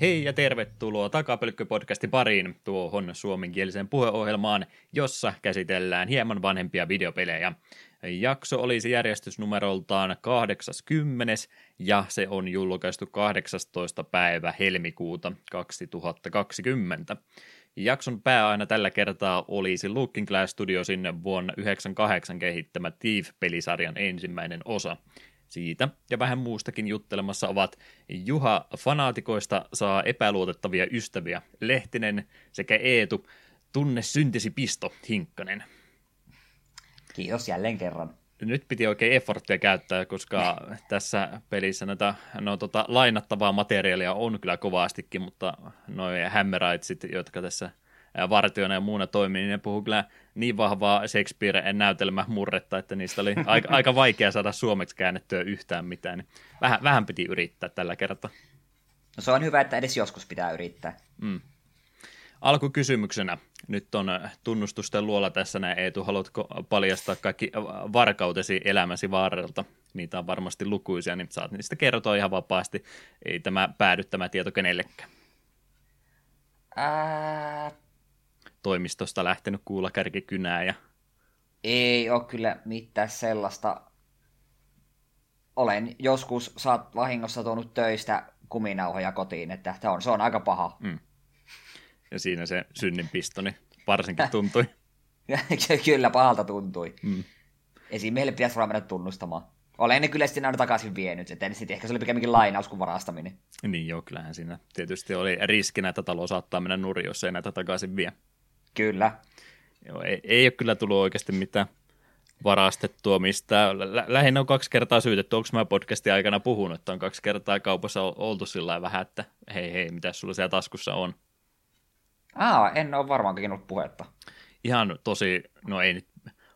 Hei ja tervetuloa Takapölkky-podcastin pariin tuohon suomenkieliseen puheohjelmaan, jossa käsitellään hieman vanhempia videopelejä. Jakso olisi järjestysnumeroltaan 80 ja se on julkaistu 18. päivä helmikuuta 2020. Jakson pääaina tällä kertaa olisi Looking Glass Studiosin vuonna 1998 kehittämä Thief-pelisarjan ensimmäinen osa – siitä ja vähän muustakin juttelemassa ovat Juha Fanaatikoista saa epäluotettavia ystäviä Lehtinen sekä Eetu Tunne syntisi pisto Hinkkanen. Kiitos jälleen kerran. Nyt piti oikein efforttia käyttää, koska tässä pelissä näitä no, tota, lainattavaa materiaalia on kyllä kovastikin, mutta noin hämmeräitsit, jotka tässä vartijoina ja muuna toimii, niin ne puhuu kyllä niin vahvaa Shakespeare-näytelmä murretta, että niistä oli aika, aika vaikea saada suomeksi käännettyä yhtään mitään. Niin vähän, vähän piti yrittää tällä kertaa. No se on hyvä, että edes joskus pitää yrittää. Mm. Alkukysymyksenä. Nyt on tunnustusten luola tässä näin, Eetu. Haluatko paljastaa kaikki varkautesi elämäsi varrelta? Niitä on varmasti lukuisia, niin saat niistä kertoa ihan vapaasti. Ei tämä päädy tämä tieto kenellekään. Ää, toimistosta lähtenyt kuulla kärkikynää. Ja... Ei ole kyllä mitään sellaista. Olen joskus saat vahingossa tuonut töistä kuminauhoja kotiin, että se on, se on aika paha. Mm. Ja siinä se synninpistoni varsinkin tuntui. kyllä, pahalta tuntui. Mm. Esim. meille pitäisi vaan mennä tunnustamaan. Olen ne kyllä sitten aina takaisin vienyt, että sitten ehkä se oli pikemminkin lainaus kuin varastaminen. Niin joo, kyllähän siinä tietysti oli riskinä, että talo saattaa mennä nurin, jos ei näitä takaisin vie. Kyllä. Joo, ei, ei ole kyllä tullut oikeasti mitään varastettua mistä. Lä- lähinnä on kaksi kertaa syytetty. Onko mä podcastin aikana puhunut, että on kaksi kertaa kaupassa oltu sillä vähän, että hei hei, mitä sulla siellä taskussa on? Aa, en ole varmaankin ollut puhetta. Ihan tosi, no ei nyt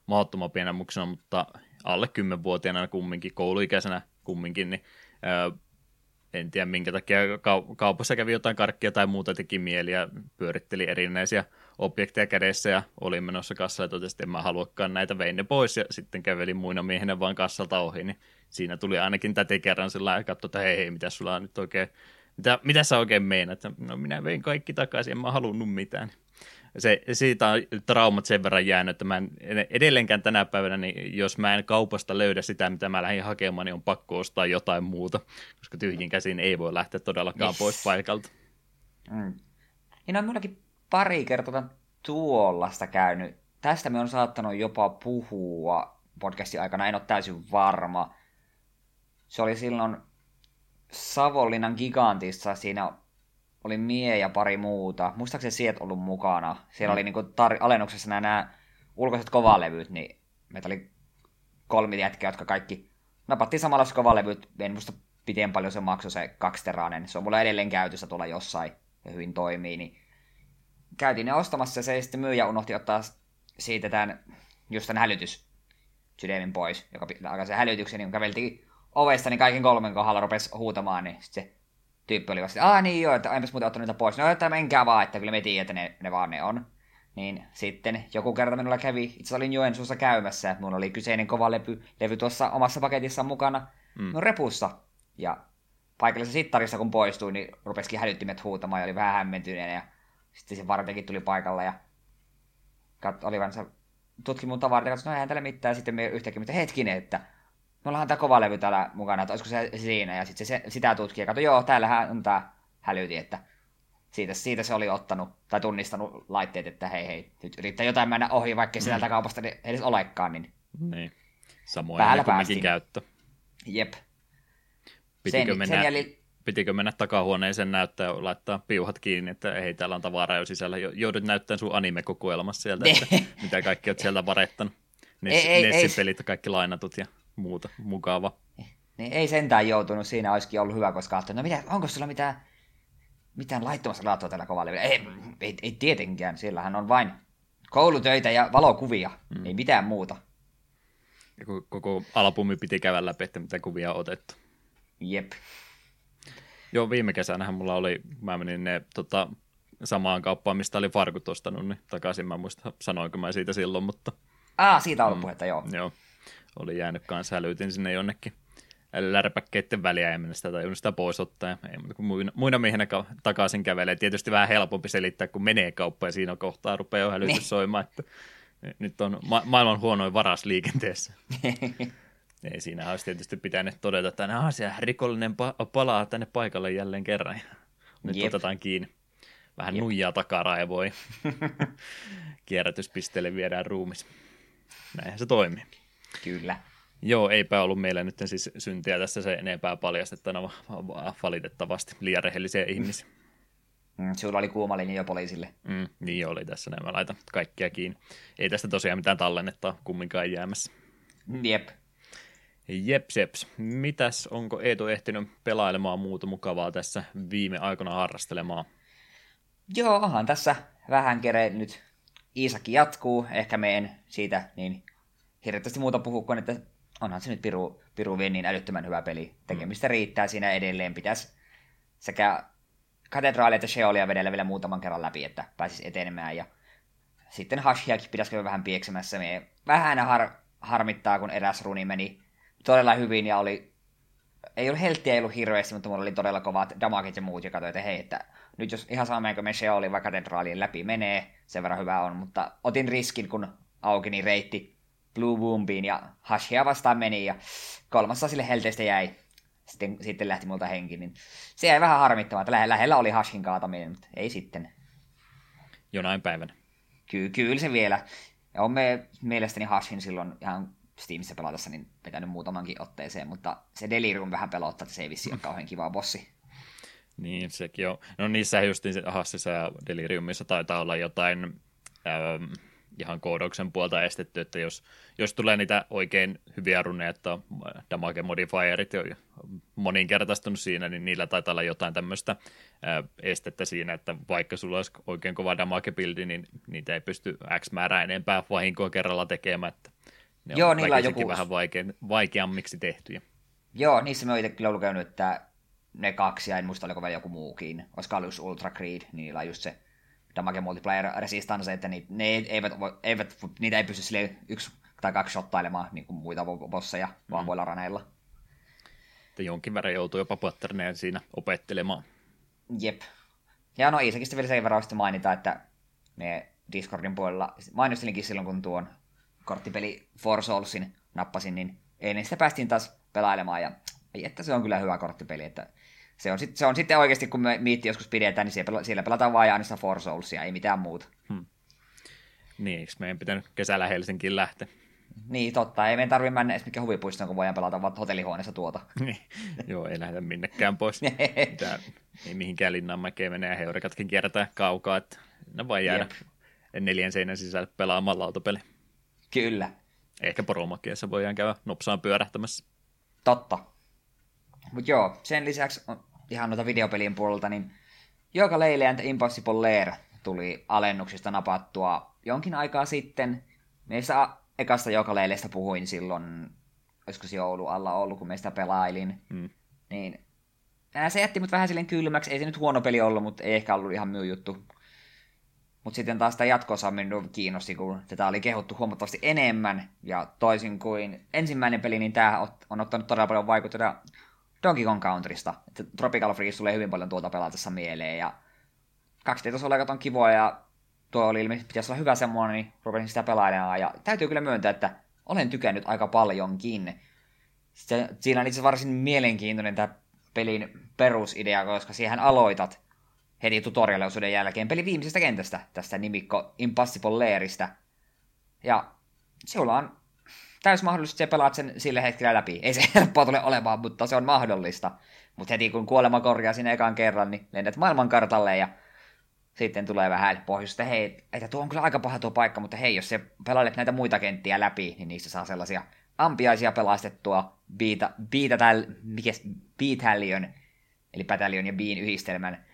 mahdottoman pienä mutta alle 10-vuotiaana kumminkin, kouluikäisenä kumminkin, niin en tiedä minkä takia kaupassa kävi jotain karkkia tai muuta teki mieli ja pyöritteli erinäisiä objekteja kädessä ja oli menossa kassalla ja totesi, että en mä haluakaan näitä, vein ne pois ja sitten käveli muina miehenä vaan kassalta ohi, niin siinä tuli ainakin tätä kerran sillä ja katsoi, että hei hei, mitä sulla on nyt oikein, mitä, mitä sä oikein meinaat? No minä vein kaikki takaisin, en mä halunnut mitään se, siitä on traumat sen verran jäänyt, että mä en edelleenkään tänä päivänä, niin jos mä en kaupasta löydä sitä, mitä mä lähdin hakemaan, niin on pakko ostaa jotain muuta, koska tyhjin käsin ei voi lähteä todellakaan yes. pois paikalta. Mm. On minullakin pari kertaa tuollasta käynyt. Tästä me on saattanut jopa puhua podcastin aikana, en ole täysin varma. Se oli silloin Savonlinnan gigantissa, siinä oli Mie ja pari muuta. Muistaakseni sieltä ollut mukana. Siellä mm. oli niinku tar- alennuksessa nämä, nämä ulkoiset kovalevyt, niin meitä oli kolmi jätkiä, jotka kaikki napattiin samalla kovalevyt. En muista miten paljon se maksoi se kaksiterainen. Se on mulla edelleen käytössä tuolla jossain ja hyvin toimii. Niin käytiin ne ostamassa ja se sitten myyjä unohti ottaa siitä tämän, just tämän hälytys sydämin pois, joka alkaa se hälytyksen, niin kun käveltiin ovesta, niin kaiken kolmen kohdalla rupesi huutamaan, niin sitten se tyyppi oli vasta, aah niin joo, että enpäs muuten ottanut niitä pois. No, että menkää vaan, että kyllä me tiedät, että ne, ne vaan ne on. Niin sitten joku kerta minulla kävi, itse olin Joensuussa käymässä, että minulla oli kyseinen kova levy, levy tuossa omassa paketissa mukana, mm. no repussa. Ja paikallisessa sittarissa kun poistui, niin rupesikin hälyttimet huutamaan ja oli vähän hämmentyneenä. Ja sitten se vartenkin tuli paikalle ja kat, oli se tutki mun tavarat ja katsoi, no eihän täällä mitään. Ja sitten me yhtäkkiä, mitä hetkinen, että me ollaan tämä kova levy täällä mukana, että olisiko se siinä, ja sitten se, sitä tutkii, ja katsoi, joo, täällähän on tämä hälyti, että siitä, siitä se oli ottanut tai tunnistanut laitteet, että hei hei, nyt yrittää jotain mennä ohi, vaikka mm. sieltä kaupasta edes olekaan, niin... Niin, samoin Päällä päästiin. käyttö. Jep. Pitikö, sen, mennä, sen jäli... pitikö mennä takahuoneeseen näyttää ja laittaa piuhat kiinni, että hei, täällä on tavaraa jo sisällä, joudut näyttämään sun anime-kokoelmassa sieltä, että mitä kaikki oot sieltä varettanut. Ness, ei, ei, pelit ja kaikki lainatut ja muuta mukava. Niin ei sentään joutunut, siinä olisikin ollut hyvä, koska ajattelin, no mitä, onko sulla mitään, mitään laittomassa laatua tällä kovalla ei, ei, ei, tietenkään, siellähän on vain koulutöitä ja valokuvia, mm. ei mitään muuta. Ja koko albumi piti käydä läpi, että mitä kuvia on otettu. Jep. Joo, viime kesänähän mulla oli, mä menin ne tota, samaan kauppaan, mistä oli farkut ostanut, niin takaisin mä muista, sanoinko mä siitä silloin, mutta... Ah, siitä on ollut mm, puhetta, joo. Joo oli jäänyt kanssa, hälytin sinne jonnekin lärpäkkeiden väliä ja mennä sitä tajunnut sitä pois ottaa. Ei muuta kuin muina, muina miehenä takaisin kävelee. Tietysti vähän helpompi selittää, kun menee kauppaan ja siinä kohtaa rupeaa jo hälytys niin. soimaan, että nyt on ma- maailman huonoin varas liikenteessä. Ei, siinä olisi tietysti pitänyt todeta, että nämä se rikollinen pa- palaa tänne paikalle jälleen kerran. Nyt Jep. otetaan kiinni. Vähän Jep. nuijaa takaraivoin. Kierrätyspisteelle viedään ruumis. Näinhän se toimii. Kyllä. Joo, eipä ollut meillä nyt siis syntiä tässä se enempää paljastettuna valitettavasti liian rehellisiä ihmisiä. Mm, sulla oli kuuma linja poliisille. Mm, niin oli tässä, näin mä laitan kaikkia kiinni. Ei tästä tosiaan mitään tallennetta kumminkaan jäämässä. Jep. Jeps, jeps. Mitäs, onko Eetu ehtinyt pelailemaan muuta mukavaa tässä viime aikoina harrastelemaan? Joo, onhan tässä vähän kere nyt Iisakki jatkuu. Ehkä en siitä niin hirveästi muuta puhu kuin, että onhan se nyt Piru, Piru niin älyttömän hyvä peli. Tekemistä riittää siinä edelleen. Pitäisi sekä katedraalia että Sheolia vedellä vielä muutaman kerran läpi, että pääsisi etenemään. Ja sitten Hashiakin pitäisi vähän pieksemässä. Me vähän har, harmittaa, kun eräs runi meni todella hyvin ja oli ei ollut helttiä, ei ollut hirveästi, mutta mulla oli todella kovat damagit ja muut, ja katsoin, että hei, että nyt jos ihan saameenko me Sheolin vai katedraalien läpi menee, sen verran hyvä on, mutta otin riskin, kun auki niin reitti Blue Wombiin ja Hashia vastaan meni, ja kolmassa sille helteistä jäi. Sitten, sitten lähti multa henki, niin se jäi vähän harmittamaan, että lähellä oli Hashin kaataminen, mutta ei sitten. Jonain päivänä. Ky- kyllä se vielä. Ja on me mielestäni Hashin silloin ihan Steamissa pelatessa niin vetänyt muutamankin otteeseen, mutta se Delirium vähän pelottaa, että se ei vissi ole kauhean kiva bossi. Niin, sekin on. No niissä just niin Hassissa ja Deliriumissa taitaa olla jotain ähm, ihan koodauksen puolta estetty, että jos, jos tulee niitä oikein hyviä runeja, että damage modifierit jo moninkertaistunut siinä, niin niillä taitaa olla jotain tämmöistä äh, estettä siinä, että vaikka sulla olisi oikein kova damage buildi, niin niitä ei pysty X määrää enempää vahinkoa kerralla tekemään, että ne Joo, on niillä on joku... vähän vaikein, vaikeammiksi tehtyjä. Joo, niissä me oon itse kyllä käynyt, että ne kaksi, ja en muista oliko vielä joku muukin, olisiko ollut Ultra Creed, niin niillä on just se damage multiplayer resistance, että ni, ne eivät, eivät, niitä ei pysty sille yksi tai kaksi shottailemaan niin kuin muita bosseja mm. vahvoilla raneilla. Että jonkin verran joutuu jopa patterneen siinä opettelemaan. Jep. Ja no Iisakista vielä sen verran mainita, että me Discordin puolella, mainostelinkin silloin kun tuon korttipeli For Soulsin nappasin, niin eilen sitä päästiin taas pelailemaan, ja ei, että se on kyllä hyvä korttipeli, että se on, sit, se on sitten oikeasti, kun me miitti joskus pidetään, niin siellä, siellä pelataan vain ainoastaan For Soulsia, ei mitään muuta. Hmm. Niin, eikö meidän pitänyt kesällä Helsinkiin lähteä? Niin, totta. Ei meidän tarvitse mennä edes mikä huvipuistoon, kun voidaan pelata vaan hotellihuoneessa tuota. niin. Joo, ei lähdetä minnekään pois. Tää, ei mihinkään linnanmäkeen mene ja heurikatkin kiertää kaukaa, että ne vaan jäädä Jep. neljän seinän sisälle pelaamaan lautapeli. Kyllä. Ehkä poromakiassa voidaan käydä nopsaan pyörähtämässä. Totta. Mutta joo, sen lisäksi ihan noita videopelien puolelta, niin Joka Leile and Impossible Lair tuli alennuksista napattua jonkin aikaa sitten. Meistä ekasta Joka Leilestä puhuin silloin, olisiko se joulu alla ollut, kun meistä pelailin. Mm. Niin se jätti mut vähän silleen kylmäksi. Ei se nyt huono peli ollut, mutta ei ehkä ollut ihan myy juttu. Mutta sitten taas tämä jatkossa minua kiinnosti, kun tätä oli kehuttu huomattavasti enemmän. Ja toisin kuin ensimmäinen peli, niin tämä on ottanut todella paljon vaikutteita Donkey Kong Countrysta. Että Tropical Freeze tulee hyvin paljon tuolta pelatessa mieleen. Ja kaksi tasolla on kivoa ja tuo oli ilmeisesti pitäisi olla hyvä semmoinen, niin rupesin sitä pelailemaan. Ja täytyy kyllä myöntää, että olen tykännyt aika paljonkin. Sitten, siinä on itse varsin mielenkiintoinen tämä pelin perusidea, koska siihen aloitat heti tutorial-osuuden jälkeen peli viimeisestä kentästä, tästä nimikko Impossible Lairista. Ja sulla on täys mahdollisuus, että pelaat sen sille hetkellä läpi. Ei se helppoa tule olemaan, mutta se on mahdollista. Mutta heti kun kuolema korjaa sinne ekan kerran, niin lennät maailmankartalle ja sitten tulee vähän pohjusta, hei, että tuo on kyllä aika paha tuo paikka, mutta hei, jos se pelailet näitä muita kenttiä läpi, niin niissä saa sellaisia ampiaisia pelastettua Beat, beat, Beat, eli Battalion ja Bean yhdistelmän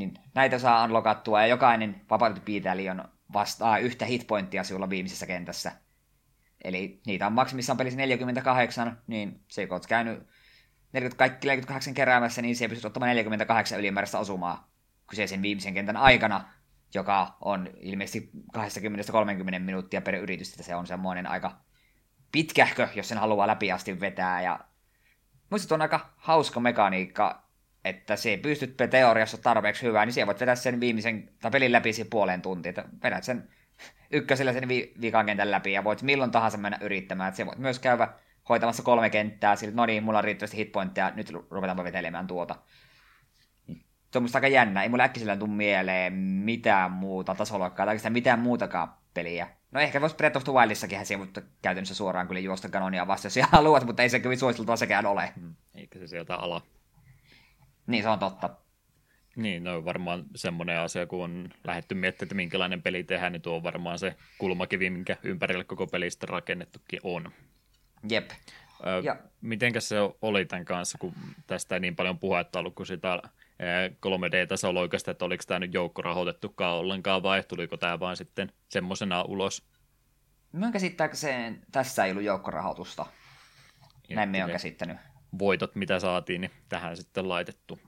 niin näitä saa unlockattua ja jokainen vapautettu piitälion vastaa yhtä hitpointtia sinulla viimeisessä kentässä. Eli niitä on maksimissaan pelissä 48, niin se kun olet käynyt 40, kaikki 48 keräämässä, niin se pystyt ottamaan 48 ylimääräistä osumaa kyseisen viimeisen kentän aikana, joka on ilmeisesti 20-30 minuuttia per yritys, että se on semmoinen aika pitkähkö, jos sen haluaa läpi asti vetää, ja Muista on aika hauska mekaniikka, että se pystyt teoriassa tarpeeksi hyvää, niin siellä voit vedä sen viimeisen, tai pelin läpi siihen puoleen tuntiin, että vedät sen ykkösellä sen vi- kentän läpi, ja voit milloin tahansa mennä yrittämään, että se voit myös käydä hoitamassa kolme kenttää, sillä no niin, mulla on riittävästi hitpointteja, nyt ruvetaanpa vetelemään tuota. Se on musta aika jännä, ei mulla äkkiselleen tule mieleen mitään muuta tasoloikkaa, tai oikeastaan mitään muutakaan peliä. No ehkä voisi Breath of the Wildissakin siihen, mutta käytännössä suoraan kyllä juosta kanonia vasta, jos haluat, mutta ei se kyllä suositeltua sekään ole. Hmm. Eikä se sieltä ala. Niin, se on totta. Niin, no varmaan semmoinen asia, kun on lähdetty miettimään, että minkälainen peli tehdään, niin tuo on varmaan se kulmakivi, minkä ympärille koko pelistä rakennettukin on. Jep. Ö, ja. Mitenkäs se oli tämän kanssa, kun tästä ei niin paljon puhetta ollut kuin sitä 3D-tasoloikasta, että oliko tämä nyt joukkorahoitettukaan ollenkaan vai tuliko tämä vain sitten semmoisena ulos? Minun käsittääkseen tässä ei ollut joukkorahoitusta. Näin me on käsittänyt. Voitot, mitä saatiin, niin tähän sitten laitettu.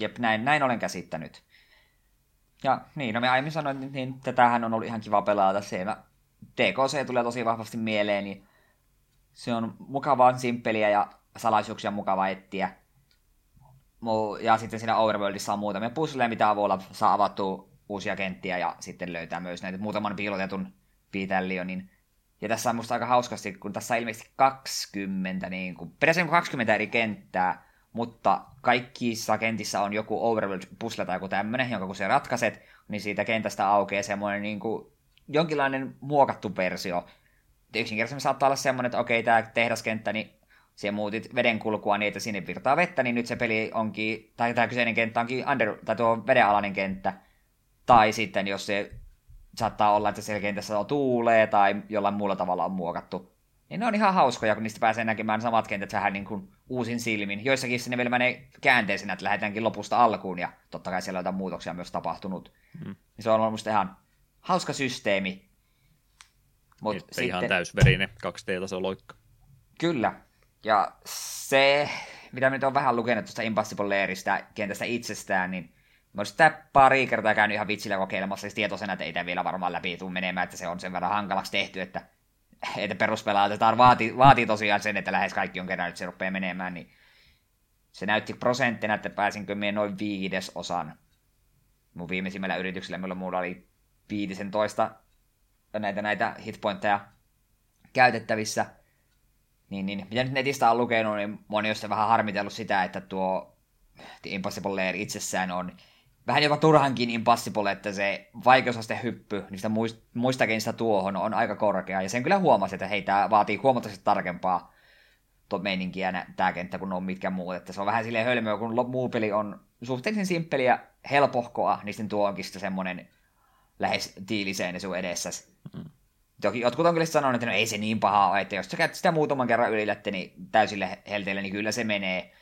Jep, näin, näin olen käsittänyt. Ja niin, no me aiemmin sanoin, niin, niin tätähän on ollut ihan kiva pelata. Siellä TKC tulee tosi vahvasti mieleen, niin se on mukavaa, simppeliä ja salaisuuksia mukava etsiä. Ja sitten siinä Overworldissa on muutamia puzzleja, mitä avulla saa avattua uusia kenttiä ja sitten löytää myös näitä muutaman piilotetun Piitellionin. Ja tässä on musta aika hauskasti, kun tässä on ilmeisesti 20, niin kuin, 20 eri kenttää, mutta kaikissa kentissä on joku overworld-pusle tai joku tämmöinen, jonka kun se ratkaiset, niin siitä kentästä aukeaa semmoinen niin kuin, jonkinlainen muokattu versio. Yksinkertaisesti saattaa olla semmoinen, että okei, tämä tehdaskenttä, niin siellä muutit veden kulkua niin, että sinne virtaa vettä, niin nyt se peli onkin, tai tämä kyseinen kenttä onkin under, tai tuo vedenalainen kenttä. Tai sitten jos se saattaa olla, että siellä kentässä on tuulee tai jollain muulla tavalla on muokattu. Niin ne on ihan hauskoja, kun niistä pääsee näkemään samat kentät vähän niin kuin uusin silmin. Joissakin sinne vielä menee käänteisenä, että lähdetäänkin lopusta alkuun, ja totta kai siellä on jotain muutoksia myös tapahtunut. Mm. Niin se on ollut ihan hauska systeemi. Mut sitten... ihan täysverinen 2D-taso loikka. Kyllä. Ja se, mitä nyt on vähän lukenut tuosta Impossible Lairista kentästä itsestään, niin Mä olisin sitä pari kertaa käynyt ihan vitsillä kokeilemassa, siis tietoisena, että ei tämä vielä varmaan läpi tule menemään, että se on sen verran hankalaksi tehty, että, että peruspelaatetaan vaatii, vaatii tosiaan sen, että lähes kaikki on kerran, että se rupeaa menemään, niin se näytti prosenttina, että pääsinkö minä noin viidesosan. Mun viimeisimmällä yrityksellä mulla, mulla oli 15 näitä, näitä hitpointteja käytettävissä. Niin, niin, mitä nyt netistä on lukenut, niin moni on vähän harmitellut sitä, että tuo The Impossible Lair itsessään on vähän jopa turhankin impossible, että se vaikeusaste hyppy niistä muista kenistä tuohon on aika korkea. Ja sen kyllä huomasi, että hei, tämä vaatii huomattavasti tarkempaa tuo meininkiä tämä kenttä kuin on mitkä muut. Että se on vähän silleen hölmöä, kun muu peli on suhteellisen simppeli ja helpohkoa, niin sitten tuo onkin sitten semmoinen lähes tiiliseen sun edessä. Mm. Toki jotkut on kyllä sanonut, että no ei se niin paha ole, että jos sä käyt sitä muutaman kerran ylilätte, niin täysille helteille, niin kyllä se menee.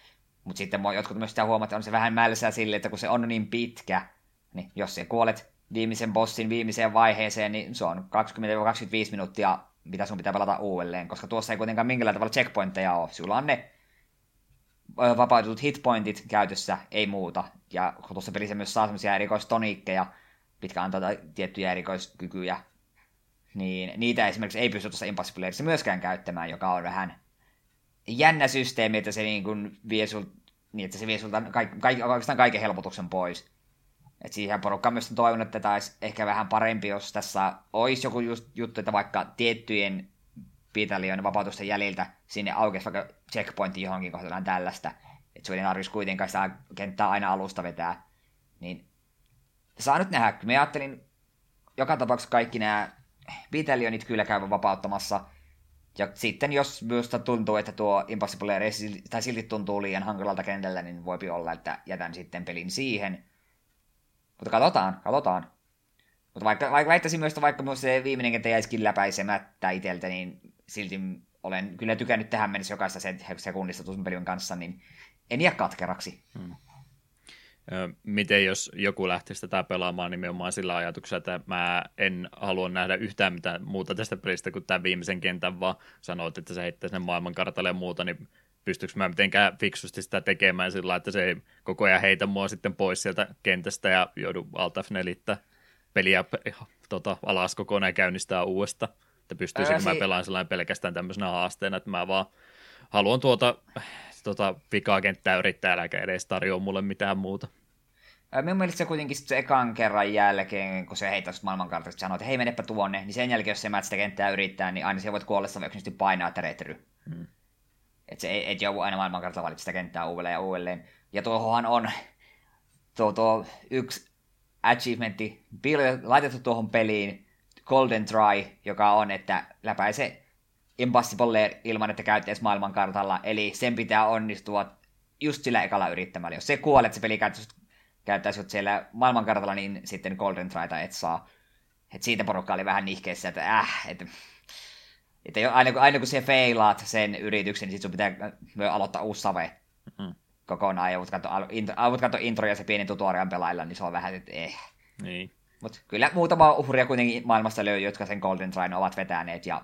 Mutta sitten jotkut myös sitä huomaat, että on se vähän mälsää sille, että kun se on niin pitkä, niin jos sä kuolet viimeisen bossin viimeiseen vaiheeseen, niin se on 20-25 minuuttia, mitä sun pitää pelata uudelleen, koska tuossa ei kuitenkaan minkälainen tavalla checkpointteja ole. Sulla on ne vapaututut hitpointit käytössä, ei muuta. Ja kun tuossa pelissä myös saa semmoisia erikoistoniikkeja, mitkä antaa tiettyjä erikoiskykyjä, niin niitä esimerkiksi ei pysty tuossa Impossible myöskään käyttämään, joka on vähän jännä systeemi, että se niin kuin vie sul, niin että se vie sulta kaik, kaik, oikeastaan kaiken helpotuksen pois. Et siihen porukka myös toivon, että olisi ehkä vähän parempi, jos tässä olisi joku just juttu, että vaikka tiettyjen Pitalioiden vapautusten jäljiltä sinne aukesi vaikka checkpointti johonkin kohtaan tällaista, että ei tarvitsisi kuitenkaan sitä kenttää aina alusta vetää, niin saa nyt nähdä. Me ajattelin joka tapauksessa kaikki nämä Pitalionit kyllä käyvän vapauttamassa – ja sitten jos minusta tuntuu, että tuo Impossible Air tai silti tuntuu liian hankalalta kentällä, niin voi olla, että jätän sitten pelin siihen. Mutta katsotaan, katsotaan. Mutta vaikka, vaikka väittäisin myös, että vaikka myös se viimeinen kenttä jäisikin läpäisemättä itseltä, niin silti olen kyllä tykännyt tähän mennessä jokaista sekunnista tuon pelin kanssa, niin en jää katkeraksi. Hmm. Miten jos joku lähtisi tätä pelaamaan nimenomaan sillä ajatuksella, että mä en halua nähdä yhtään mitään muuta tästä pelistä kuin tämän viimeisen kentän, vaan sanoit, että se heittää sen maailmankartalle ja muuta, niin pystyykö mä mitenkään fiksusti sitä tekemään sillä että se ei koko ajan heitä mua sitten pois sieltä kentästä ja joudu alt F4 peliä tota, alas kokonaan ja käynnistää uudesta. Että pystyisikö Ää, si- mä pelaamaan sellainen pelkästään tämmöisenä haasteena, että mä vaan haluan tuota tota vikaa kenttää yrittää, äläkä edes tarjoa mulle mitään muuta. Minun mielestä se kuitenkin se ekan kerran jälkeen, kun se heittää maailmankartasta sanoo, että hei menepä tuonne, niin sen jälkeen, jos se sitä kenttää yrittää, niin aina se voit kuollessa yksinkertaisesti painaa, että retry. Hmm. Että se ei, et joudu aina maailmankartalla valitse sitä kenttää uudelleen ja uudelleen. Ja tuohonhan on tuo, tuo yksi achievementti laitettu tuohon peliin, Golden Try, joka on, että läpäise Impossible ilman, että käyttäisi maailmankartalla. Eli sen pitää onnistua just sillä ekalla yrittämällä. Jos se kuolet, se peli käyttäisi, siellä maailmankartalla, niin sitten Golden Tryta et saa. Et siitä porukka oli vähän nihkeessä, että äh, että että aina, kun, aina kun se feilaat sen yrityksen, niin sit sun pitää myös aloittaa uusi save mm-hmm. kokonaan. Ja katsoa, intro, intro ja se pieni tutorial pelailla, niin se on vähän, että eh. Niin. Mutta kyllä muutama uhria kuitenkin maailmasta löytyy, jotka sen Golden Trine ovat vetäneet, ja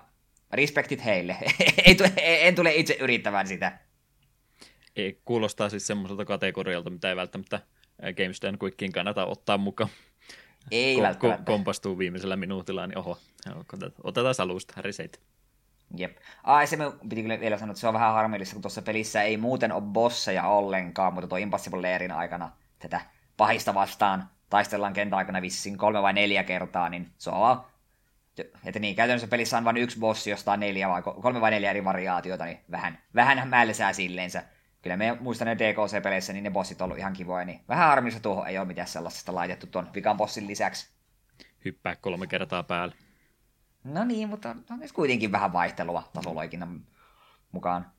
respektit heille. ei tule, en tule itse yrittämään sitä. Ei, kuulostaa siis semmoiselta kategorialta, mitä ei välttämättä GameStone Quickin kannata ottaa mukaan. Ei ko- välttämättä. kompastuu viimeisellä minuutilla, niin oho, otetaan alusta, reset. Jep. Ai, se piti kyllä vielä sanoa, että se on vähän harmillista, kun tuossa pelissä ei muuten ole bosseja ollenkaan, mutta tuo Impossible Lairin aikana tätä pahista vastaan taistellaan kentän aikana vissiin kolme vai neljä kertaa, niin se on että niin, käytännössä pelissä on vain yksi bossi, josta on neljä vai kolme vai neljä eri variaatiota, niin vähän, vähän mälsää silleensä. Kyllä me muistan ne DKC-peleissä, niin ne bossit on ollut ihan kivoja, niin vähän harmissa tuohon ei ole mitään sellaisesta laitettu tuon vikan bossin lisäksi. Hyppää kolme kertaa päälle. No niin, mutta on myös kuitenkin vähän vaihtelua tasoloikinnan mukaan.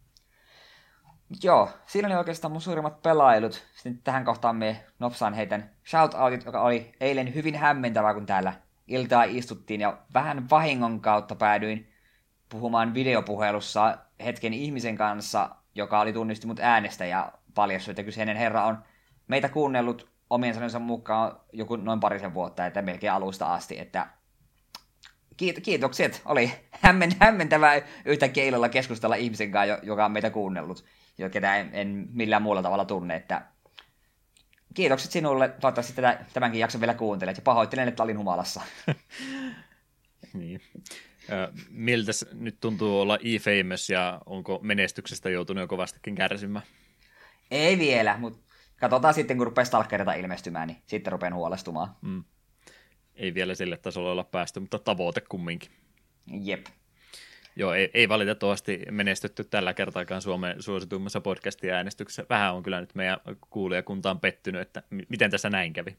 Joo, siinä oli oikeastaan mun suurimmat pelailut. Sitten tähän kohtaan me nopsaan heitän shoutoutit, joka oli eilen hyvin hämmentävää, kun täällä iltaa istuttiin ja vähän vahingon kautta päädyin puhumaan videopuhelussa hetken ihmisen kanssa, joka oli tunnisti mut äänestä ja paljastui, että kyseinen herra on meitä kuunnellut omien sanonsa mukaan joku noin parisen vuotta, että melkein alusta asti, että kiit- kiitokset. Oli hämmen, hämmentävää yhtäkkiä illalla keskustella ihmisen kanssa, joka on meitä kuunnellut, jo ketä en, en millään muulla tavalla tunne, että kiitokset sinulle. Toivottavasti tätä, tämänkin jakson vielä kuuntelet ja pahoittelen, että olin humalassa. niin. Miltä nyt tuntuu olla e-famous ja onko menestyksestä joutunut jo kovastikin kärsimään? Ei vielä, mutta katsotaan sitten, kun rupeaa stalkereita ilmestymään, niin sitten rupean huolestumaan. Mm. Ei vielä sille tasolle olla päästy, mutta tavoite kumminkin. Jep. Joo, ei, ei valitettavasti menestytty tällä kertaakaan Suomen suosituimmassa podcastin äänestyksessä. Vähän on kyllä nyt meidän kuulijakuntaan pettynyt, että m- miten tässä näin kävi.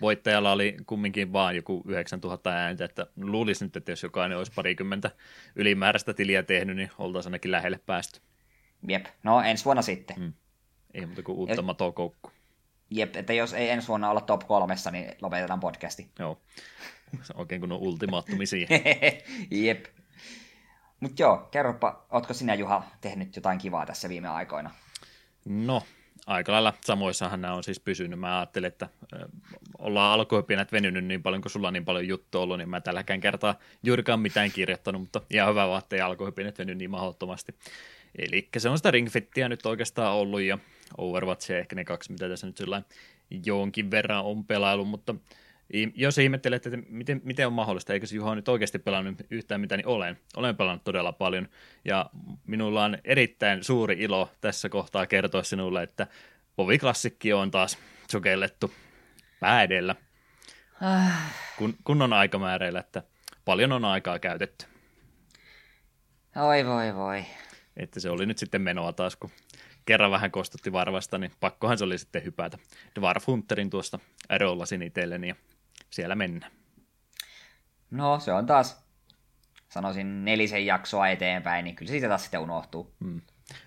Voittajalla oli kumminkin vaan joku 9000 ääntä, että luulisi nyt, että jos jokainen olisi parikymmentä ylimääräistä tiliä tehnyt, niin oltaisiin ainakin lähelle päästy. Jep, no ensi vuonna sitten. Hmm. Ei muuta kuin uutta ja... matokoukku. Jep, että jos ei ensi vuonna olla top kolmessa, niin lopetetaan podcasti. Joo, oikein kun on ultimaattumi siihen. Jep. Mutta joo, kerropa, ootko sinä Juha tehnyt jotain kivaa tässä viime aikoina? No, aika lailla samoissahan nämä on siis pysynyt. Mä ajattelin, että ollaan alkuopinat venynyt niin paljon, kun sulla on niin paljon juttu ollut, niin mä tälläkään kertaa juurikaan mitään kirjoittanut, mutta ihan hyvä vaan, että ei alkuopinat venyt niin mahdottomasti. Eli se on sitä ringfittiä nyt oikeastaan ollut ja Overwatch ehkä ne kaksi, mitä tässä nyt sillä jonkin verran on pelailu, mutta jos ihmettelet, että miten, miten on mahdollista, eikö se Juha nyt oikeasti pelannut yhtään mitä, niin olen. Olen pelannut todella paljon, ja minulla on erittäin suuri ilo tässä kohtaa kertoa sinulle, että Povi Klassikki on taas sukellettu pää edellä. Ah. Kun, kun on aikamääreillä, että paljon on aikaa käytetty. Oi voi voi. Että se oli nyt sitten menoa taas, kun kerran vähän kostutti varvasta, niin pakkohan se oli sitten hypätä Dwarf Hunterin tuosta rollasin itselleni ja siellä mennä. No, se on taas, sanoisin nelisen jaksoa eteenpäin, niin kyllä siitä taas sitten unohtuu. Hmm.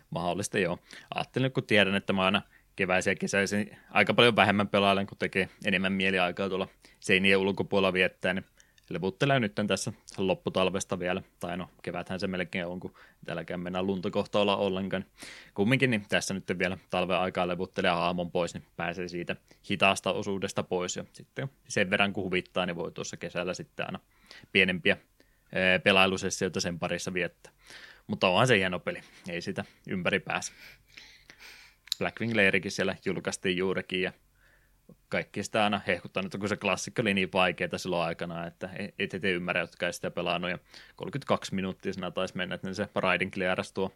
Mahdollista joo. Ajattelin, kun tiedän, että mä aina keväisiä ja kesäisin aika paljon vähemmän pelailen, kun tekee enemmän mieliaikaa tuolla seinien ulkopuolella viettää, niin levuttelee nyt tässä lopputalvesta vielä, tai no keväthän se melkein on, kun täälläkään mennään luntakohta olla ollenkaan. Kumminkin niin tässä nyt vielä talven aikaa levuttelee aamon pois, niin pääsee siitä hitaasta osuudesta pois, ja sitten sen verran kun huvittaa, niin voi tuossa kesällä sitten aina pienempiä pelailusessioita sen parissa viettää. Mutta onhan se hieno peli, ei sitä ympäri pääse. Blackwing Lairikin siellä julkaistiin juurikin, ja kaikki sitä aina hehkuttanut, kun se klassikko oli niin vaikeaa silloin aikana, että et ette ymmärrä, jotka ei sitä pelannut. Ja 32 minuuttia siinä taisi mennä, että se Raiden clearas tuo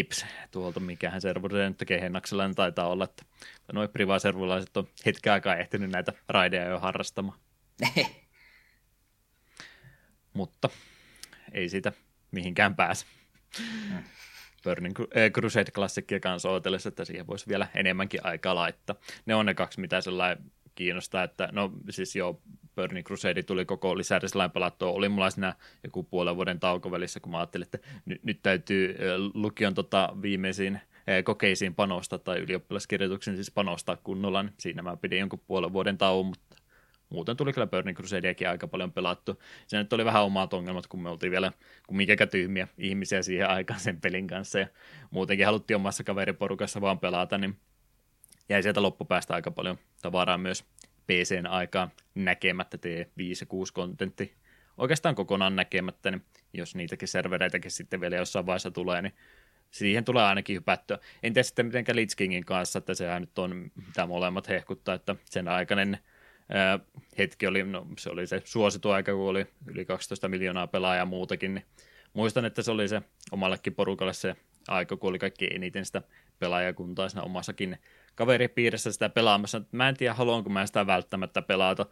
Apes tuolta, mikähän serveri nyt tekee Hennaksella, niin taitaa olla, että noin priva-servulaiset on hetken aikaa ehtinyt näitä raideja jo harrastamaan. Mutta ei siitä mihinkään pääse. Mm. Burning Crusade klassikkia kanssa odotellessa, että siihen voisi vielä enemmänkin aikaa laittaa. Ne on ne kaksi, mitä sellainen kiinnostaa, että no siis joo, Burning Crusade tuli koko lisärislain pelattua, oli mulla siinä joku puolen vuoden taukovälissä, kun mä ajattelin, että nyt, nyt täytyy lukion tota viimeisiin kokeisiin panostaa tai ylioppilaskirjoituksiin siis panostaa kunnolla, niin siinä mä pidin jonkun puolen vuoden tauon, mutta muuten tuli kyllä Burning Crusadeakin aika paljon pelattu. Se nyt oli vähän omat ongelmat, kun me oltiin vielä kun mikä tyhmiä ihmisiä siihen aikaan sen pelin kanssa ja muutenkin haluttiin omassa kaveriporukassa vaan pelata, niin jäi sieltä loppupäästä aika paljon tavaraa myös PCn aikaa näkemättä T5 ja 6 kontentti oikeastaan kokonaan näkemättä, niin jos niitäkin servereitäkin sitten vielä jossain vaiheessa tulee, niin siihen tulee ainakin hypättyä. En tiedä sitten miten Lich Kingin kanssa, että sehän nyt on, mitä molemmat hehkuttaa, että sen aikainen ää, hetki oli, no se oli se suositu aika, kun oli yli 12 miljoonaa pelaajaa muutakin, niin muistan, että se oli se omallekin porukalle se aika, kun oli kaikki eniten sitä pelaajakuntaa siinä omassakin kaveripiirissä sitä pelaamassa. Mä en tiedä, haluanko mä sitä välttämättä pelata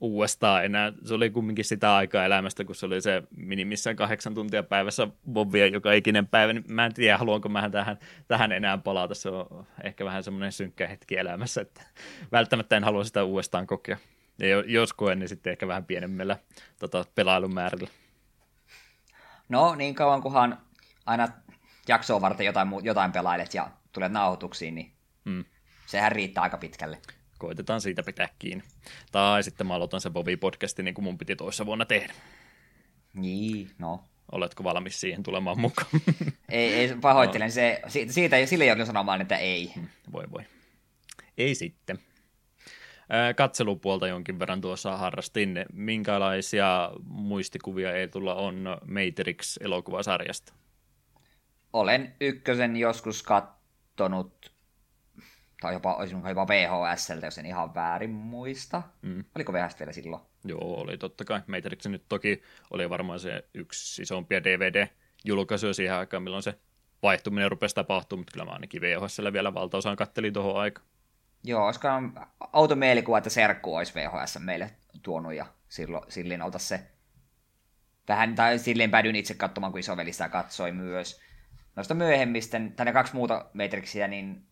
uudestaan enää. Se oli kumminkin sitä aikaa elämästä, kun se oli se minimissään kahdeksan tuntia päivässä bobbia joka ikinen päivä. Niin mä en tiedä, haluanko mä tähän, tähän enää palata. Se on ehkä vähän semmoinen synkkä hetki elämässä, että välttämättä en halua sitä uudestaan kokea. Ja jos koen, niin sitten ehkä vähän pienemmällä tota, pelailun määrällä. No, niin kauan kunhan aina jaksoa varten jotain, jotain pelailet ja tulet nauhoituksiin, niin mm. sehän riittää aika pitkälle. Koitetaan siitä pitää kiinni. Tai sitten mä aloitan sen Bovi-podcastin niin kuin mun piti toissa vuonna tehdä. Niin, no. Oletko valmis siihen tulemaan mukaan? ei, ei pahoittelen. No. Se, siitä, sille joudun sanomaan, että ei. Hmm, voi voi. Ei sitten. Katselupuolta jonkin verran tuossa harrastin. Minkälaisia muistikuvia ei tulla on Matrix-elokuvasarjasta? Olen ykkösen joskus kattonut tai jopa, jopa VHSltä, jos en ihan väärin muista. Mm. Oliko VHS vielä silloin? Joo, oli totta kai. Matrix nyt toki oli varmaan se yksi isompia DVD-julkaisuja siihen aikaan, milloin se vaihtuminen rupesi tapahtumaan, mutta kyllä mä ainakin VHSllä vielä valtaosaan kattelin tuohon aikaan. Joo, olisiko auto mielikuva, että Serkku olisi VHS meille tuonut ja silloin, silloin ota se vähän, tai silleen päädyin itse katsomaan, kun isoveli sitä katsoi myös. Noista myöhemmistä, tai ne kaksi muuta Matrixia, niin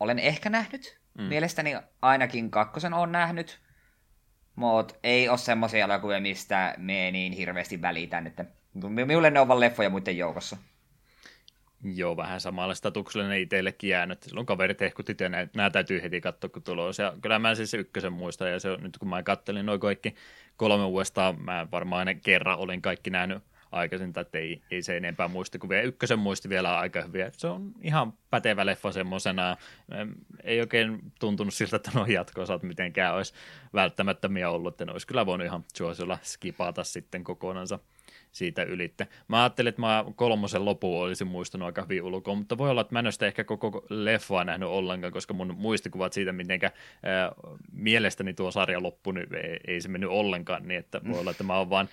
olen ehkä nähnyt. Mm. Mielestäni ainakin kakkosen on nähnyt. Mutta ei ole semmoisia elokuvia, mistä me niin hirveästi välitän. Että minulle ne on vaan leffoja muiden joukossa. Joo, vähän samalla statuksella ne itsellekin jäänyt. Silloin kaverit hehkutti, että nämä täytyy heti katsoa, kun tulos. Ja kyllä mä siis ykkösen muistan, ja se, nyt kun mä kattelin noin kaikki kolme uudestaan, mä varmaan aina kerran olin kaikki nähnyt aikaisin, että ei, ei se enempää muisti kuin vielä ykkösen muisti vielä aika hyvin. Se on ihan pätevä leffa semmoisena. Ei oikein tuntunut siltä, että nuo jatko mitenkään olisi välttämättömiä ollut, että ne olisi kyllä voinut ihan suosiolla skipata sitten kokonansa siitä ylitte. Mä ajattelin, että mä kolmosen lopun olisin muistanut aika hyvin ulkoa, mutta voi olla, että mä en ole sitä ehkä koko leffaa nähnyt ollenkaan, koska mun muistikuvat siitä, miten äh, mielestäni tuo sarja loppui, niin ei, ei se mennyt ollenkaan niin, että voi olla, että mä oon vaan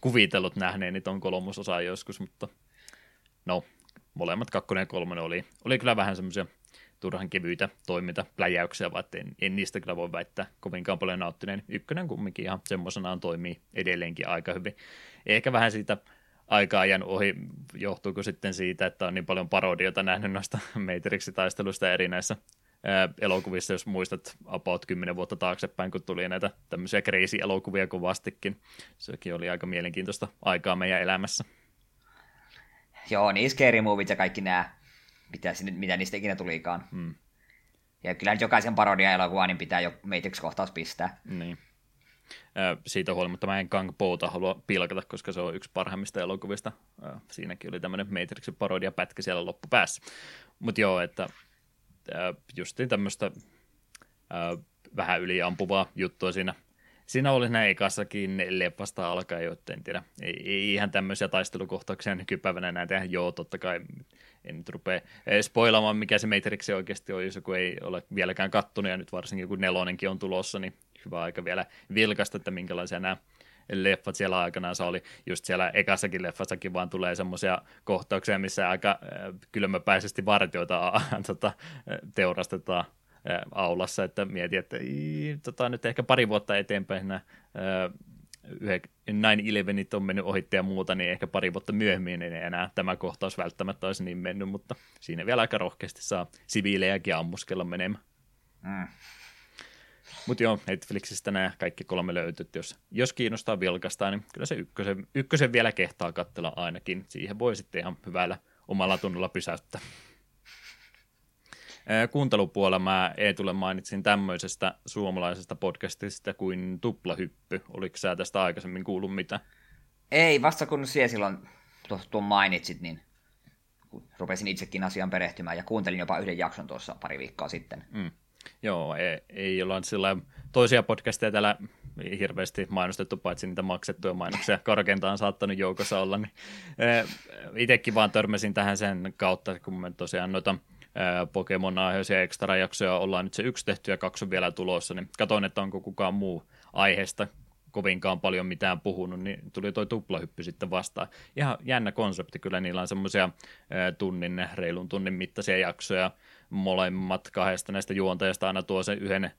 kuvitellut nähneeni ton kolmososaa joskus, mutta no, molemmat kakkonen ja kolmonen oli, oli kyllä vähän semmoisia turhan kevyitä toimintapläjäyksiä, vaan en, en niistä kyllä voi väittää kovinkaan paljon nauttineen. Ykkönen kumminkin ihan semmoisenaan toimii edelleenkin aika hyvin. Ehkä vähän siitä aikaa ajan ohi, johtuuko sitten siitä, että on niin paljon parodiota nähnyt noista Matrix-taisteluista eri näissä elokuvissa, jos muistat about 10 vuotta taaksepäin, kun tuli näitä tämmöisiä crazy-elokuvia kovastikin. Sekin oli aika mielenkiintoista aikaa meidän elämässä. Joo, niin scary movit ja kaikki nämä mitä, sinne, mitä niistä ikinä tulikaan. Hmm. Ja kyllä jokaisen parodia-elokuvan niin pitää jo Matrix-kohtaus pistää. Niin. Siitä huolimatta mä en Kang Pouta halua pilkata, koska se on yksi parhaimmista elokuvista. Siinäkin oli tämmöinen Matrixin parodia pätkä siellä loppupäässä. Mutta joo, että justiin tämmöistä vähän yliampuvaa juttua siinä siinä oli näin ekassakin leffasta alkaen, jo, en tiedä, ei, ei ihan tämmöisiä taistelukohtauksia nykypäivänä enää tehdä, joo, totta kai en nyt rupea spoilaamaan, mikä se Matrix oikeasti on, jos joku ei ole vieläkään kattonut, ja nyt varsinkin kun nelonenkin on tulossa, niin hyvä aika vielä vilkasta, että minkälaisia nämä leffat siellä aikanaan. Oli just siellä ekassakin leffassakin vaan tulee semmoisia kohtauksia, missä aika äh, kylmäpäisesti vartioita tota, teurastetaan aulassa, että mietin, että ii, tota, nyt ehkä pari vuotta eteenpäin nämä 9-11 on mennyt ohitte ja muuta, niin ehkä pari vuotta myöhemmin ei enää tämä kohtaus välttämättä olisi niin mennyt, mutta siinä vielä aika rohkeasti saa siviilejäkin ammuskella menemään. Mm. Mutta joo, Netflixistä nämä kaikki kolme löytyt, jos, jos kiinnostaa vilkastaa, niin kyllä se ykkösen, ykkösen vielä kehtaa katsella ainakin. Siihen voi sitten ihan hyvällä omalla tunnolla pysäyttää. Kuuntelupuolella mä Eetulle mainitsin tämmöisestä suomalaisesta podcastista kuin Tuplahyppy. Oliko sä tästä aikaisemmin kuullut mitä? Ei, vasta kun siellä silloin tuon mainitsit, niin rupesin itsekin asiaan perehtymään ja kuuntelin jopa yhden jakson tuossa pari viikkoa sitten. Mm. Joo, ei, ei olla sillä toisia podcasteja täällä hirveästi mainostettu, paitsi niitä maksettuja mainoksia korkeintaan saattanut joukossa olla, niin itsekin vaan törmäsin tähän sen kautta, kun me tosiaan noita Pokemon-aiheisia ekstra-jaksoja ollaan nyt se yksi tehty ja kaksi on vielä tulossa, niin katsoin, että onko kukaan muu aiheesta kovinkaan paljon mitään puhunut, niin tuli toi tuplahyppy sitten vastaan. Ihan jännä konsepti, kyllä niillä on semmoisia tunnin, reilun tunnin mittaisia jaksoja, molemmat kahdesta näistä juontajista aina tuo sen yhden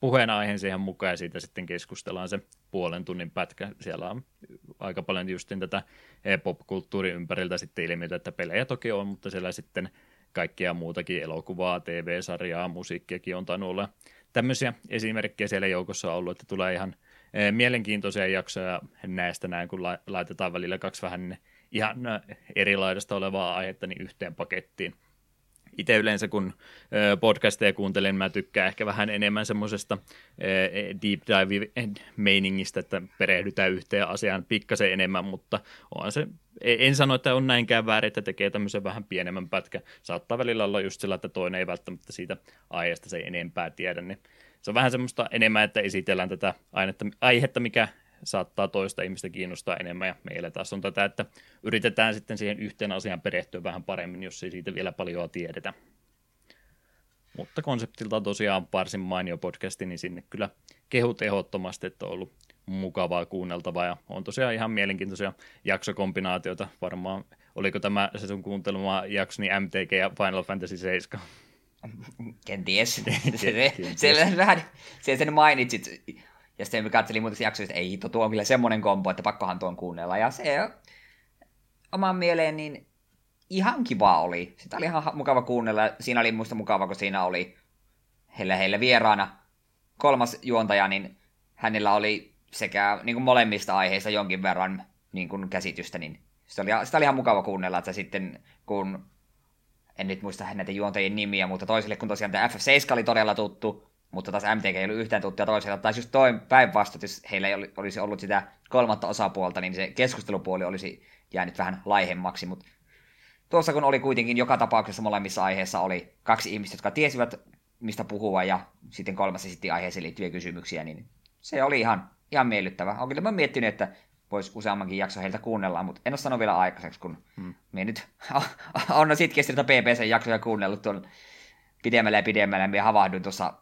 puheenaiheen siihen mukaan ja siitä sitten keskustellaan se puolen tunnin pätkä. Siellä on aika paljon justin tätä pop-kulttuurin ympäriltä sitten ilmiötä, että pelejä toki on, mutta siellä sitten kaikkea muutakin elokuvaa, TV-sarjaa, musiikkiakin on tainnut olla. Tämmöisiä esimerkkejä siellä joukossa on ollut, että tulee ihan eh, mielenkiintoisia jaksoja näistä näin, kun laitetaan välillä kaksi vähän ihan erilaista olevaa aihetta niin yhteen pakettiin – itse yleensä kun podcasteja kuuntelen, mä tykkään ehkä vähän enemmän semmoisesta deep dive-meiningistä, että perehdytään yhteen asiaan pikkasen enemmän, mutta on se, e, en sano, että on näinkään väärin, että tekee tämmöisen vähän pienemmän pätkä. Saattaa välillä olla just sillä, että toinen ei välttämättä siitä aiheesta se enempää tiedä, niin se on vähän semmoista enemmän, että esitellään tätä aihetta, mikä saattaa toista ihmistä kiinnostaa enemmän, ja meillä taas on tätä, että yritetään sitten siihen yhteen asiaan perehtyä vähän paremmin, jos ei siitä vielä paljon tiedetä. Mutta konseptilta tosiaan varsin mainio podcasti, niin sinne kyllä kehut ehdottomasti, että on ollut mukavaa kuunneltavaa, ja on tosiaan ihan mielenkiintoisia jaksokombinaatioita. Varmaan, oliko tämä se sun kuuntelema jakso, niin MTG ja Final Fantasy 7? Kenties. se, se, se, vähän, se sen mainitsit ja sitten me katselin muuten jaksoja, että ei, tuo on kyllä semmoinen kombo, että pakkohan tuon kuunnella. Ja se oman mieleen niin ihan kiva oli. Sitä oli ihan mukava kuunnella. Siinä oli muista mukava, kun siinä oli heille, heille vieraana kolmas juontaja, niin hänellä oli sekä niin kuin molemmista aiheista jonkin verran niin kuin käsitystä, niin sitä oli, sitä oli ihan mukava kuunnella, että sitten kun en nyt muista näitä juontajien nimiä, mutta toisille kun tosiaan tämä FF7 oli todella tuttu, mutta taas MTG ei ollut yhtään tuttuja toisella. Tai just toin päinvastoin, jos heillä ei olisi ollut sitä kolmatta osapuolta, niin se keskustelupuoli olisi jäänyt vähän laihemmaksi. Mutta tuossa kun oli kuitenkin joka tapauksessa molemmissa aiheissa oli kaksi ihmistä, jotka tiesivät, mistä puhua, ja sitten kolmas esitti aiheeseen liittyviä kysymyksiä, niin se oli ihan, ihan miellyttävä. Olen kyllä miettinyt, että voisi useammankin jakso heiltä kuunnella, mutta en ole sanonut vielä aikaiseksi, kun hmm. me nyt on sitkeästi PPC-jaksoja kuunnellut tuolla pidemmälle ja pidemmälle, ja minä havahduin tuossa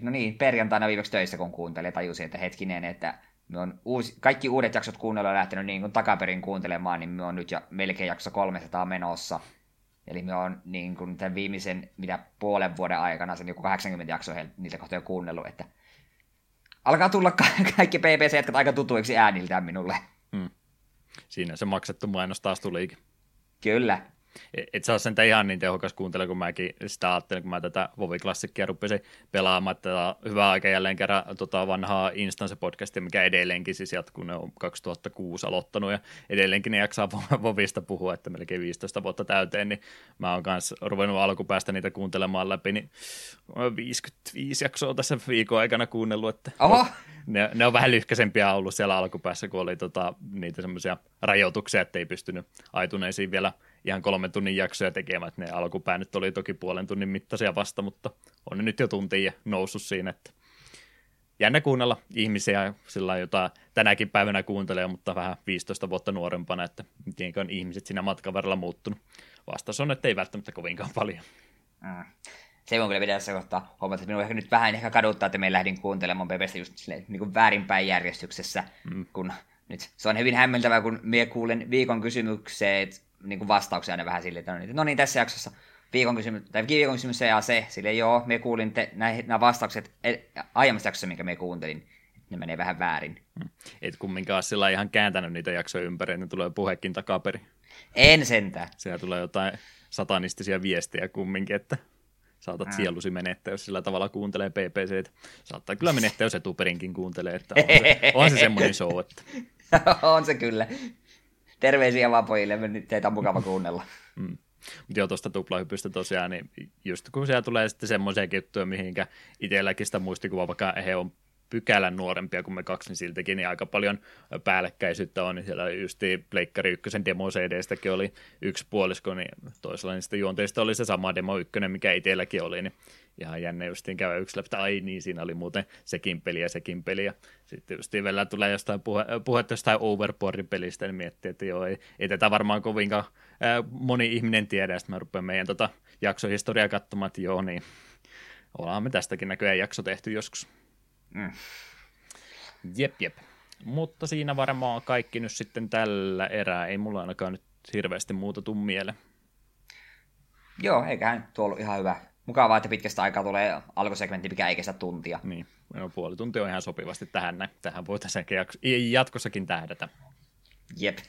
no niin, perjantaina viimeksi töissä, kun kuuntelin, tajusin, että hetkinen, että me on uusi, kaikki uudet jaksot kuunnella lähtenyt niin kuin takaperin kuuntelemaan, niin me on nyt jo melkein jakso 300 menossa. Eli me on niin kuin tämän viimeisen, mitä puolen vuoden aikana, sen joku 80 jaksoa niitä kohtaa jo kuunnellut, että alkaa tulla kaikki ppc aika tutuiksi ääniltään minulle. Hmm. Siinä se maksettu mainos taas tulikin. Kyllä et saa sen ihan niin tehokas kuuntele, kun mäkin sitä ajattelin, kun mä tätä Vovi-klassikkia rupesin pelaamaan, että hyvä aika jälleen kerran tota vanhaa Instance-podcastia, mikä edelleenkin siis jatkuu, ne on 2006 aloittanut ja edelleenkin ne jaksaa Vovista puhua, että melkein 15 vuotta täyteen, niin mä oon kanssa ruvennut alkupäästä niitä kuuntelemaan läpi, niin 55 jaksoa tässä viikon aikana kuunnellut, että Oho. Ne, ne, on vähän lyhkäisempiä ollut siellä alkupäässä, kun oli tota, niitä semmoisia rajoituksia, että ei pystynyt aituneisiin vielä ihan kolmen tunnin jaksoja tekemään, ne alkupää nyt oli toki puolen tunnin mittaisia vasta, mutta on ne nyt jo tuntia noussut siinä, että jännä kuunnella ihmisiä sillä jota tänäkin päivänä kuuntelee, mutta vähän 15 vuotta nuorempana, että miten on ihmiset siinä matkan varrella muuttunut. Vastaus on, että ei välttämättä kovinkaan paljon. Mm. se on kyllä pitää tässä kohtaa huomata, että minun ehkä nyt vähän ehkä kaduttaa, että me lähdin kuuntelemaan PPstä just silleen, niin kuin väärinpäin järjestyksessä, mm. kun nyt se on hyvin hämmentävää, kun minä kuulen viikon kysymykset, niin kuin vastauksia aina vähän silleen, että no niin, tässä jaksossa viikon kysymys, tai viikon kysymys se ja se, sille joo, me kuulin te, näihin, nämä vastaukset aiemmassa jaksossa, minkä me kuuntelin, ne menee vähän väärin. Mm. Et kumminkaan sillä ihan kääntänyt niitä jaksoja ympäri, ne tulee puhekin takaperi. En sentään. Siellä tulee jotain satanistisia viestejä kumminkin, että saatat mm. sielusi menettää, jos sillä tavalla kuuntelee PPC. Saattaa kyllä menettää, jos etuperinkin kuuntelee, että on se, on se semmoinen show. Että... on se kyllä. Terveisiä vaan pojille, teitä on mukava kuunnella. Mm. Mutta joo, tuosta tuplahypystä tosiaan, niin just kun siellä tulee sitten semmoisia juttuja, mihinkä itselläkin sitä muistikuvaa, vaikka he on pykälän nuorempia kuin me kaksi, niin siltäkin niin aika paljon päällekkäisyyttä on. Niin siellä just Pleikkari ykkösen demo CD-stäkin oli yksi puolisko, niin toisella sitten juonteista oli se sama demo ykkönen, mikä itselläkin oli, niin ihan jännä justiin käydä yksi läpi, ai niin, siinä oli muuten sekin peli ja sekin peli, ja sitten justiin vielä tulee jostain puhe, puhetta jostain Overboardin pelistä, niin miettii, että joo, ei, ei tätä varmaan kovinkaan moni ihminen tiedä, sitten mä rupean meidän tota jaksohistoriaa katsomaan, että joo, niin ollaan me tästäkin näköjään jakso tehty joskus. Mm. Jep, jep. Mutta siinä varmaan kaikki nyt sitten tällä erää. Ei mulla ainakaan nyt hirveästi muuta tuu mieleen. Joo, eiköhän tuo ollut ihan hyvä. Mukavaa, että pitkästä aikaa tulee alkusegmentti, mikä ei kestä tuntia. Niin, no, puoli tuntia on ihan sopivasti tähän näin. Tähän voitaisiin jatkossakin tähdätä. Jep.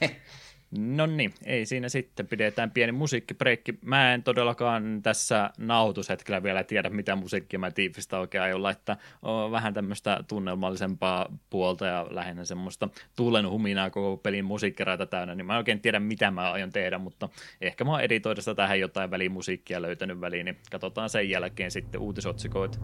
No niin, ei siinä sitten, pidetään pieni musiikkibreikki. Mä en todellakaan tässä nautushetkellä vielä tiedä, mitä musiikkia mä tiivistä oikein aion laittaa. On vähän tämmöistä tunnelmallisempaa puolta ja lähinnä semmoista tuulen huminaa koko pelin musiikkiraita täynnä, niin mä en oikein tiedä, mitä mä aion tehdä, mutta ehkä mä oon editoidessa tähän jotain välimusiikkia löytänyt väliin, niin katsotaan sen jälkeen sitten uutisotsikoita.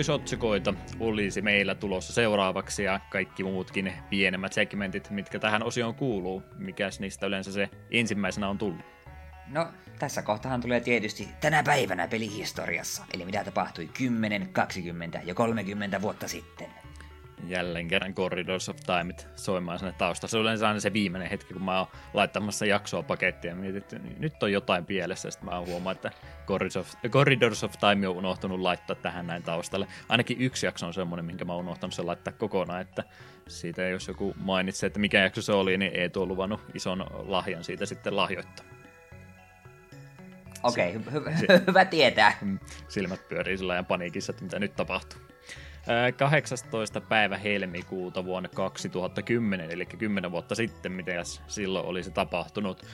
Uutisotsikoita olisi meillä tulossa seuraavaksi ja kaikki muutkin pienemmät segmentit, mitkä tähän osioon kuuluu. Mikäs niistä yleensä se ensimmäisenä on tullut? No, tässä kohtahan tulee tietysti tänä päivänä pelihistoriassa, eli mitä tapahtui 10, 20 ja 30 vuotta sitten jälleen kerran Corridors of Time soimaan sinne taustalla. Se on yleensä aina se viimeinen hetki, kun mä oon laittamassa jaksoa pakettia ja mietin, että nyt on jotain pielessä. Sitten mä huomaan, että Corridors of, Corridors of Time on unohtunut laittaa tähän näin taustalle. Ainakin yksi jakso on semmoinen, minkä mä oon unohtanut sen laittaa kokonaan, että siitä jos joku mainitsee, että mikä jakso se oli, niin ei tuo luvannut ison lahjan siitä sitten lahjoittaa. Okei, okay, hy- hyvä tietää. Silmät pyörii sillä ajan paniikissa, että mitä nyt tapahtuu. 18. päivä helmikuuta vuonna 2010, eli 10 vuotta sitten, mitä silloin olisi tapahtunut.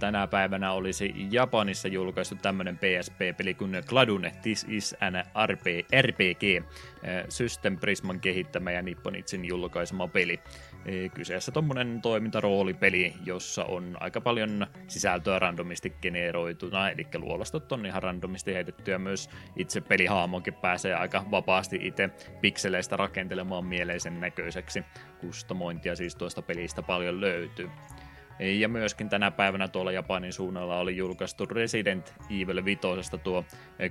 Tänä päivänä olisi Japanissa julkaistu tämmöinen PSP-peli kuin Gladune This is an RP, RPG, System Prisman kehittämä ja Nipponitsin julkaisema peli. Kyseessä tuommoinen toimintaroolipeli, jossa on aika paljon sisältöä randomisti generoituna, eli luolastot on ihan randomisti heitettyä myös itse pelihaamonkin pääsee aika vapaasti itse pikseleistä rakentelemaan mieleisen näköiseksi. Kustomointia siis tuosta pelistä paljon löytyy. Ja myöskin tänä päivänä tuolla Japanin suunnalla oli julkaistu Resident Evil 5 tuo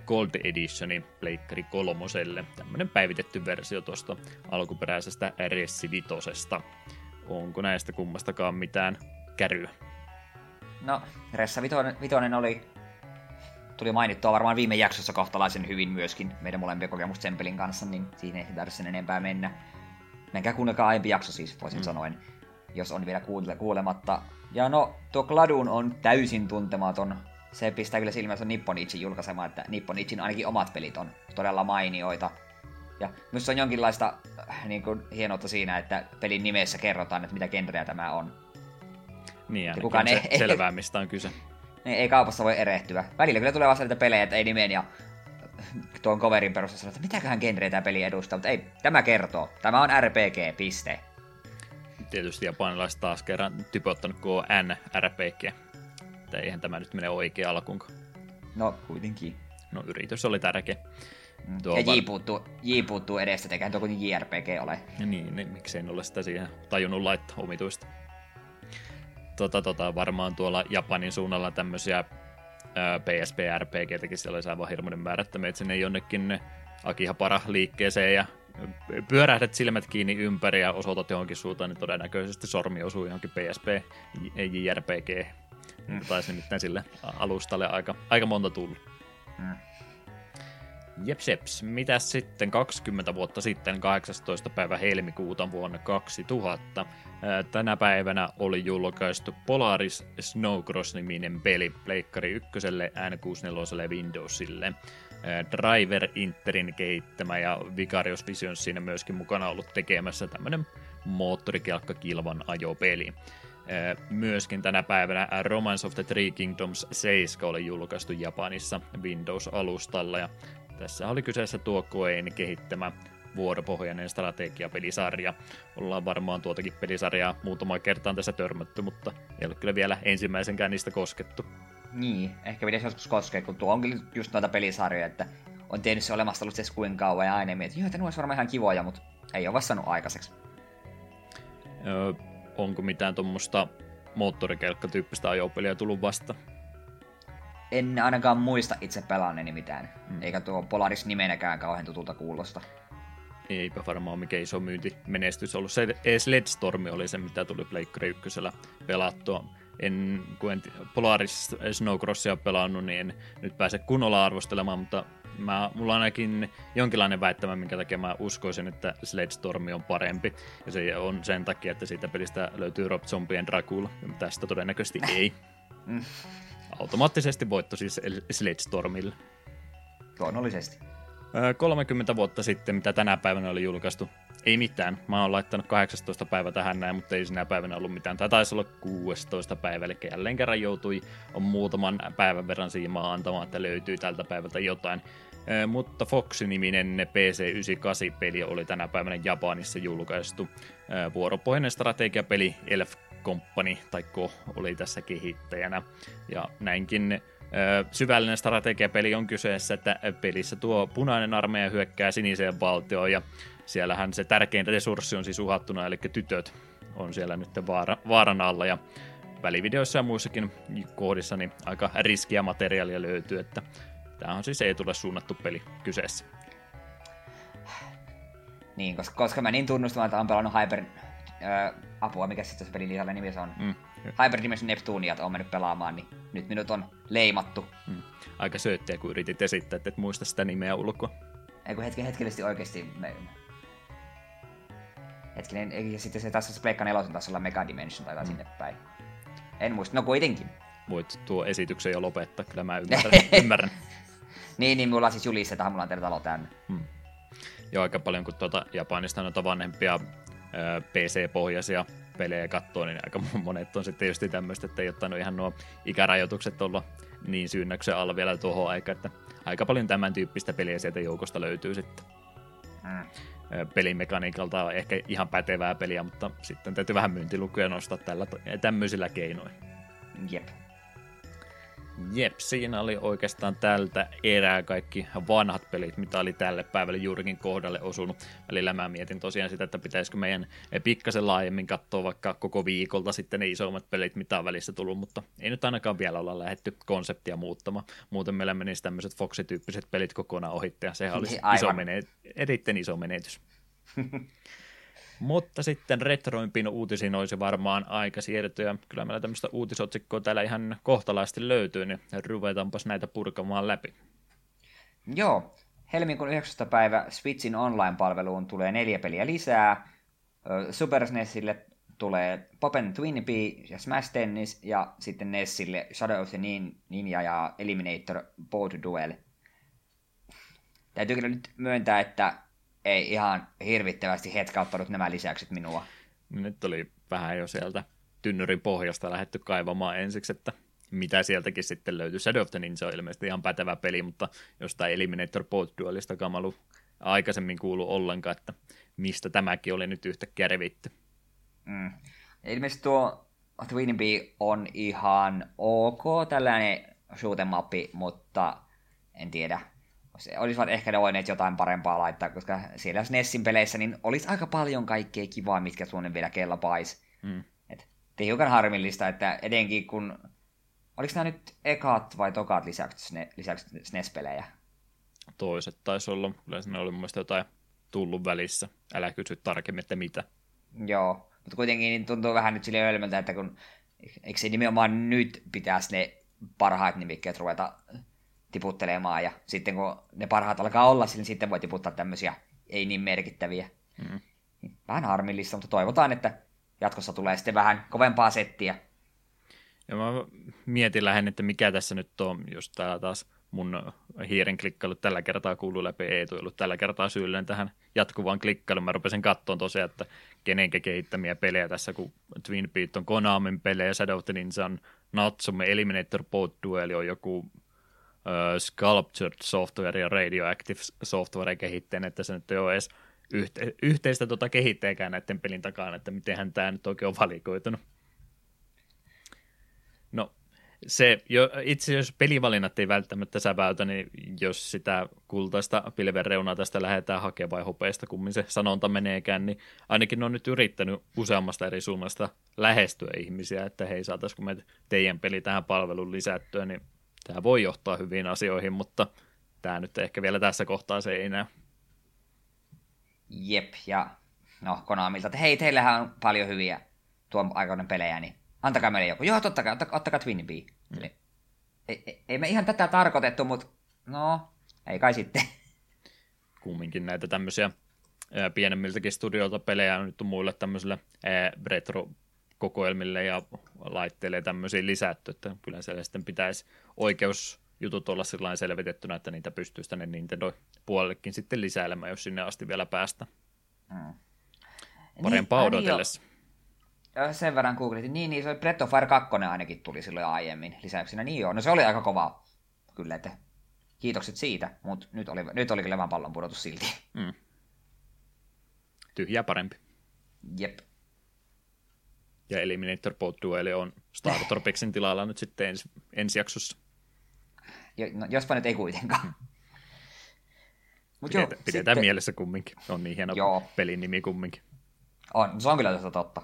Gold Editioni Pleikkari kolmoselle. Tämmönen päivitetty versio tuosta alkuperäisestä Ressi 5. Onko näistä kummastakaan mitään käryä? No, Ressa Vitoinen, Vitoinen oli, tuli mainittua varmaan viime jaksossa kohtalaisen hyvin myöskin meidän molempia kokemusta Sempelin kanssa, niin siinä ei tarvitse sen enempää mennä. Menkää kuunnelkaa aiempi jakso siis, voisin mm. sanoen, jos on vielä kuule- kuulematta. Ja no, tuo Gladun on täysin tuntematon. Se pistää kyllä silmänsä Nipponichin julkaisema, että Nipponichin ainakin omat pelit on todella mainioita. Ja myös on jonkinlaista äh, niin kuin, hienoutta siinä, että pelin nimessä kerrotaan, että mitä genreä tämä on. Niin, ainakin kukaan se ei, selvää, mistä on kyse. Niin, ei kaupassa voi erehtyä. Välillä kyllä tulee vasta niitä pelejä, että ei nimen ja tuon coverin perusteella että mitäköhän genreä tämä peli edustaa, mutta ei, tämä kertoo. Tämä on RPG, piste. Tietysti japanilaiset taas kerran typottanut kuin NRPG. Että eihän tämä nyt mene oikein alkuun. No, kuitenkin. No, yritys oli tärkeä. Mm. Tuo ja J puuttuu, J puuttuu edestä, tuo kuin JRPG ole. Ja niin, niin, miksei ole sitä siihen tajunnut laittaa omituista. Tota, tota, varmaan tuolla Japanin suunnalla tämmöisiä PSP RPGtäkin siellä olisi aivan hirmuinen määrä, että sinne jonnekin Akihapara liikkeeseen ja pyörähdät silmät kiinni ympäri ja osoitat johonkin suuntaan, niin todennäköisesti sormi osuu johonkin PSP JRPG. Mm. Taisi nyt sille alustalle aika, aika monta tullut. Mm. Jeps, jeps. Mitäs sitten 20 vuotta sitten, 18. päivä helmikuuta vuonna 2000, tänä päivänä oli julkaistu Polaris Snowcross-niminen peli Pleikkari 1, N64 Windowsille. Driver Interin kehittämä ja Vicarious Visions siinä myöskin mukana ollut tekemässä tämmönen moottorikelkkakilvan ajopeli. Myöskin tänä päivänä Romance of the Three Kingdoms 7 oli julkaistu Japanissa Windows-alustalla ja tässä oli kyseessä tuo Koein kehittämä vuoropohjainen strategiapelisarja. Ollaan varmaan tuotakin pelisarjaa muutama kertaan tässä törmätty, mutta ei ole kyllä vielä ensimmäisenkään niistä koskettu. Niin, ehkä pitäisi joskus koskea, kun tuo on kyllä just noita pelisarjoja, että on tehnyt se olemassa ollut se kuinka kauan ja aina mietin, että nuo varmaan ihan kivoja, mutta ei ole vastannut aikaiseksi. Öö, onko mitään tuommoista moottorikelkkatyyppistä ajopeliä tullut vasta? En ainakaan muista itse pelanneeni mitään. Hmm. Eikä tuo Polaris nimenäkään kauhean tutulta kuulosta. Eipä varmaan mikä iso myynti menestys ollut. Se edes Storm oli se, mitä tuli Pleikkari ykkösellä pelattua. En, kun en Polaris Snowcrossia pelannut, niin en nyt pääse kunnolla arvostelemaan, mutta mä, mulla on ainakin jonkinlainen väittämä, minkä takia mä uskoisin, että Storm on parempi. Ja se on sen takia, että siitä pelistä löytyy Rob Zombien Dracula. Tästä todennäköisesti ei. Mm. Automaattisesti voitto siis Stormille. Luonnollisesti. 30 vuotta sitten, mitä tänä päivänä oli julkaistu. Ei mitään. Mä oon laittanut 18 päivä tähän näin, mutta ei sinä päivänä ollut mitään. Tai taisi olla 16 päivä, eli jälleen kerran joutui on muutaman päivän verran siimaa antamaan, että löytyy tältä päivältä jotain. Mutta Fox-niminen PC98-peli oli tänä päivänä Japanissa julkaistu. Vuoropohjainen strategiapeli Elf Company, tai Ko, oli tässä kehittäjänä. Ja näinkin syvällinen strategiapeli on kyseessä, että pelissä tuo punainen armeija hyökkää siniseen valtioon ja siellähän se tärkein resurssi on siis uhattuna, eli tytöt on siellä nyt vaara, vaaran alla ja välivideoissa ja muissakin kohdissa niin aika riskiä materiaalia löytyy, että tämä on siis ei tule suunnattu peli kyseessä. Niin, koska, koska mä niin tunnustamaan, että on pelannut Hyper... Äh, apua, mikä sitten se pelin lisällä nimi se on? Mm. Hyper Dimension Neptuniat on mennyt pelaamaan, niin nyt minut on leimattu. Hmm. Aika sööttiä, kun yritit esittää, että et muista sitä nimeä ulkoa. Eikö hetken, hetkellisesti oikeasti... Me... Hetkinen, ja sitten se tässä se Pleikka 4 taas olla Mega Dimension tai hmm. sinne päin. En muista, no kuitenkin. Voit tuo esityksen jo lopettaa, kyllä mä ymmärrän. ymmärrän. niin, niin mulla siis julistetaan, mulla on teillä talo täynnä. Hmm. Joo, aika paljon, kun tuota Japanista noita vanhempia PC-pohjaisia pelejä katsoo, niin aika monet on sitten just tämmöistä, että ei ottanut ihan nuo ikärajoitukset olla niin syynnäksen alla vielä tuohon aikaan, että aika paljon tämän tyyppistä peliä sieltä joukosta löytyy sitten. Mm. Pelimekaniikalta ehkä ihan pätevää peliä, mutta sitten täytyy vähän myyntilukuja nostaa tällä, tämmöisillä keinoin. Jep. Jep, siinä oli oikeastaan tältä erää kaikki vanhat pelit, mitä oli tälle päivälle juurikin kohdalle osunut. Välillä mä mietin tosiaan sitä, että pitäisikö meidän pikkasen laajemmin katsoa vaikka koko viikolta sitten ne isommat pelit, mitä on välissä tullut, mutta ei nyt ainakaan vielä olla lähetty konseptia muuttamaan. Muuten meillä menisi tämmöiset Foxi-tyyppiset pelit kokonaan ohitte, ja sehän olisi niin, iso menetys, erittäin iso menetys. Mutta sitten retroimpin uutisiin olisi varmaan aika siirtyä. Kyllä meillä tämmöistä uutisotsikkoa täällä ihan kohtalaisesti löytyy, niin ruvetaanpas näitä purkamaan läpi. Joo, helmikuun 9. päivä Switchin online-palveluun tulee neljä peliä lisää. Super SNESille tulee Popen Twinbee ja Smash Tennis, ja sitten Nessille Shadow of the Ninja ja Eliminator Board Duel. Täytyy kyllä nyt myöntää, että ei ihan hirvittävästi hetkauttanut nämä lisäykset minua. Nyt oli vähän jo sieltä tynnyrin pohjasta lähetty kaivamaan ensiksi, että mitä sieltäkin sitten löytyy. Shadow of the Ninja on ilmeisesti ihan pätevä peli, mutta jostain Eliminator Board Duelista kamalu aikaisemmin kuulu ollenkaan, että mistä tämäkin oli nyt yhtäkkiä revitty. Mm. Ilmeisesti tuo Twin Bee on ihan ok tällainen shoot mappi, mutta en tiedä. Olisivat ehkä ne voineet jotain parempaa laittaa, koska siellä Nessin peleissä niin olisi aika paljon kaikkea kivaa, mitkä tuonne vielä kelpaisi. Mm. Et, hiukan harmillista, että edenkin kun... Oliko nämä nyt ekat vai tokat lisäksi, lisäksi SNES-pelejä? Toiset taisi olla. Yleensä ne oli mun mielestä jotain tullut välissä. Älä kysy tarkemmin, että mitä. Joo, mutta kuitenkin niin tuntuu vähän nyt sille ölmöltä, että kun eikö se nimenomaan nyt pitäisi ne parhaat nimikkeet ruveta tiputtelemaan, ja sitten kun ne parhaat alkaa olla, niin sitten voi tiputtaa tämmöisiä ei niin merkittäviä. Mm. Vähän harmillista, mutta toivotaan, että jatkossa tulee sitten vähän kovempaa settiä. Ja mä mietin lähinnä, että mikä tässä nyt on, jos tää taas mun hiiren klikkailu tällä kertaa kuuluu läpi, ei tullut tällä kertaa syyllinen tähän jatkuvaan klikkailuun. Mä rupesin katsomaan tosiaan, että kenenkä kehittämiä pelejä tässä, kun Twin Peaks on Konamin pelejä, Shadow of the Ninja on Natsume, Eliminator Boat Duel on joku Sculptured Software ja Radioactive Software kehittäjän, että se nyt ei ole edes yhte, yhteistä tuota kehittäjäkään näiden pelin takana, että mitenhän tämä nyt oikein on valikoitunut. No, se, jo, itse jos pelivalinnat ei välttämättä säväytä, niin jos sitä kultaista pilven reunaa tästä lähdetään hakemaan vai hopeista, kummin se sanonta meneekään, niin ainakin ne on nyt yrittänyt useammasta eri suunnasta lähestyä ihmisiä, että hei, saataisiko me teidän peli tähän palveluun lisättyä, niin tämä voi johtaa hyviin asioihin, mutta tämä nyt ehkä vielä tässä kohtaa se ei näy. Jep, ja no Konamilta, että hei, teillähän on paljon hyviä tuon aikainen pelejä, niin antakaa meille joku. Joo, totta kai, ottakaa, ottakaa Twin Bee. Mm. Ei, ei, ei, me ihan tätä tarkoitettu, mutta no, ei kai sitten. Kumminkin näitä tämmöisiä pienemmiltäkin studioilta pelejä on nyt muille tämmöisille ää, retro-kokoelmille ja laitteille ja tämmöisiin lisätty, että kyllä siellä sitten pitäisi oikeusjutut olla sillä selvitettynä, että niitä pystyisi tänne Nintendo puolellekin sitten lisäilemään, jos sinne asti vielä päästä. Mm. Parempaa niin, odotellessa sen verran googletin, niin, niin se Breath of Fire 2 ainakin tuli silloin aiemmin lisäyksenä. Niin joo, no se oli aika kova kyllä, että kiitokset siitä, mutta nyt oli, nyt oli kyllä vaan pallon pudotus silti. Mm. Tyhjää parempi. Jep. Ja Eliminator Boat Duel on Star Torpexin tilalla nyt sitten ensi, ensi jaksossa. Jo, no, jospa nyt ei kuitenkaan. Hmm. Mut Pidetä, joo, pidetään sitten... mielessä kumminkin. On niin hieno joo. pelin nimi kumminkin. On, se on kyllä tästä totta.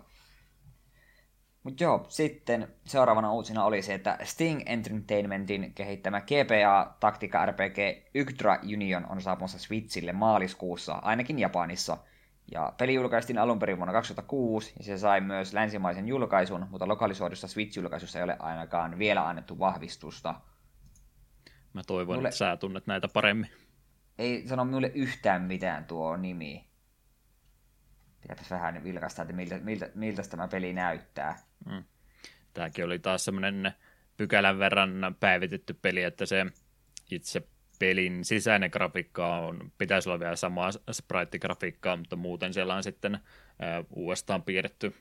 Mutta joo, sitten seuraavana uutisena oli se, että Sting Entertainmentin kehittämä GPA Taktika RPG Yggdra Union on saapumassa Switchille maaliskuussa, ainakin Japanissa. Ja peli julkaistiin alun perin vuonna 2006, ja se sai myös länsimaisen julkaisun, mutta lokalisoidusta Switch-julkaisussa ei ole ainakaan vielä annettu vahvistusta. Mä toivon, mulle... että sä tunnet näitä paremmin. Ei sano minulle yhtään mitään tuo nimi. Pitääpäs vähän vilkaista, että miltä, miltä, miltä tämä peli näyttää. Mm. Tämäkin oli taas semmoinen pykälän verran päivitetty peli, että se itse pelin sisäinen grafiikka on, pitäisi olla vielä samaa sprite-grafiikkaa, mutta muuten siellä on sitten äh, uudestaan piirretty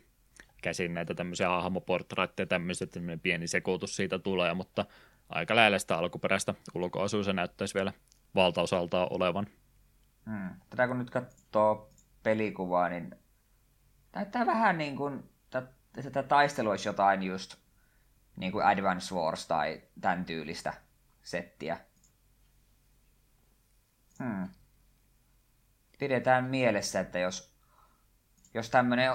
käsin näitä tämmöisiä hahmoportraitteja tämmöiset, että pieni sekoitus siitä tulee, mutta aika lähellä sitä alkuperäistä ulkoasua se näyttäisi vielä valtaosaltaan olevan. Hmm. Tätä kun nyt katsoo pelikuvaa, niin näyttää vähän niin kuin että taistelu olisi jotain just niin kuin Advance Wars tai tämän tyylistä settiä. Hmm. Pidetään mielessä, että jos, jos tämmöinen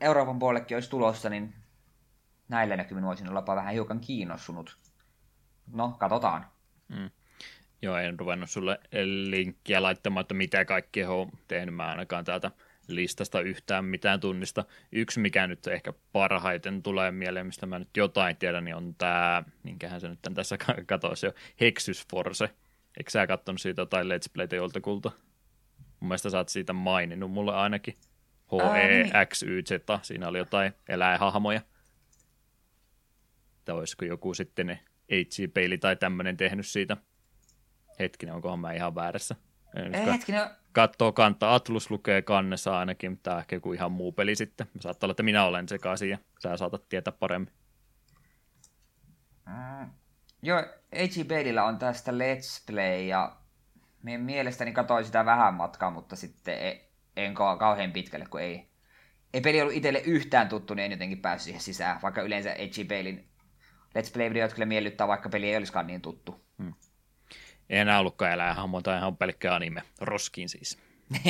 Euroopan puolellekin olisi tulossa, niin näillä näkymin voisin olla vähän hiukan kiinnostunut. No, katsotaan. Hmm. Joo, en ruvennut sulle linkkiä laittamaan, että mitä kaikkea on tehnyt. Mä ainakaan täältä listasta yhtään mitään tunnista. Yksi, mikä nyt ehkä parhaiten tulee mieleen, mistä mä nyt jotain tiedän, niin on tämä, minkähän se nyt tässä katoisi jo, Hexus Force. Eikö sä katsonut siitä jotain Let's Playtä joltakulta? Mun mielestä sä oot siitä maininnut mulle ainakin. H-E-X-Y-Z, siinä oli jotain eläinhahmoja. Tai olisiko joku sitten ne HG-peili tai tämmöinen tehnyt siitä. Hetkinen, onkohan mä ihan väärässä? Ei, hetkinen. Katsoo kantaa, Atlus lukee kannessa ainakin, mutta tämä ehkä joku ihan muu peli sitten. Saattaa olla, että minä olen sekaisin ja sä saatat tietää paremmin. Mm, joo, H.G. Bailillä on tästä Let's Play ja mielestäni katsoin sitä vähän matkaa, mutta sitten e- en kauhean pitkälle, kun ei, ei peli ollut itselle yhtään tuttu, niin en jotenkin päässyt siihen sisään, vaikka yleensä H.G. Bailin Let's Play-videot kyllä miellyttää, vaikka peli ei olisikaan niin tuttu. Hmm. Ei enää ollutkaan eläinhahmo, tai ihan pelkkä anime. Roskiin siis.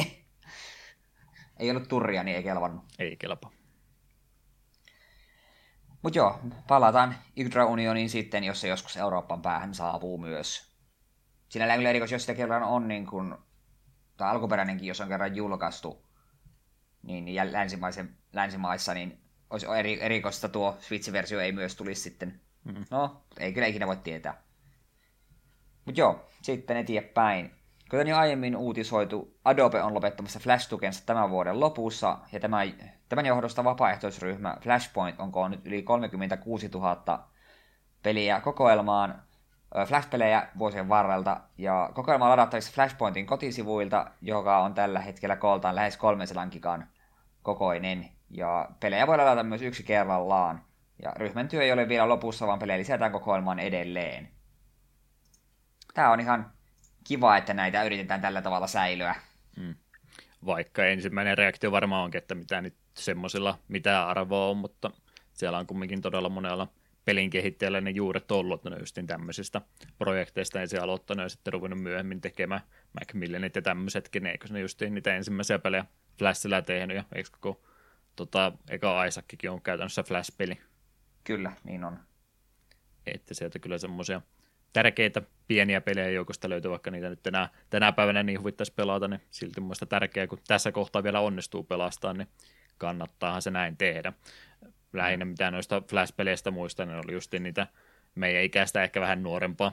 ei ollut turria, niin ei kelvannut. Ei kelpa. Mutta joo, palataan Ygdra Unioniin sitten, jos se joskus Euroopan päähän saapuu myös. Sinällään kyllä erikois, jos sitä kerran on niin kun, tai alkuperäinenkin, jos on kerran julkaistu, niin länsimaisen, länsimaissa, niin olisi eri, erikoista tuo Switch-versio ei myös tulisi sitten. Mm. No, ei kyllä ikinä voi tietää. Mutta joo, sitten eteenpäin. Kuten jo aiemmin uutisoitu, Adobe on lopettamassa Flash-tukensa tämän vuoden lopussa, ja tämän, tämän johdosta vapaaehtoisryhmä Flashpoint on koonnut yli 36 000 peliä kokoelmaan, Flash-pelejä vuosien varrelta, ja kokoelma on ladattavissa Flashpointin kotisivuilta, joka on tällä hetkellä kooltaan lähes 300 gigan kokoinen, ja pelejä voi ladata myös yksi kerrallaan. Ja ryhmän työ ei ole vielä lopussa, vaan pelejä lisätään kokoelmaan edelleen. Tämä on ihan kiva, että näitä yritetään tällä tavalla säilyä. Mm. Vaikka ensimmäinen reaktio varmaan onkin, että mitä nyt semmoisilla mitä arvoa on, mutta siellä on kumminkin todella monella pelin kehittäjällä ne juuret ollut, että ne justin tämmöisistä projekteista ensin aloittanut ja sitten ruvennut myöhemmin tekemään Macmillanit ja tämmöisetkin, eikö ne justiin niitä ensimmäisiä pelejä Flashilla tehnyt ja eikö koko tota, eka Isaackikin on käytännössä Flash-peli. Kyllä, niin on. Että sieltä kyllä semmoisia tärkeitä pieniä pelejä joukosta löytyy, vaikka niitä nyt tänä, tänä päivänä niin huvittaisi pelata, niin silti mun mielestä tärkeää, kun tässä kohtaa vielä onnistuu pelastaa, niin kannattaahan se näin tehdä. Lähinnä mitä noista Flash-peleistä muistan, niin oli just niitä meidän ikäistä ehkä vähän nuorempaa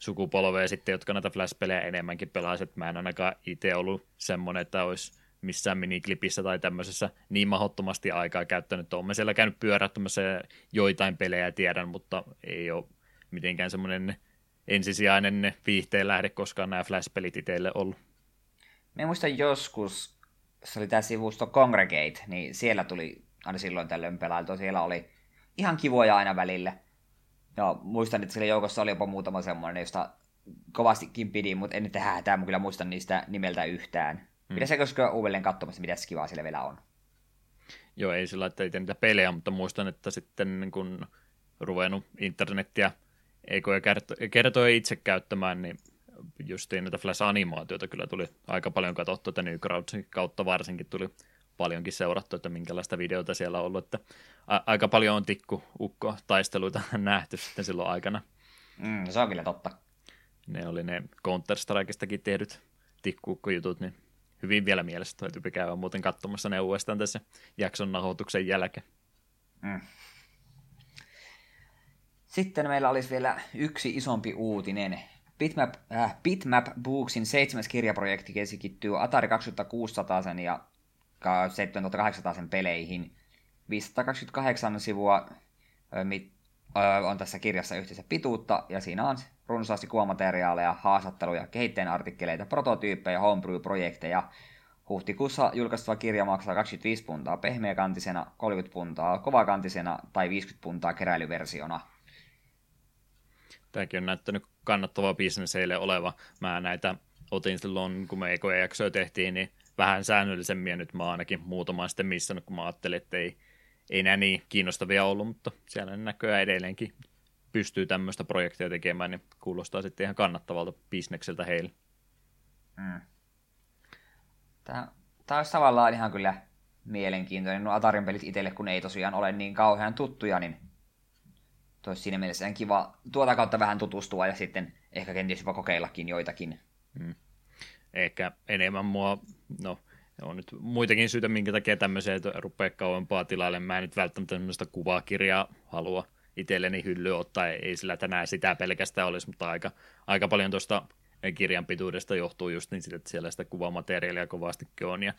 sukupolvea sitten, jotka näitä Flash-pelejä enemmänkin pelaisivat. Mä en ainakaan itse ollut semmoinen, että olisi missään miniklipissä tai tämmöisessä niin mahdottomasti aikaa käyttänyt. Olen siellä käynyt pyöräyttämässä joitain pelejä tiedän, mutta ei ole mitenkään semmoinen ensisijainen viihteen lähde koskaan nämä Flash-pelit itselle ollut. Me muistan joskus, se oli tämä sivusto Congregate, niin siellä tuli aina silloin tällöin pelailtua. Siellä oli ihan kivoja aina välillä. Ja muistan, että siellä joukossa oli jopa muutama semmoinen, josta kovastikin pidin, mutta en nyt hätää, mä kyllä muistan niistä nimeltä yhtään. Mm. Pitäisi koska uudelleen katsomassa, mitä kivaa siellä vielä on. Joo, ei sillä että ei niitä pelejä, mutta muistan, että sitten kun ruvennut internettiä eikö kertoja itse käyttämään, niin justiin näitä Flash-animaatioita kyllä tuli aika paljon katsottu, että Newgroundsin kautta varsinkin tuli paljonkin seurattu, että minkälaista videota siellä on ollut, että a- aika paljon on tikku ukko taisteluita nähty sitten silloin aikana. Mm, se on kyllä totta. Ne oli ne Counter-Strikestakin tehdyt tikkuukko-jutut, niin hyvin vielä mielessä. Täytyy käydä muuten katsomassa ne uudestaan tässä jakson nahoituksen jälkeen. Mm. Sitten meillä olisi vielä yksi isompi uutinen. Bitmap, äh, Bitmap Booksin seitsemäs kirjaprojekti keskittyy Atari 2600 ja 7800 peleihin. 528 sivua mit, on tässä kirjassa yhteensä pituutta, ja siinä on runsaasti kuvamateriaaleja, haastatteluja, kehittäjän artikkeleita, prototyyppejä, homebrew-projekteja. Huhtikuussa julkaistuva kirja maksaa 25 puntaa pehmeäkantisena, 30 puntaa kovakantisena tai 50 puntaa keräilyversiona. Tämäkin on näyttänyt kannattavaa bisneseille oleva. Mä näitä otin silloin, kun me ekojaksoja tehtiin, niin vähän säännöllisemmin, ja nyt mä ainakin muutama sitten missannut, kun mä ajattelin, että ei, ei nämä niin kiinnostavia ollut, mutta siellä näköjään edelleenkin pystyy tämmöistä projektia tekemään, niin kuulostaa sitten ihan kannattavalta bisnekseltä heille. Mm. Tämä, tämä olisi tavallaan ihan kyllä mielenkiintoinen. No Atarin pelit itselle, kun ei tosiaan ole niin kauhean tuttuja, niin toisi siinä mielessä kiva tuota kautta vähän tutustua ja sitten ehkä kenties jopa kokeillakin joitakin. Mm. Ehkä enemmän mua, no on nyt muitakin syitä, minkä takia että rupeaa kauempaa tilalle. Mä en nyt välttämättä tämmöistä kuvakirjaa halua itselleni hyllyä ottaa, ei sillä tänään sitä pelkästään olisi, mutta aika, aika paljon tuosta kirjan pituudesta johtuu just niin, että siellä sitä kuvamateriaalia kovastikin on, ja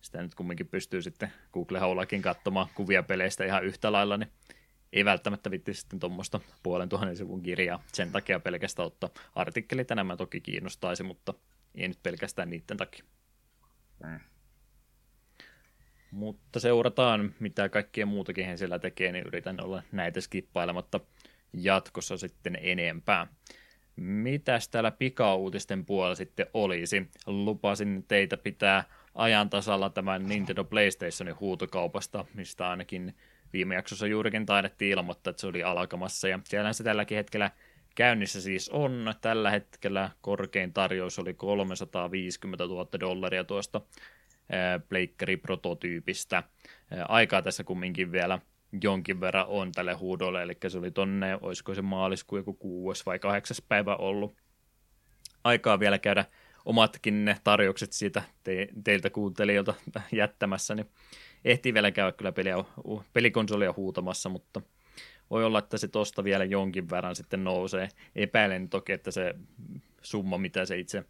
sitä nyt kumminkin pystyy sitten Google-haulakin katsomaan kuvia peleistä ihan yhtä lailla, niin ei välttämättä vitti sitten tuommoista puolen tuhannen sivun kirjaa sen takia pelkästään ottaa. Artikkelit enemmän toki kiinnostaisi, mutta ei nyt pelkästään niiden takia. Mm. Mutta seurataan, mitä kaikkea muutakin he siellä tekee, niin yritän olla näitä skippailematta jatkossa sitten enempää. Mitäs täällä pikauutisten puolella sitten olisi? Lupasin teitä pitää ajan tasalla tämän Nintendo PlayStationin huutokaupasta, mistä ainakin viime jaksossa juurikin taidettiin ilmoittaa, että se oli alkamassa. Ja siellä se tälläkin hetkellä käynnissä siis on. Tällä hetkellä korkein tarjous oli 350 000 dollaria tuosta pleikkari-prototyypistä. Aikaa tässä kumminkin vielä jonkin verran on tälle huudolle, eli se oli tonne, olisiko se maaliskuun joku kuudes vai kahdeksas päivä ollut. Aikaa vielä käydä omatkin ne tarjoukset siitä te, teiltä kuuntelijoilta jättämässä, niin ehtii vielä käydä kyllä peliä, pelikonsolia huutamassa, mutta voi olla, että se tosta vielä jonkin verran sitten nousee. Epäilen toki, että se summa, mitä se itse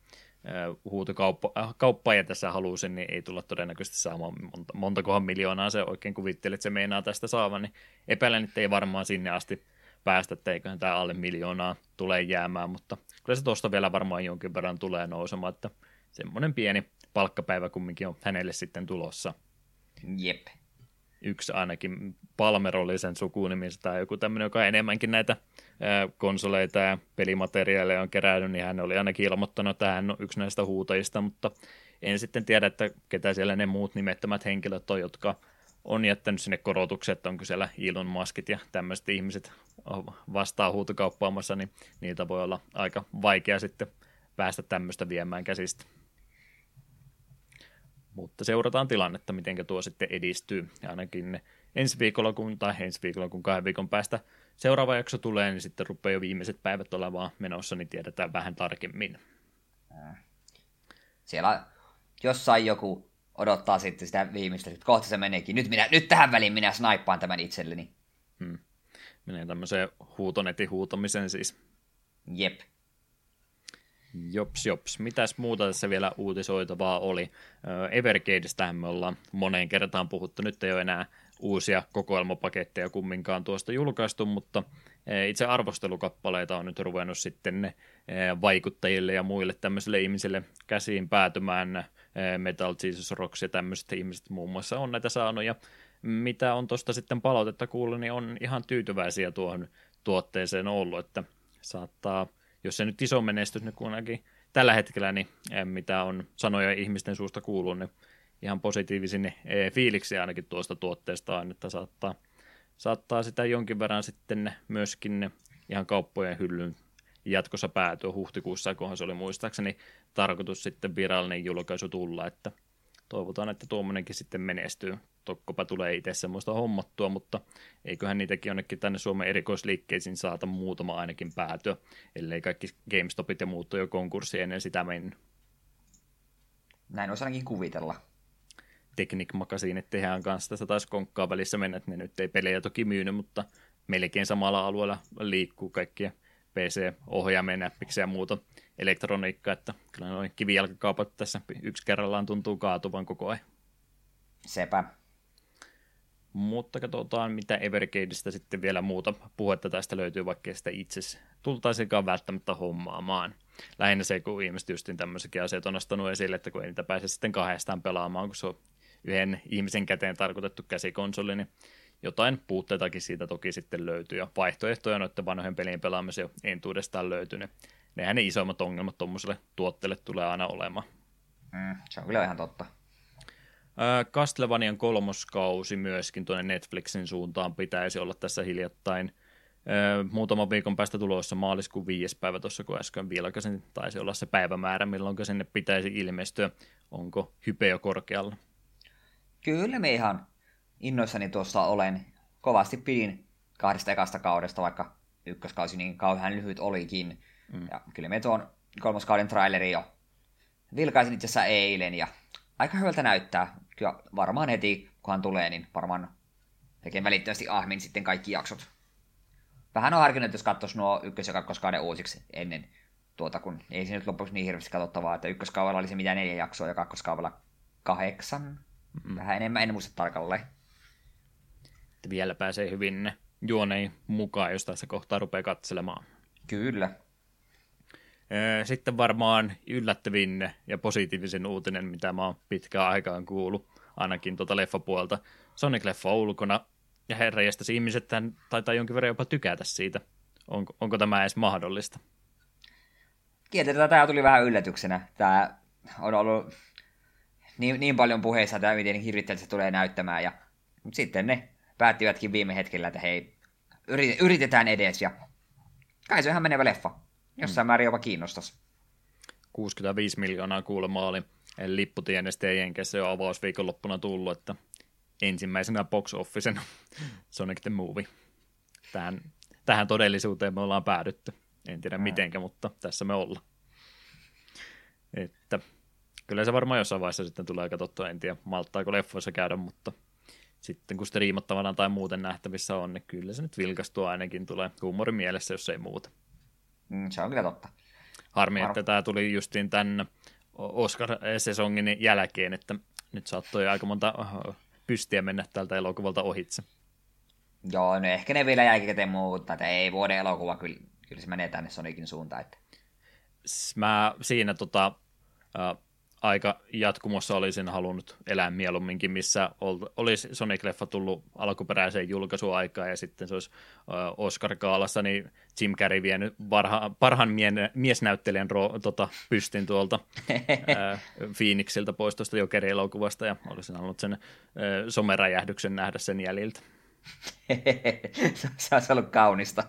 huutokauppaaja äh, tässä halusi, niin ei tulla todennäköisesti saamaan monta, montakohan miljoonaa se oikein kuvittelee, että se meinaa tästä saavan, niin epäilen, että ei varmaan sinne asti päästä, että eiköhän tämä alle miljoonaa tulee jäämään, mutta kyllä se tuosta vielä varmaan jonkin verran tulee nousemaan, että semmoinen pieni palkkapäivä kumminkin on hänelle sitten tulossa. Jep. Yksi ainakin Palmerollisen sukunimistä tai joku tämmöinen, joka enemmänkin näitä konsoleita ja pelimateriaaleja on kerännyt, niin hän oli ainakin ilmoittanut, että hän on yksi näistä huutajista, mutta en sitten tiedä, että ketä siellä ne muut nimettömät henkilöt on, jotka on jättänyt sinne korotukset, onko siellä Elon Muskit ja tämmöiset ihmiset vastaa huutokauppaamassa, niin niitä voi olla aika vaikea sitten päästä tämmöistä viemään käsistä mutta seurataan tilannetta, miten tuo sitten edistyy. Ja ainakin ensi viikolla, kun, tai ensi viikolla, kun kahden viikon päästä seuraava jakso tulee, niin sitten rupeaa jo viimeiset päivät olemaan menossa, niin tiedetään vähän tarkemmin. Siellä jossain joku odottaa sitten sitä viimeistä, että kohta se meneekin. Nyt, minä, nyt tähän väliin minä snaippaan tämän itselleni. Hmm. Menee tämmöiseen huutonetin huutamisen siis. Jep. Jops, jops. Mitäs muuta tässä vielä uutisoitavaa oli? Evergadestähän me ollaan moneen kertaan puhuttu. Nyt ei ole enää uusia kokoelmapaketteja kumminkaan tuosta julkaistu, mutta itse arvostelukappaleita on nyt ruvennut sitten ne vaikuttajille ja muille tämmöisille ihmisille käsiin päätymään. Metal Jesus Rocks ja tämmöiset ihmiset muun muassa on näitä saanut, ja mitä on tuosta sitten palautetta kuullut, niin on ihan tyytyväisiä tuohon tuotteeseen ollut, että saattaa – jos se nyt iso menestys niin kuitenkin tällä hetkellä, niin eh, mitä on sanoja ihmisten suusta kuullut, niin ihan positiivisin eh, fiiliksiä ainakin tuosta tuotteesta on, että saattaa, saattaa sitä jonkin verran sitten myöskin ihan kauppojen hyllyn jatkossa päätyä huhtikuussa, kunhan se oli muistaakseni tarkoitus sitten virallinen julkaisu tulla, että toivotaan, että tuommoinenkin sitten menestyy. Tokkopa tulee itse semmoista hommattua, mutta eiköhän niitäkin jonnekin tänne Suomen erikoisliikkeisiin saata muutama ainakin päätyä, ellei kaikki GameStopit ja muut jo konkurssi ennen sitä mennyt. Näin olisi ainakin kuvitella. Technic Magazine tehdään kanssa tässä taisi konkkaa välissä mennä, että ne nyt ei pelejä toki myynyt, mutta melkein samalla alueella liikkuu kaikkia PC-ohjaamien näppiksi ja muuta elektroniikkaa, että kyllä noin kivijalkakaupat tässä yksi kerrallaan tuntuu kaatuvan koko ajan. Sepä. Mutta katsotaan, mitä Evergadeista sitten vielä muuta puhetta tästä löytyy, vaikka sitä itse tultaisikaan välttämättä hommaamaan. Lähinnä se, kun ihmiset justin tämmöisiäkin asiat on nostanut esille, että kun ei niitä pääse sitten kahdestaan pelaamaan, kun se on yhden ihmisen käteen tarkoitettu käsikonsoli, niin jotain puutteitakin siitä toki sitten löytyy, ja vaihtoehtoja noiden vanhojen pelien pelaamiseen entuudestaan löytynyt. Nehän ne isoimmat ongelmat tuommoiselle tuotteelle tulee aina olemaan. Mm, se on kyllä ihan totta. Castlevanian kolmoskausi myöskin tuonne Netflixin suuntaan pitäisi olla tässä hiljattain. Muutaman viikon päästä tulossa maaliskuun viides päivä tuossa, kun äsken vilkasin, taisi olla se päivämäärä, milloin sinne pitäisi ilmestyä. Onko hype jo korkealla? Kyllä me ihan innoissani tuossa olen. Kovasti pidin kahdesta ekasta kaudesta, vaikka ykköskausi niin kauhean lyhyt olikin. Mm. Ja kyllä me tuon kolmoskauden traileri jo vilkaisin itse asiassa eilen ja aika hyvältä näyttää. Kyllä varmaan heti, kunhan tulee, niin varmaan tekee välittömästi ahmin sitten kaikki jaksot. Vähän on harkinnut, jos katsoisi nuo ykkös- ja kakkoskauden uusiksi ennen tuota, kun ei se nyt loppuksi niin hirveästi katsottavaa, että ykköskaudella oli se mitä neljä jaksoa ja kakkoskaudella kahdeksan. Mm. Vähän enemmän, en muista tarkalleen. Että vielä pääsee hyvin juoneen mukaan, jos tässä kohtaa rupeaa katselemaan. Kyllä. Sitten varmaan yllättävin ja positiivisen uutinen, mitä mä oon pitkään aikaan kuullut, ainakin tuota leffapuolta. Sonic-leffa ulkona, ja herra ihmiset tämän, taitaa jonkin verran jopa tykätä siitä. Onko, onko tämä edes mahdollista? Kieltämättä tämä tuli vähän yllätyksenä. Tämä on ollut niin, niin paljon puheissa, että miten hirvittävältä se tulee näyttämään. Ja, mutta sitten ne päättivätkin viime hetkellä, että hei, yritetään edes. Ja kai se on ihan menevä leffa. Jossain mm. määrin jopa kiinnostaisi. 65 miljoonaa kuulemma oli lipputienestä ja Jenkessä jo avausviikonloppuna tullut, että ensimmäisenä box officen Sonic the Movie. Tähän, tähän todellisuuteen me ollaan päädytty. En tiedä mm. mitenkä, mutta tässä me ollaan. Että kyllä se varmaan jossain vaiheessa sitten tulee katsottua, en tiedä malttaako leffoissa käydä, mutta sitten kun striimattavana tai muuten nähtävissä on, niin kyllä se nyt vilkastuu ainakin tulee huumorin mielessä, jos ei muuta. Mm, se on kyllä totta. Harmi, Har... että tämä tuli justiin tämän Oscar-sesongin jälkeen, että nyt saattoi aika monta pystiä mennä tältä elokuvalta ohitse. Joo, no ehkä ne vielä jälkikäteen muuttaa, että ei vuoden elokuva, kyllä, kyllä se menee tänne Sonicin suuntaan. Että... Mä siinä tota, aika jatkumossa olisin halunnut elää mieluumminkin, missä olisi Sonic-leffa tullut alkuperäiseen julkaisuaikaan ja sitten se olisi Oscar-kaalassa, niin Jim Carrey vienyt parha, parhaan mien, miesnäyttelijän ro, tota, pystin tuolta ää, Phoenixilta pois tuosta Jokeri-elokuvasta ja olisin halunnut sen ää, someräjähdyksen nähdä sen jäljiltä. se olisi ollut kaunista.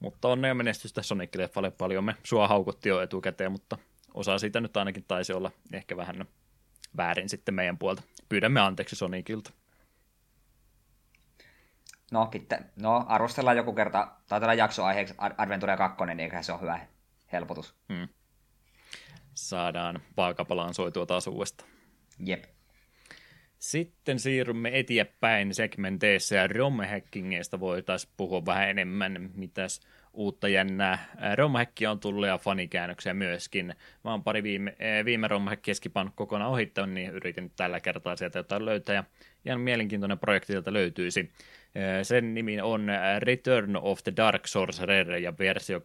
Mutta onnea menestystä Sonic-leffalle paljon. Me sua haukutti jo etukäteen, mutta osa siitä nyt ainakin taisi olla ehkä vähän väärin sitten meidän puolta. Pyydämme anteeksi Sonicilta. No, kitte. no arvostellaan joku kerta, taitaa jakso aiheeksi Adventure 2, niin eiköhän se ole hyvä helpotus. Hmm. Saadaan vaakapalaan soitua taas uudestaan. Jep. Sitten siirrymme eteenpäin segmenteissa ja romhackingeista voitaisiin puhua vähän enemmän. Mitäs uutta jännää romhackia on tullut ja fanikäännöksiä myöskin. Mä oon pari viime, viime romhackia skipannut kokonaan ohittanut, niin yritin tällä kertaa sieltä jotain löytää. Ja ihan mielenkiintoinen projekti sieltä löytyisi. Sen nimi on Return of the Dark Sorcerer ja versio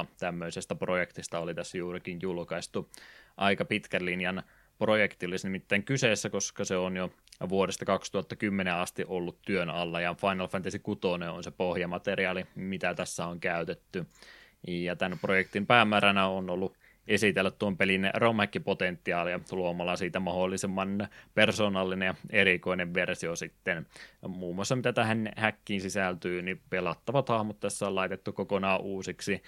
2.0 tämmöisestä projektista oli tässä juurikin julkaistu. Aika pitkän linjan projekti olisi nimittäin kyseessä, koska se on jo vuodesta 2010 asti ollut työn alla, ja Final Fantasy 6 on se pohjamateriaali, mitä tässä on käytetty. Ja tämän projektin päämääränä on ollut esitellä tuon pelin romhäkkipotentiaalia luomalla siitä mahdollisimman persoonallinen ja erikoinen versio sitten. Muun muassa mitä tähän häkkiin sisältyy, niin pelattavat hahmot tässä on laitettu kokonaan uusiksi,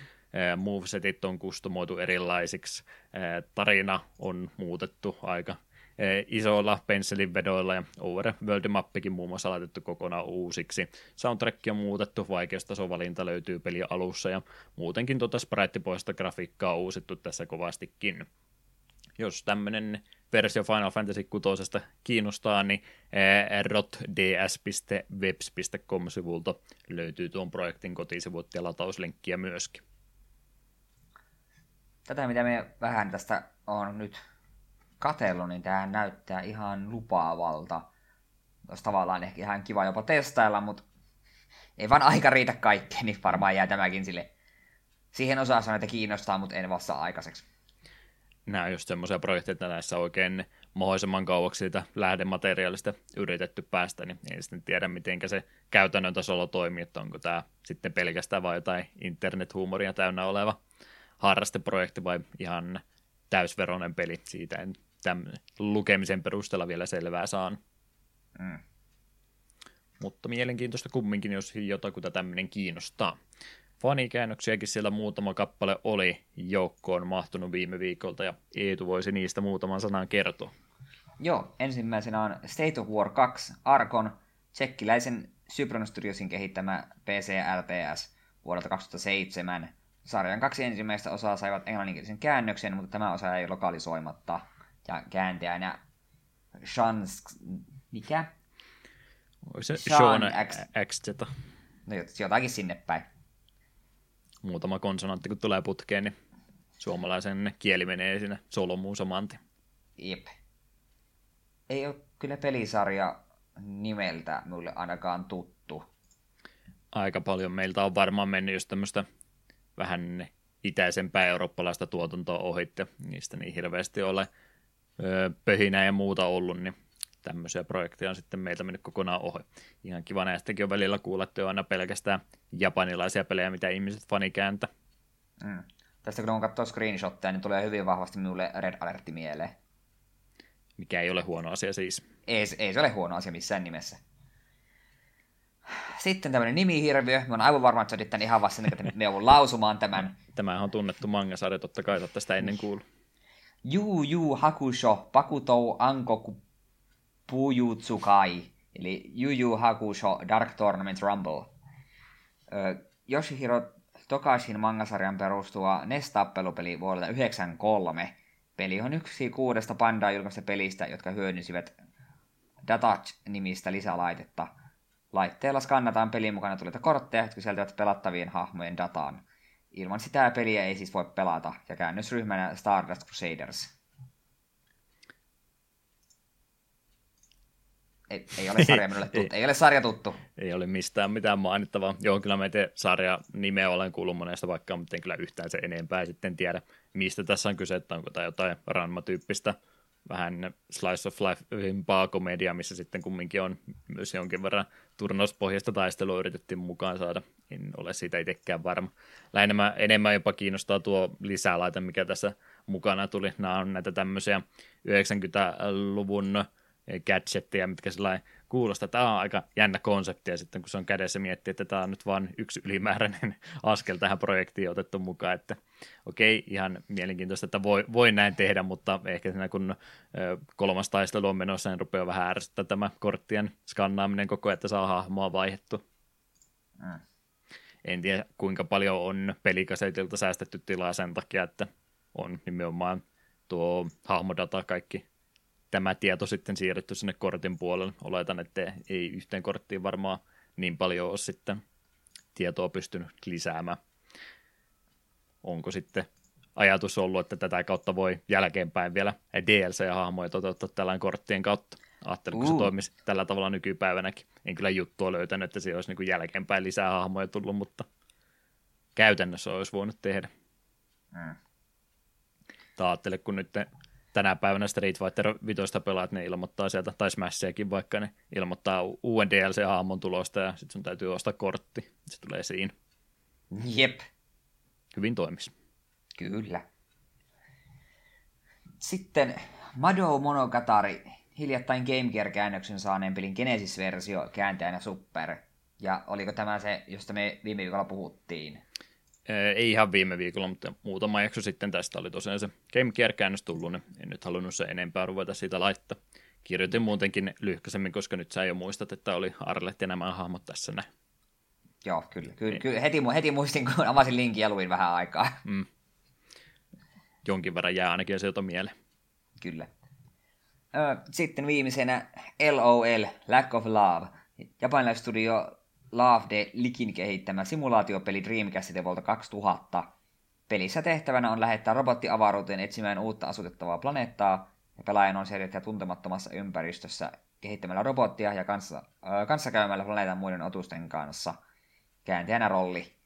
movesetit on kustomoitu erilaisiksi, tarina on muutettu aika isoilla pensselinvedoilla ja overworld-mappikin muun muassa laitettu kokonaan uusiksi. Soundtrack on muutettu, vaikeustasovalinta löytyy peli alussa ja muutenkin tuota sprite grafiikkaa on uusittu tässä kovastikin. Jos tämmöinen versio Final Fantasy 6 kiinnostaa, niin rotds.webs.com-sivulta löytyy tuon projektin kotisivut ja latauslinkkiä myöskin tätä, mitä me vähän tästä on nyt katellut, niin tämä näyttää ihan lupaavalta. Olisi tavallaan ehkä ihan kiva jopa testailla, mutta ei vaan aika riitä kaikkeen, niin varmaan jää tämäkin sille siihen osaan sanoa, että kiinnostaa, mutta en vasta aikaiseksi. Nämä on just semmoisia projekteja, että näissä oikein mahdollisimman kauaksi siitä lähdemateriaalista yritetty päästä, niin ei sitten tiedä, miten se käytännön tasolla toimii, että onko tämä sitten pelkästään vain jotain internethuumoria täynnä oleva harrasteprojekti vai ihan täysveronen peli. Siitä en tämän lukemisen perusteella vielä selvää saan. Mm. Mutta mielenkiintoista kumminkin, jos jotakuta tämmöinen kiinnostaa. Fanikäännöksiäkin siellä muutama kappale oli joukkoon mahtunut viime viikolta, ja Eetu voisi niistä muutaman sanan kertoa. Joo, ensimmäisenä on State of War 2 Arkon, tsekkiläisen Cypron Studiosin kehittämä PC-LPS vuodelta 2007. Sarjan kaksi ensimmäistä osaa saivat englanninkielisen käännöksen, mutta tämä osa ei lokalisoimatta. Ja kääntäjänä Shans... Mikä? Onko se Sean Sean X. XZ? No jotakin sinne päin. Muutama konsonantti kun tulee putkeen, niin suomalaisen kieli menee siinä solmuun saman tien. Jep. Ei ole kyllä pelisarja nimeltä mulle ainakaan tuttu. Aika paljon meiltä on varmaan mennyt just tämmöistä vähän itäisempää eurooppalaista tuotantoa ohitte. Niistä niin hirveästi ole pöhinää ja muuta ollut, niin tämmöisiä projekteja on sitten meiltä mennyt kokonaan ohi. Ihan kiva näistäkin on välillä kuulla, että on aina pelkästään japanilaisia pelejä, mitä ihmiset fani kääntä. Mm. Tästä kun on katsoo screenshotteja, niin tulee hyvin vahvasti minulle Red Alertti mieleen. Mikä ei ole huono asia siis. Ei, ei se ole huono asia missään nimessä. Sitten tämmöinen nimihirviö. Mä oon aivan varma, että sä tän ihan vasta että me lausumaan tämän. Tämä on tunnettu mangasarja, totta kai tästä sitä ennen kuullut. Yu Yu Hakusho Pakutou Ankoku Pujutsukai. Eli Yu Yu Hakusho Dark Tournament Rumble. Ö, Yoshihiro Tokashin mangasarjan perustuva NES-tappelupeli vuodelta 1993. Peli on yksi kuudesta pandaa julkaista pelistä, jotka hyödynsivät Datach-nimistä lisälaitetta. Laitteella skannataan pelin mukana tulleita kortteja, jotka sisältävät pelattavien hahmojen dataan. Ilman sitä peliä ei siis voi pelata, ja käännösryhmänä Stardust Crusaders. Ei, ei ole sarja minulle tuttu. ei. ei ole sarja tuttu. Ei ole mistään mitään mainittavaa. Joo, kyllä mä sarja nimeä olen kuullut monesta vaikka, mutta en kyllä yhtään se enempää sitten tiedä, mistä tässä on kyse, että onko tämä jotain Ranma-tyyppistä vähän slice of life ympaa komedia, missä sitten kumminkin on myös jonkin verran turnauspohjasta taistelua yritettiin mukaan saada. En ole siitä itsekään varma. Lähinnä enemmän jopa kiinnostaa tuo lisälaite, mikä tässä mukana tuli. Nämä on näitä tämmöisiä 90-luvun gadgetteja, mitkä sellainen kuulostaa. Tämä on aika jännä konsepti, ja sitten kun se on kädessä miettiä, että tämä on nyt vain yksi ylimääräinen askel tähän projektiin otettu mukaan, että okei, ihan mielenkiintoista, että voi, voi näin tehdä, mutta ehkä siinä kun kolmas taistelu on menossa, niin rupeaa vähän ärsyttää tämä korttien skannaaminen koko ajan, että saa hahmoa vaihettu. Mm. En tiedä, kuinka paljon on pelikasetilta säästetty tilaa sen takia, että on nimenomaan tuo hahmodata kaikki tämä tieto sitten siirretty sinne kortin puolelle. Oletan, että ei yhteen korttiin varmaan niin paljon ole sitten tietoa pystynyt lisäämään. Onko sitten ajatus ollut, että tätä kautta voi jälkeenpäin vielä DLC-hahmoja toteuttaa tällainen korttien kautta? Ajattelin, kun uh. se toimisi tällä tavalla nykypäivänäkin. En kyllä juttua löytänyt, että se olisi niin jälkeenpäin lisää hahmoja tullut, mutta käytännössä olisi voinut tehdä. Mm. Ajattele, kun nyt tänä päivänä Street Fighter 5 pelaat, ne ilmoittaa sieltä, tai Smashiakin vaikka, ne ilmoittaa uuden DLC-hahmon tulosta, ja sitten sun täytyy ostaa kortti. Se tulee siinä. Jep. Hyvin toimis. Kyllä. Sitten Mado Monogatari, hiljattain Game Gear-käännöksen saaneen pelin Genesis-versio kääntäjänä Super. Ja oliko tämä se, josta me viime viikolla puhuttiin? Ei ihan viime viikolla, mutta muutama jakso sitten tästä oli tosiaan se Game Gear-käännös tullut, niin en nyt halunnut se enempää ruveta siitä laittaa. Kirjoitin muutenkin lyhkäisemmin, koska nyt sä jo muistat, että oli Arlet ja nämä hahmot tässä näin. Joo, kyllä. kyllä, niin. kyllä heti, heti muistin, kun avasin linkin ja luin vähän aikaa. Mm. Jonkin verran jää ainakin sieltä mieleen. Kyllä. Sitten viimeisenä LOL, Lack of Love. Japanilaistudio Love Likin kehittämä simulaatiopeli Dreamcastilta vuolta 2000. Pelissä tehtävänä on lähettää robotti avaruuteen etsimään uutta asutettavaa planeettaa, ja pelaajan on selvittää tuntemattomassa ympäristössä kehittämällä robottia ja kanssa, äh, kanssakäymällä planeetan muiden otusten kanssa. Kääntäjänä rolli.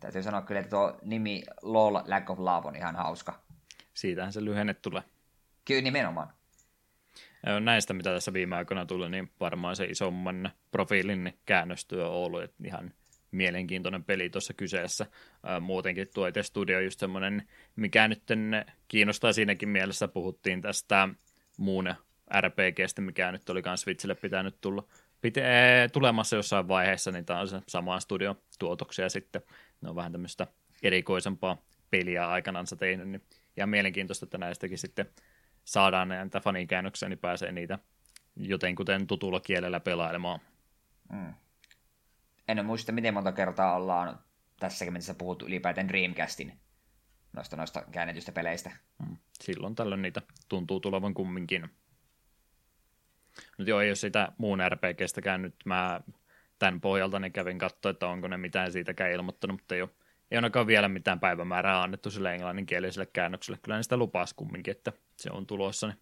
Täytyy sanoa kyllä, että tuo nimi LOL Lack of Love on ihan hauska. Siitähän se lyhenne tulee. Kyllä, nimenomaan näistä, mitä tässä viime aikoina tuli, niin varmaan se isomman profiilin käännöstyö on ollut, että ihan mielenkiintoinen peli tuossa kyseessä. Muutenkin tuo itse studio just semmoinen, mikä nyt kiinnostaa siinäkin mielessä, puhuttiin tästä muun RPGstä, mikä nyt oli myös Switchille pitänyt tulla pite- tulemassa jossain vaiheessa, niin tämä on se sama studio tuotoksia sitten. Ne on vähän tämmöistä erikoisempaa peliä aikanaan tehnyt, niin ihan mielenkiintoista, että näistäkin sitten saadaan näitä fanikäännöksiä, niin pääsee niitä jotenkuten tutulla kielellä pelailemaan. Mm. En muista, miten monta kertaa ollaan tässäkin mennessä puhuttu ylipäätään Dreamcastin noista, noista käännetystä peleistä. Mm. silloin tällöin niitä tuntuu tulevan kumminkin. Nyt joo, jos sitä muun RPGstäkään nyt mä tämän pohjalta niin kävin katsoa, että onko ne mitään siitäkään ilmoittanut, mutta ei ole, ei ainakaan vielä mitään päivämäärää annettu sille englanninkieliselle käännökselle. Kyllä ne sitä lupas kumminkin, että se on tulossa niin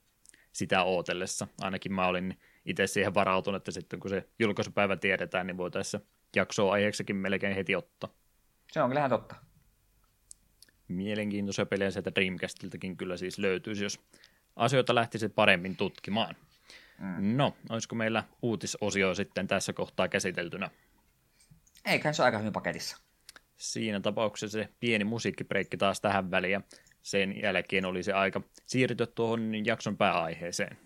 sitä ootellessa. Ainakin mä olin itse siihen varautunut, että sitten kun se julkaisupäivä tiedetään, niin voitaisiin jaksoa aiheeksikin melkein heti ottaa. Se on kyllähän totta. Mielenkiintoisia pelejä sieltä Dreamcastiltakin kyllä siis löytyisi, jos asioita lähtisi paremmin tutkimaan. Mm. No, olisiko meillä uutisosio sitten tässä kohtaa käsiteltynä? Eiköhän se ole aika hyvin paketissa. Siinä tapauksessa se pieni musiikkibreikki taas tähän väliin sen jälkeen oli se aika siirtyä tuohon jakson pääaiheeseen.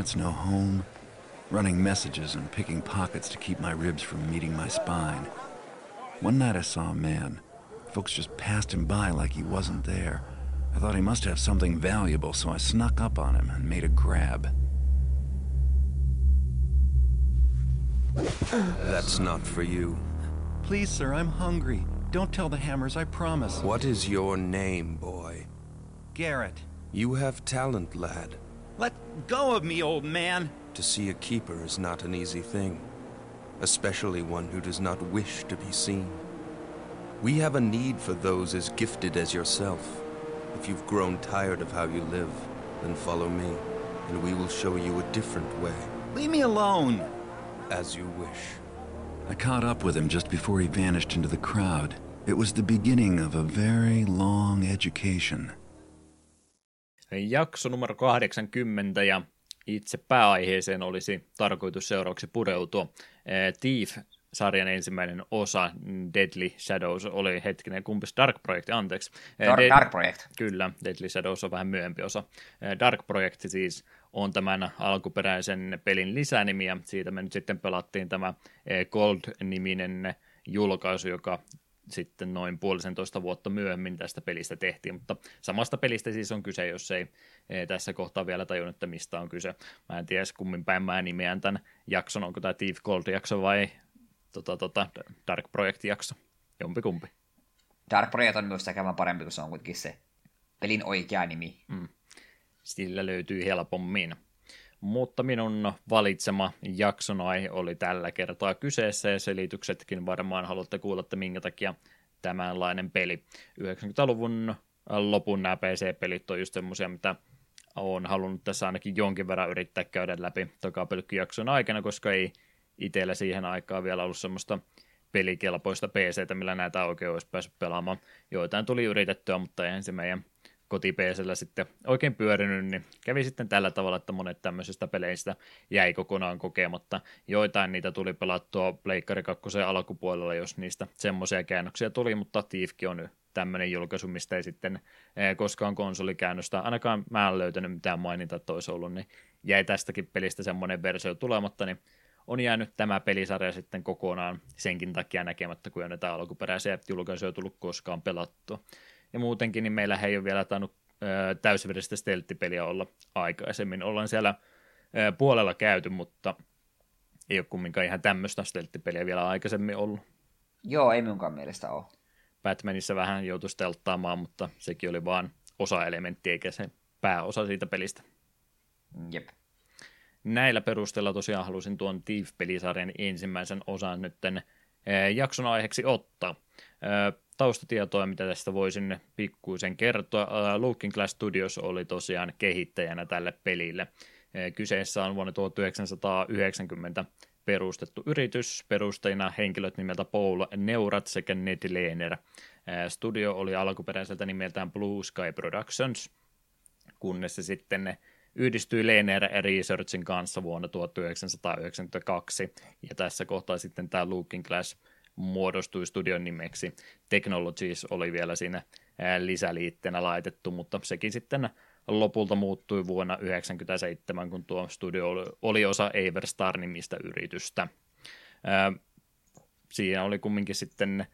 Parents, no home. Running messages and picking pockets to keep my ribs from meeting my spine. One night I saw a man. Folks just passed him by like he wasn't there. I thought he must have something valuable, so I snuck up on him and made a grab. That's not for you. Please, sir, I'm hungry. Don't tell the hammers, I promise. What is your name, boy? Garrett. You have talent, lad. Let go of me, old man! To see a keeper is not an easy thing, especially one who does not wish to be seen. We have a need for those as gifted as yourself. If you've grown tired of how you live, then follow me, and we will show you a different way. Leave me alone! As you wish. I caught up with him just before he vanished into the crowd. It was the beginning of a very long education. Jakso numero 80 ja itse pääaiheeseen olisi tarkoitus seuraavaksi pureutua. Thief-sarjan ensimmäinen osa, Deadly Shadows, oli hetkinen, kumpis Dark Project, anteeksi. Dark, Dead, Dark Project. Kyllä, Deadly Shadows on vähän myöhempi osa. Dark Project siis on tämän alkuperäisen pelin lisänimi, ja siitä me nyt sitten pelattiin tämä Gold-niminen julkaisu, joka sitten noin puolisentoista vuotta myöhemmin tästä pelistä tehtiin, mutta samasta pelistä siis on kyse, jos ei, tässä kohtaa vielä tajunnut, että mistä on kyse. Mä en tiedä kummin päin mä nimeän tämän jakson, onko tämä Thief Gold-jakso vai tota, tota, Dark Project-jakso, jompikumpi. Dark Project on myös käymään parempi, kun se on kuitenkin se pelin oikea nimi. Mm. Sillä löytyy helpommin mutta minun valitsema jakson aihe oli tällä kertaa kyseessä ja selityksetkin varmaan haluatte kuulla, että minkä takia tämänlainen peli. 90-luvun lopun nämä PC-pelit on just semmoisia, mitä olen halunnut tässä ainakin jonkin verran yrittää käydä läpi takapelkkyjakson aikana, koska ei itsellä siihen aikaan vielä ollut semmoista pelikelpoista PCtä, millä näitä oikein olisi päässyt pelaamaan. Joitain tuli yritettyä, mutta se meidän kotipeesellä sitten oikein pyörinyt, niin kävi sitten tällä tavalla, että monet tämmöisistä peleistä jäi kokonaan kokematta. Joitain niitä tuli pelattua Pleikkari 2 alkupuolella, jos niistä semmoisia käännöksiä tuli, mutta Thiefkin on tämmöinen julkaisu, mistä ei sitten eh, koskaan konsolikäännöstä, ainakaan mä en löytänyt mitään mainintaa, että olisi ollut, niin jäi tästäkin pelistä semmoinen versio tulematta, niin on jäänyt tämä pelisarja sitten kokonaan senkin takia näkemättä, kun ei näitä alkuperäisiä julkaisuja tullut koskaan pelattua. Ja muutenkin niin meillä ei ole vielä tainnut täysveristä stelttipeliä olla aikaisemmin. Ollaan siellä puolella käyty, mutta ei ole kumminkaan ihan tämmöistä stelttipeliä vielä aikaisemmin ollut. Joo, ei minunkaan mielestä ole. Batmanissa vähän joutui stelttaamaan, mutta sekin oli vain osa-elementti eikä se pääosa siitä pelistä. Jep. Näillä perusteella tosiaan halusin tuon Thief-pelisarjan ensimmäisen osan nytten jakson aiheeksi ottaa taustatietoa, mitä tästä voisin pikkuisen kertoa. Looking Glass Studios oli tosiaan kehittäjänä tälle pelille. Kyseessä on vuonna 1990 perustettu yritys, perustajina henkilöt nimeltä Paul Neurat sekä Ned Lehner. Studio oli alkuperäiseltä nimeltään Blue Sky Productions, kunnes se sitten yhdistyi Lehner Researchin kanssa vuonna 1992, ja tässä kohtaa sitten tämä Looking Glass muodostui studion nimeksi. Technologies oli vielä siinä lisäliitteenä laitettu, mutta sekin sitten lopulta muuttui vuonna 1997, kun tuo studio oli osa Everstar-nimistä yritystä. Siinä oli kumminkin sitten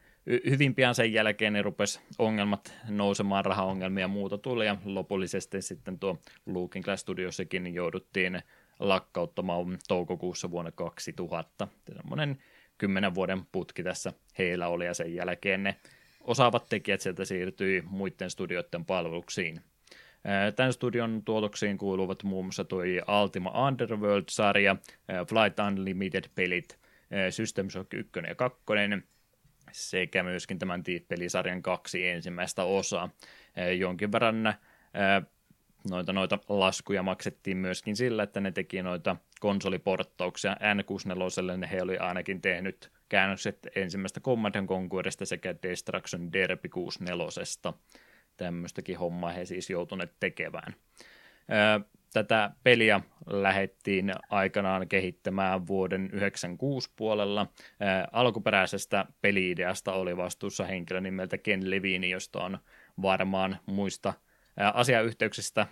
hyvin pian sen jälkeen ne rupesi ongelmat nousemaan, rahaongelmia ja muuta tuli, ja lopullisesti sitten tuo Looking Glass Studiossakin jouduttiin lakkauttamaan toukokuussa vuonna 2000. Semmoinen kymmenen vuoden putki tässä heillä oli, ja sen jälkeen ne osaavat tekijät sieltä siirtyi muiden studioiden palveluksiin. Tämän studion tuotoksiin kuuluvat muun muassa tuo Ultima Underworld-sarja, Flight Unlimited-pelit, System Shock 1 ja 2, sekä myöskin tämän pelisarjan kaksi ensimmäistä osaa. Jonkin verran noita, noita laskuja maksettiin myöskin sillä, että ne teki noita konsoliporttauksia N64, he oli ainakin tehnyt käännökset ensimmäistä Command Conquerista sekä Destruction Derby 64. Tämmöistäkin hommaa he siis joutuneet tekemään. Tätä peliä lähettiin aikanaan kehittämään vuoden 1996 puolella. Alkuperäisestä peliideasta oli vastuussa henkilö nimeltä Ken Levine, josta on varmaan muista – asiayhteyksistä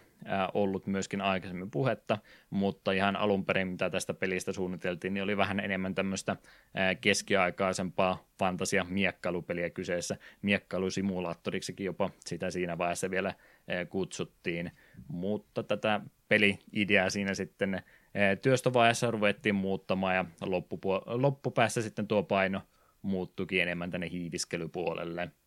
ollut myöskin aikaisemmin puhetta, mutta ihan alun perin, mitä tästä pelistä suunniteltiin, niin oli vähän enemmän tämmöistä keskiaikaisempaa fantasia miekkailupeliä kyseessä. Miekkailusimulaattoriksikin jopa sitä siinä vaiheessa vielä kutsuttiin, mutta tätä peli-ideaa siinä sitten työstövaiheessa ruvettiin muuttamaan ja loppupu- loppupäässä sitten tuo paino muuttuikin enemmän tänne hiiviskelypuolelle –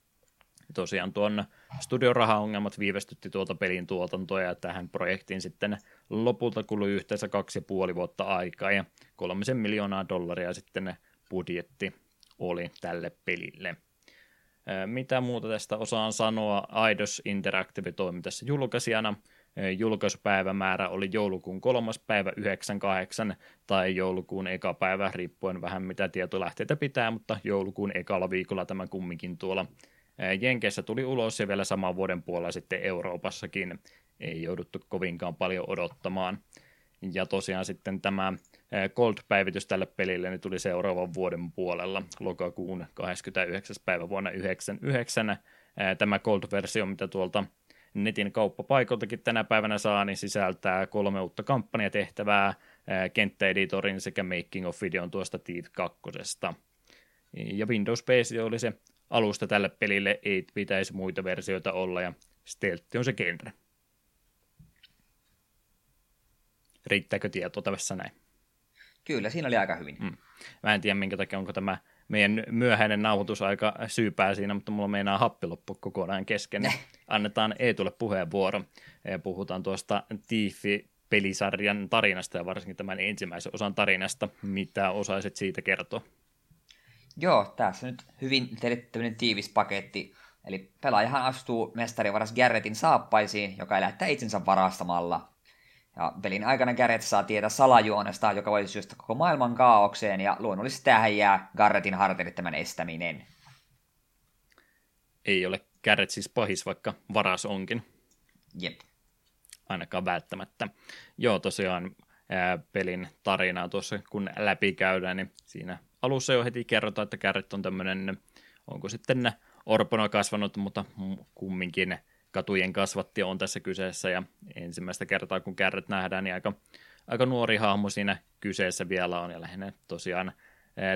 tosiaan tuon studion rahaongelmat viivästytti tuota pelin tuotantoa ja tähän projektiin sitten lopulta kului yhteensä kaksi ja puoli vuotta aikaa ja kolmisen miljoonaa dollaria sitten budjetti oli tälle pelille. Mitä muuta tästä osaan sanoa? Aidos Interactive toimi tässä julkaisijana. Julkaisupäivämäärä oli joulukuun kolmas päivä 98 tai joulukuun eka päivä, riippuen vähän mitä tietolähteitä pitää, mutta joulukuun ekalla viikolla tämä kumminkin tuolla Jenkeissä tuli ulos ja vielä saman vuoden puolella sitten Euroopassakin ei jouduttu kovinkaan paljon odottamaan. Ja tosiaan sitten tämä Gold-päivitys tälle pelille niin tuli seuraavan vuoden puolella, lokakuun 29. päivä vuonna 1999. Tämä Gold-versio, mitä tuolta netin kauppapaikoltakin tänä päivänä saa, niin sisältää kolme uutta kampanjatehtävää, kenttäeditorin sekä making of videon tuosta Thief 2. Ja Windows PC oli se alusta tälle pelille ei pitäisi muita versioita olla, ja stealth on se genre. Riittääkö tietoa tässä näin? Kyllä, siinä oli aika hyvin. Mm. Mä en tiedä, minkä takia onko tämä meidän myöhäinen nauhoitusaika syypää siinä, mutta mulla meinaa happi loppu kokonaan kesken. Niin annetaan Eetulle puheenvuoro. Puhutaan tuosta Tiifi-pelisarjan tarinasta ja varsinkin tämän ensimmäisen osan tarinasta. Mitä osaisit siitä kertoa? Joo, tässä nyt hyvin teille tiivis paketti. Eli pelaajahan astuu mestarivaras Garrettin saappaisiin, joka elättää itsensä varastamalla. Ja pelin aikana Garrett saa tietää salajuonesta, joka voi syystä koko maailman kaaukseen, ja luonnollisesti tähän jää Garrettin harteille tämän estäminen. Ei ole Garrett siis pahis, vaikka varas onkin. Jep. Ainakaan välttämättä. Joo, tosiaan ää, pelin tarinaa tuossa kun läpikäydään, niin siinä alussa jo heti kerrotaan, että Kärret on tämmöinen, onko sitten orpona kasvanut, mutta kumminkin katujen kasvatti on tässä kyseessä, ja ensimmäistä kertaa kun Kärret nähdään, niin aika, aika nuori hahmo siinä kyseessä vielä on, ja lähinnä tosiaan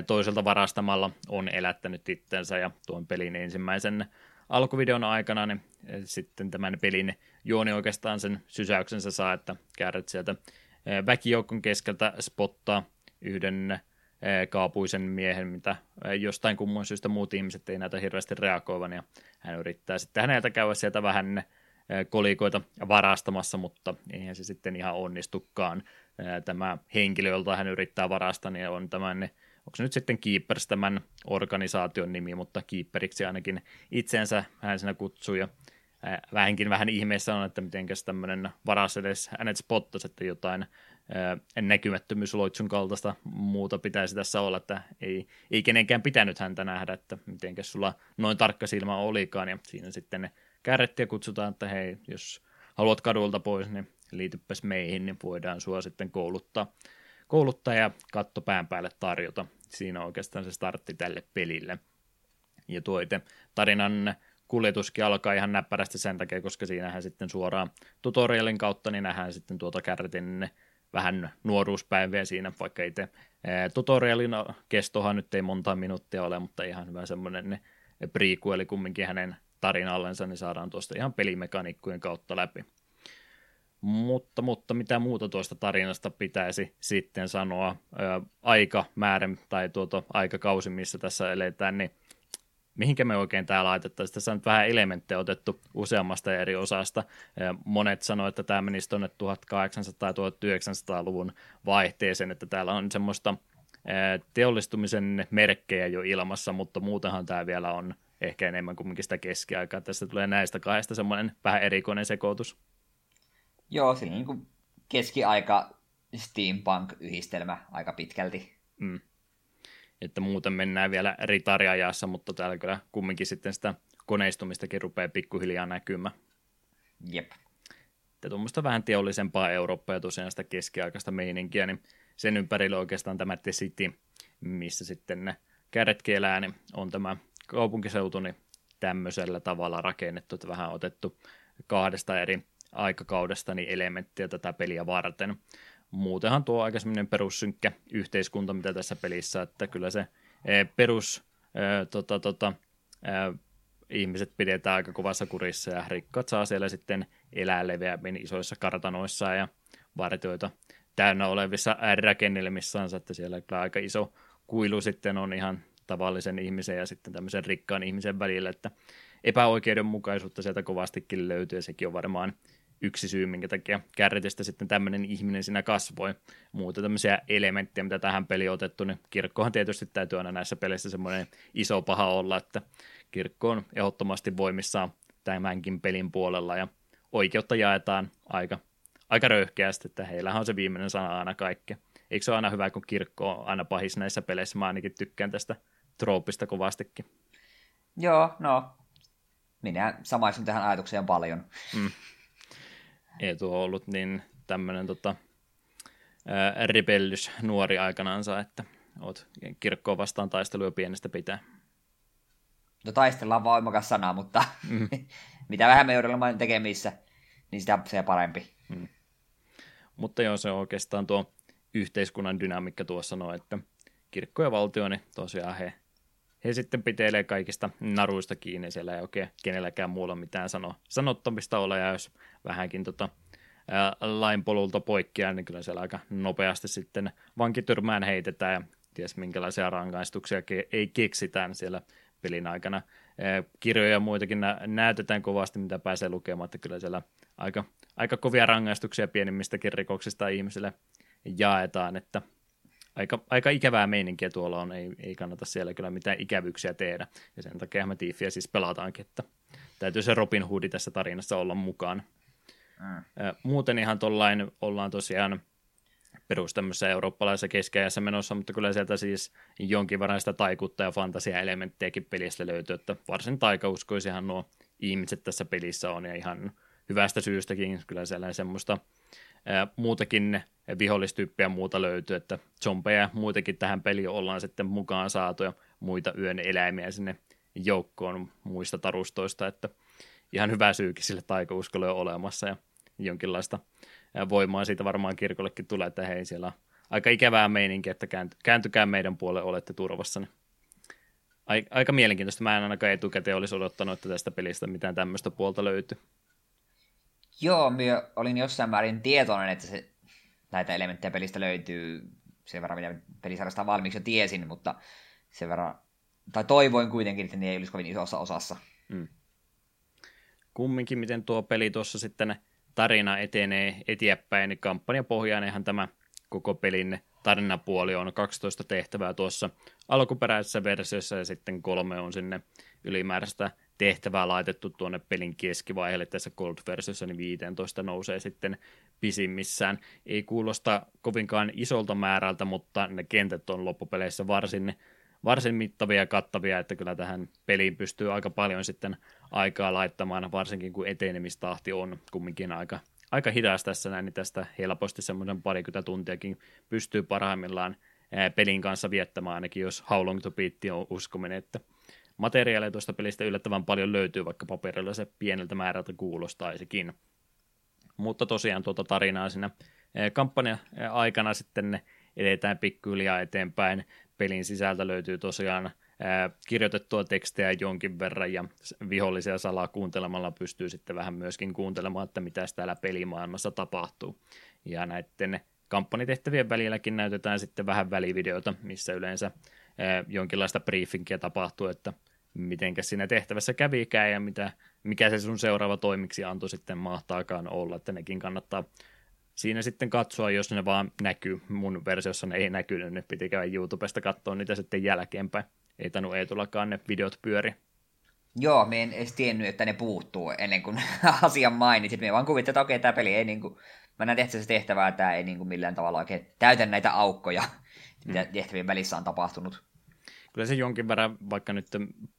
toiselta varastamalla on elättänyt itsensä, ja tuon pelin ensimmäisen alkuvideon aikana, niin sitten tämän pelin juoni oikeastaan sen sysäyksensä saa, että Kärret sieltä väkijoukon keskeltä spottaa yhden kaapuisen miehen, mitä jostain kumman syystä muut ihmiset ei näitä hirveästi reagoivan, ja hän yrittää sitten häneltä käydä sieltä vähän kolikoita varastamassa, mutta eihän se sitten ihan onnistukaan. Tämä henkilö, jolta hän yrittää varastaa, niin on tämän, onko se nyt sitten Keepers tämän organisaation nimi, mutta Keeperiksi ainakin itsensä hän siinä kutsuu, ja vähänkin vähän ihmeessä on, että miten tämmöinen varas edes hänet spottasi, että jotain näkymättömyysloitsun kaltaista muuta pitäisi tässä olla, että ei, ei kenenkään pitänyt häntä nähdä, että miten sulla noin tarkka silmä olikaan, ja siinä sitten ne kärrettiä kutsutaan, että hei, jos haluat kadulta pois, niin liitypäs meihin, niin voidaan sua sitten kouluttaa, kouluttaa ja katto pään päälle tarjota. Siinä on oikeastaan se startti tälle pelille. Ja tuo itse tarinan kuljetuskin alkaa ihan näppärästi sen takia, koska siinähän sitten suoraan tutorialin kautta niin nähdään sitten tuota kärtin vähän nuoruuspäiviä siinä, vaikka itse tutorialin kestohan nyt ei monta minuuttia ole, mutta ihan hyvä semmoinen prequeli kumminkin hänen tarinallensa, niin saadaan tuosta ihan pelimekaniikkojen kautta läpi. Mutta, mutta mitä muuta tuosta tarinasta pitäisi sitten sanoa? Ää, aikamäärä tai tuota aikakausi, missä tässä eletään, niin mihinkä me oikein tämä laitettaisiin? Tässä on nyt vähän elementtejä otettu useammasta eri osasta. Monet sanoivat, että tämä menisi tuonne 1800-1900-luvun vaihteeseen, että täällä on semmoista teollistumisen merkkejä jo ilmassa, mutta muutenhan tämä vielä on ehkä enemmän kuin sitä keskiaikaa. Tässä tulee näistä kahdesta semmoinen vähän erikoinen sekoitus. Joo, siinä niin kuin keskiaika steampunk-yhdistelmä aika pitkälti. Mm. Että muuten mennään vielä ritariajassa, mutta täällä kyllä kumminkin sitten sitä koneistumistakin rupeaa pikkuhiljaa näkymään. Jep. Ja tuommoista vähän teollisempaa Eurooppaa ja tosiaan sitä keskiaikaista meininkiä, niin sen ympärillä oikeastaan tämä The City, missä sitten ne kädetkin elää, niin on tämä kaupunkiseutu niin tämmöisellä tavalla rakennettu, että vähän otettu kahdesta eri aikakaudesta niin elementtiä tätä peliä varten. Muutenhan tuo aika semmoinen perussynkkä yhteiskunta, mitä tässä pelissä, että kyllä se eh, perus eh, tota, tota, eh, ihmiset pidetään aika kovassa kurissa ja rikkaat saa siellä sitten elää leveämmin isoissa kartanoissa ja vartioita täynnä olevissa rakennelmissansa, että siellä kyllä aika iso kuilu sitten on ihan tavallisen ihmisen ja sitten tämmöisen rikkaan ihmisen välillä, että epäoikeudenmukaisuutta sieltä kovastikin löytyy ja sekin on varmaan yksi syy, minkä takia kärritistä sitten tämmöinen ihminen siinä kasvoi. Muuta tämmöisiä elementtejä, mitä tähän peliin on otettu, niin kirkkohan tietysti täytyy aina näissä peleissä semmoinen iso paha olla, että kirkko on ehdottomasti voimissaan tämänkin pelin puolella ja oikeutta jaetaan aika, aika röyhkeästi, että heillähän on se viimeinen sana aina kaikki. Eikö se ole aina hyvä, kun kirkko on aina pahis näissä peleissä? Mä ainakin tykkään tästä troopista kovastikin. Joo, no, minä samaistun tähän ajatukseen paljon. Mm. Eetu on ollut niin tämmöinen tota, rebellys nuori aikanaansa, että oot kirkkoa vastaan taistelua pienestä pitää. No taistellaan voimakas sana, mutta mm. mitä vähän me joudumme tekemissä, niin sitä se parempi. Mm. Mutta joo, se on oikeastaan tuo yhteiskunnan dynamiikka tuossa sanoo, että kirkko ja valtio, niin tosiaan he, he sitten pitelee kaikista naruista kiinni, siellä ei oikein kenelläkään muulla mitään sano, sanottamista ole, ja jos vähänkin tota, lainpolulta poikkeaa, niin kyllä siellä aika nopeasti sitten vankityrmään heitetään, ja ties minkälaisia rangaistuksia ke- ei keksitään siellä pelin aikana. Kirjoja ja muitakin nä- näytetään kovasti, mitä pääsee lukemaan, että kyllä siellä aika, aika kovia rangaistuksia pienimmistäkin rikoksista ihmisille jaetaan, että aika, aika ikävää meininkiä tuolla on, ei, ei kannata siellä kyllä mitään ikävyyksiä tehdä, ja sen takia me Tiiffiä siis pelataankin, että täytyy se Robin Hoodi tässä tarinassa olla mukaan. Mm. Muuten ihan tollain ollaan tosiaan perus tämmöisessä eurooppalaisessa keskiajassa menossa, mutta kyllä sieltä siis jonkin verran sitä taikuutta ja fantasia-elementtejäkin pelistä löytyy, että varsin taikauskoisihan nuo ihmiset tässä pelissä on, ja ihan hyvästä syystäkin kyllä siellä semmoista muutakin vihollistyyppiä muuta löytyy, että zombeja ja muitakin tähän peliin ollaan sitten mukaan saatu ja muita yön eläimiä sinne joukkoon muista tarustoista, että ihan hyvä syykin sille taikauskolle on olemassa ja jonkinlaista voimaa siitä varmaan kirkollekin tulee, että hei siellä on aika ikävää meininkiä, että kääntykää meidän puolelle, olette turvassa. Aika mielenkiintoista. Mä en ainakaan etukäteen olisi odottanut, että tästä pelistä mitään tämmöistä puolta löytyy. Joo, minä olin jossain määrin tietoinen, että se, näitä elementtejä pelistä löytyy sen verran, mitä pelisarjasta valmiiksi jo tiesin, mutta sen verran, tai toivoin kuitenkin, että ne ei olisi kovin isossa osassa. Mm. Kumminkin, miten tuo peli tuossa sitten tarina etenee eteenpäin, niin kampanjapohjainenhan tämä koko pelin tarinapuoli on 12 tehtävää tuossa alkuperäisessä versiossa ja sitten kolme on sinne ylimääräistä tehtävää laitettu tuonne pelin keskivaiheelle tässä Gold-versiossa, niin 15 nousee sitten pisimmissään. Ei kuulosta kovinkaan isolta määrältä, mutta ne kentät on loppupeleissä varsin, varsin mittavia ja kattavia, että kyllä tähän peliin pystyy aika paljon sitten aikaa laittamaan, varsinkin kun etenemistahti on kumminkin aika, aika hidas tässä näin, niin tästä helposti semmoisen parikymmentä tuntiakin pystyy parhaimmillaan pelin kanssa viettämään, ainakin jos How Long to Beat on uskominen, että materiaalia tuosta pelistä yllättävän paljon löytyy, vaikka paperilla se pieneltä määrältä kuulostaisikin. Mutta tosiaan tuota tarinaa siinä kampanja aikana sitten ne edetään pikkuhiljaa eteenpäin. Pelin sisältä löytyy tosiaan kirjoitettua tekstejä jonkin verran ja vihollisia salaa kuuntelemalla pystyy sitten vähän myöskin kuuntelemaan, että mitä täällä pelimaailmassa tapahtuu. Ja näiden kampanjatehtävien välilläkin näytetään sitten vähän välivideoita, missä yleensä jonkinlaista briefingiä tapahtuu, että mitenkä siinä tehtävässä kävikään ja mitä, mikä se sun seuraava toimiksi antoi sitten mahtaakaan olla, että nekin kannattaa siinä sitten katsoa, jos ne vaan näkyy. Mun versiossa ne ei näkynyt, ne piti käydä YouTubesta katsoa niitä sitten jälkeenpäin. Ei tainnut Eetulakaan ne videot pyöri. Joo, me en edes tiennyt, että ne puuttuu ennen kuin asian mainitsit. Me vaan kuvittelin, että okei, tämä peli ei niin kuin, mä näen tehtävässä tehtävää, tämä ei niin kuin millään tavalla oikein täytä näitä aukkoja, mitä mm. tehtävien välissä on tapahtunut. Kyllä se jonkin verran, vaikka nyt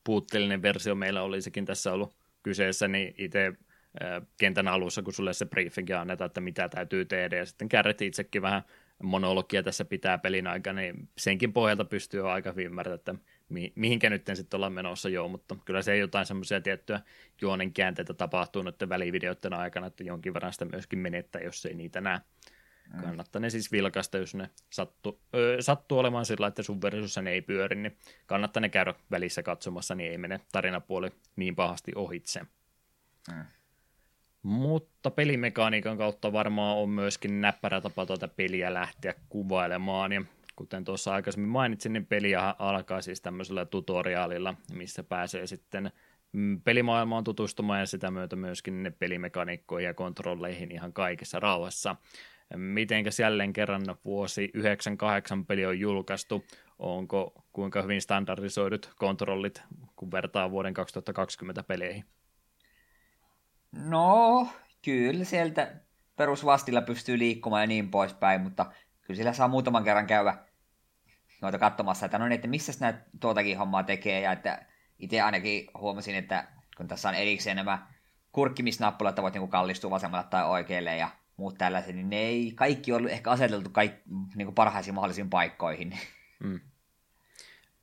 puutteellinen versio meillä olisikin tässä ollut kyseessä, niin itse kentän alussa, kun sulle se briefing annetaan, että mitä täytyy tehdä, ja sitten kärret itsekin vähän monologia tässä pitää pelin aikana, niin senkin pohjalta pystyy aika hyvin ymmärtämään, että mi- mihinkä nyt sitten ollaan menossa joo, mutta kyllä se ei jotain semmoisia tiettyjä juonen käänteitä tapahtuu noiden välivideoiden aikana, että jonkin verran sitä myöskin menettää, jos ei niitä näe. Mm. Kannattaa ne siis vilkaista, jos ne sattu, öö, sattuu olemaan sillä, että sun versiossa ne ei pyöri, niin kannattaa ne käydä välissä katsomassa, niin ei mene tarinapuoli niin pahasti ohitse. Mm. Mutta pelimekaniikan kautta varmaan on myöskin näppärä tapa tuota peliä lähteä kuvailemaan. Ja kuten tuossa aikaisemmin mainitsin, niin peliä alkaa siis tämmöisellä tutoriaalilla, missä pääsee sitten mm, pelimaailmaan tutustumaan ja sitä myötä myöskin ne pelimekaniikkoihin ja kontrolleihin ihan kaikessa rauhassa. Mitenkäs jälleen kerran vuosi 98 peli on julkaistu, onko kuinka hyvin standardisoidut kontrollit, kun vertaa vuoden 2020 peleihin? No, kyllä sieltä perusvastilla pystyy liikkumaan ja niin poispäin, mutta kyllä sillä saa muutaman kerran käydä noita katsomassa, että no niin, että missä nämä tuotakin hommaa tekee, ja että itse ainakin huomasin, että kun tässä on erikseen nämä kurkkimisnappulat, että voit niinku kallistua vasemmalle tai oikealle ja muut tällaiset, niin ne ei kaikki ollut ehkä aseteltu kaik, niin kuin parhaisiin mahdollisiin paikkoihin. Mm.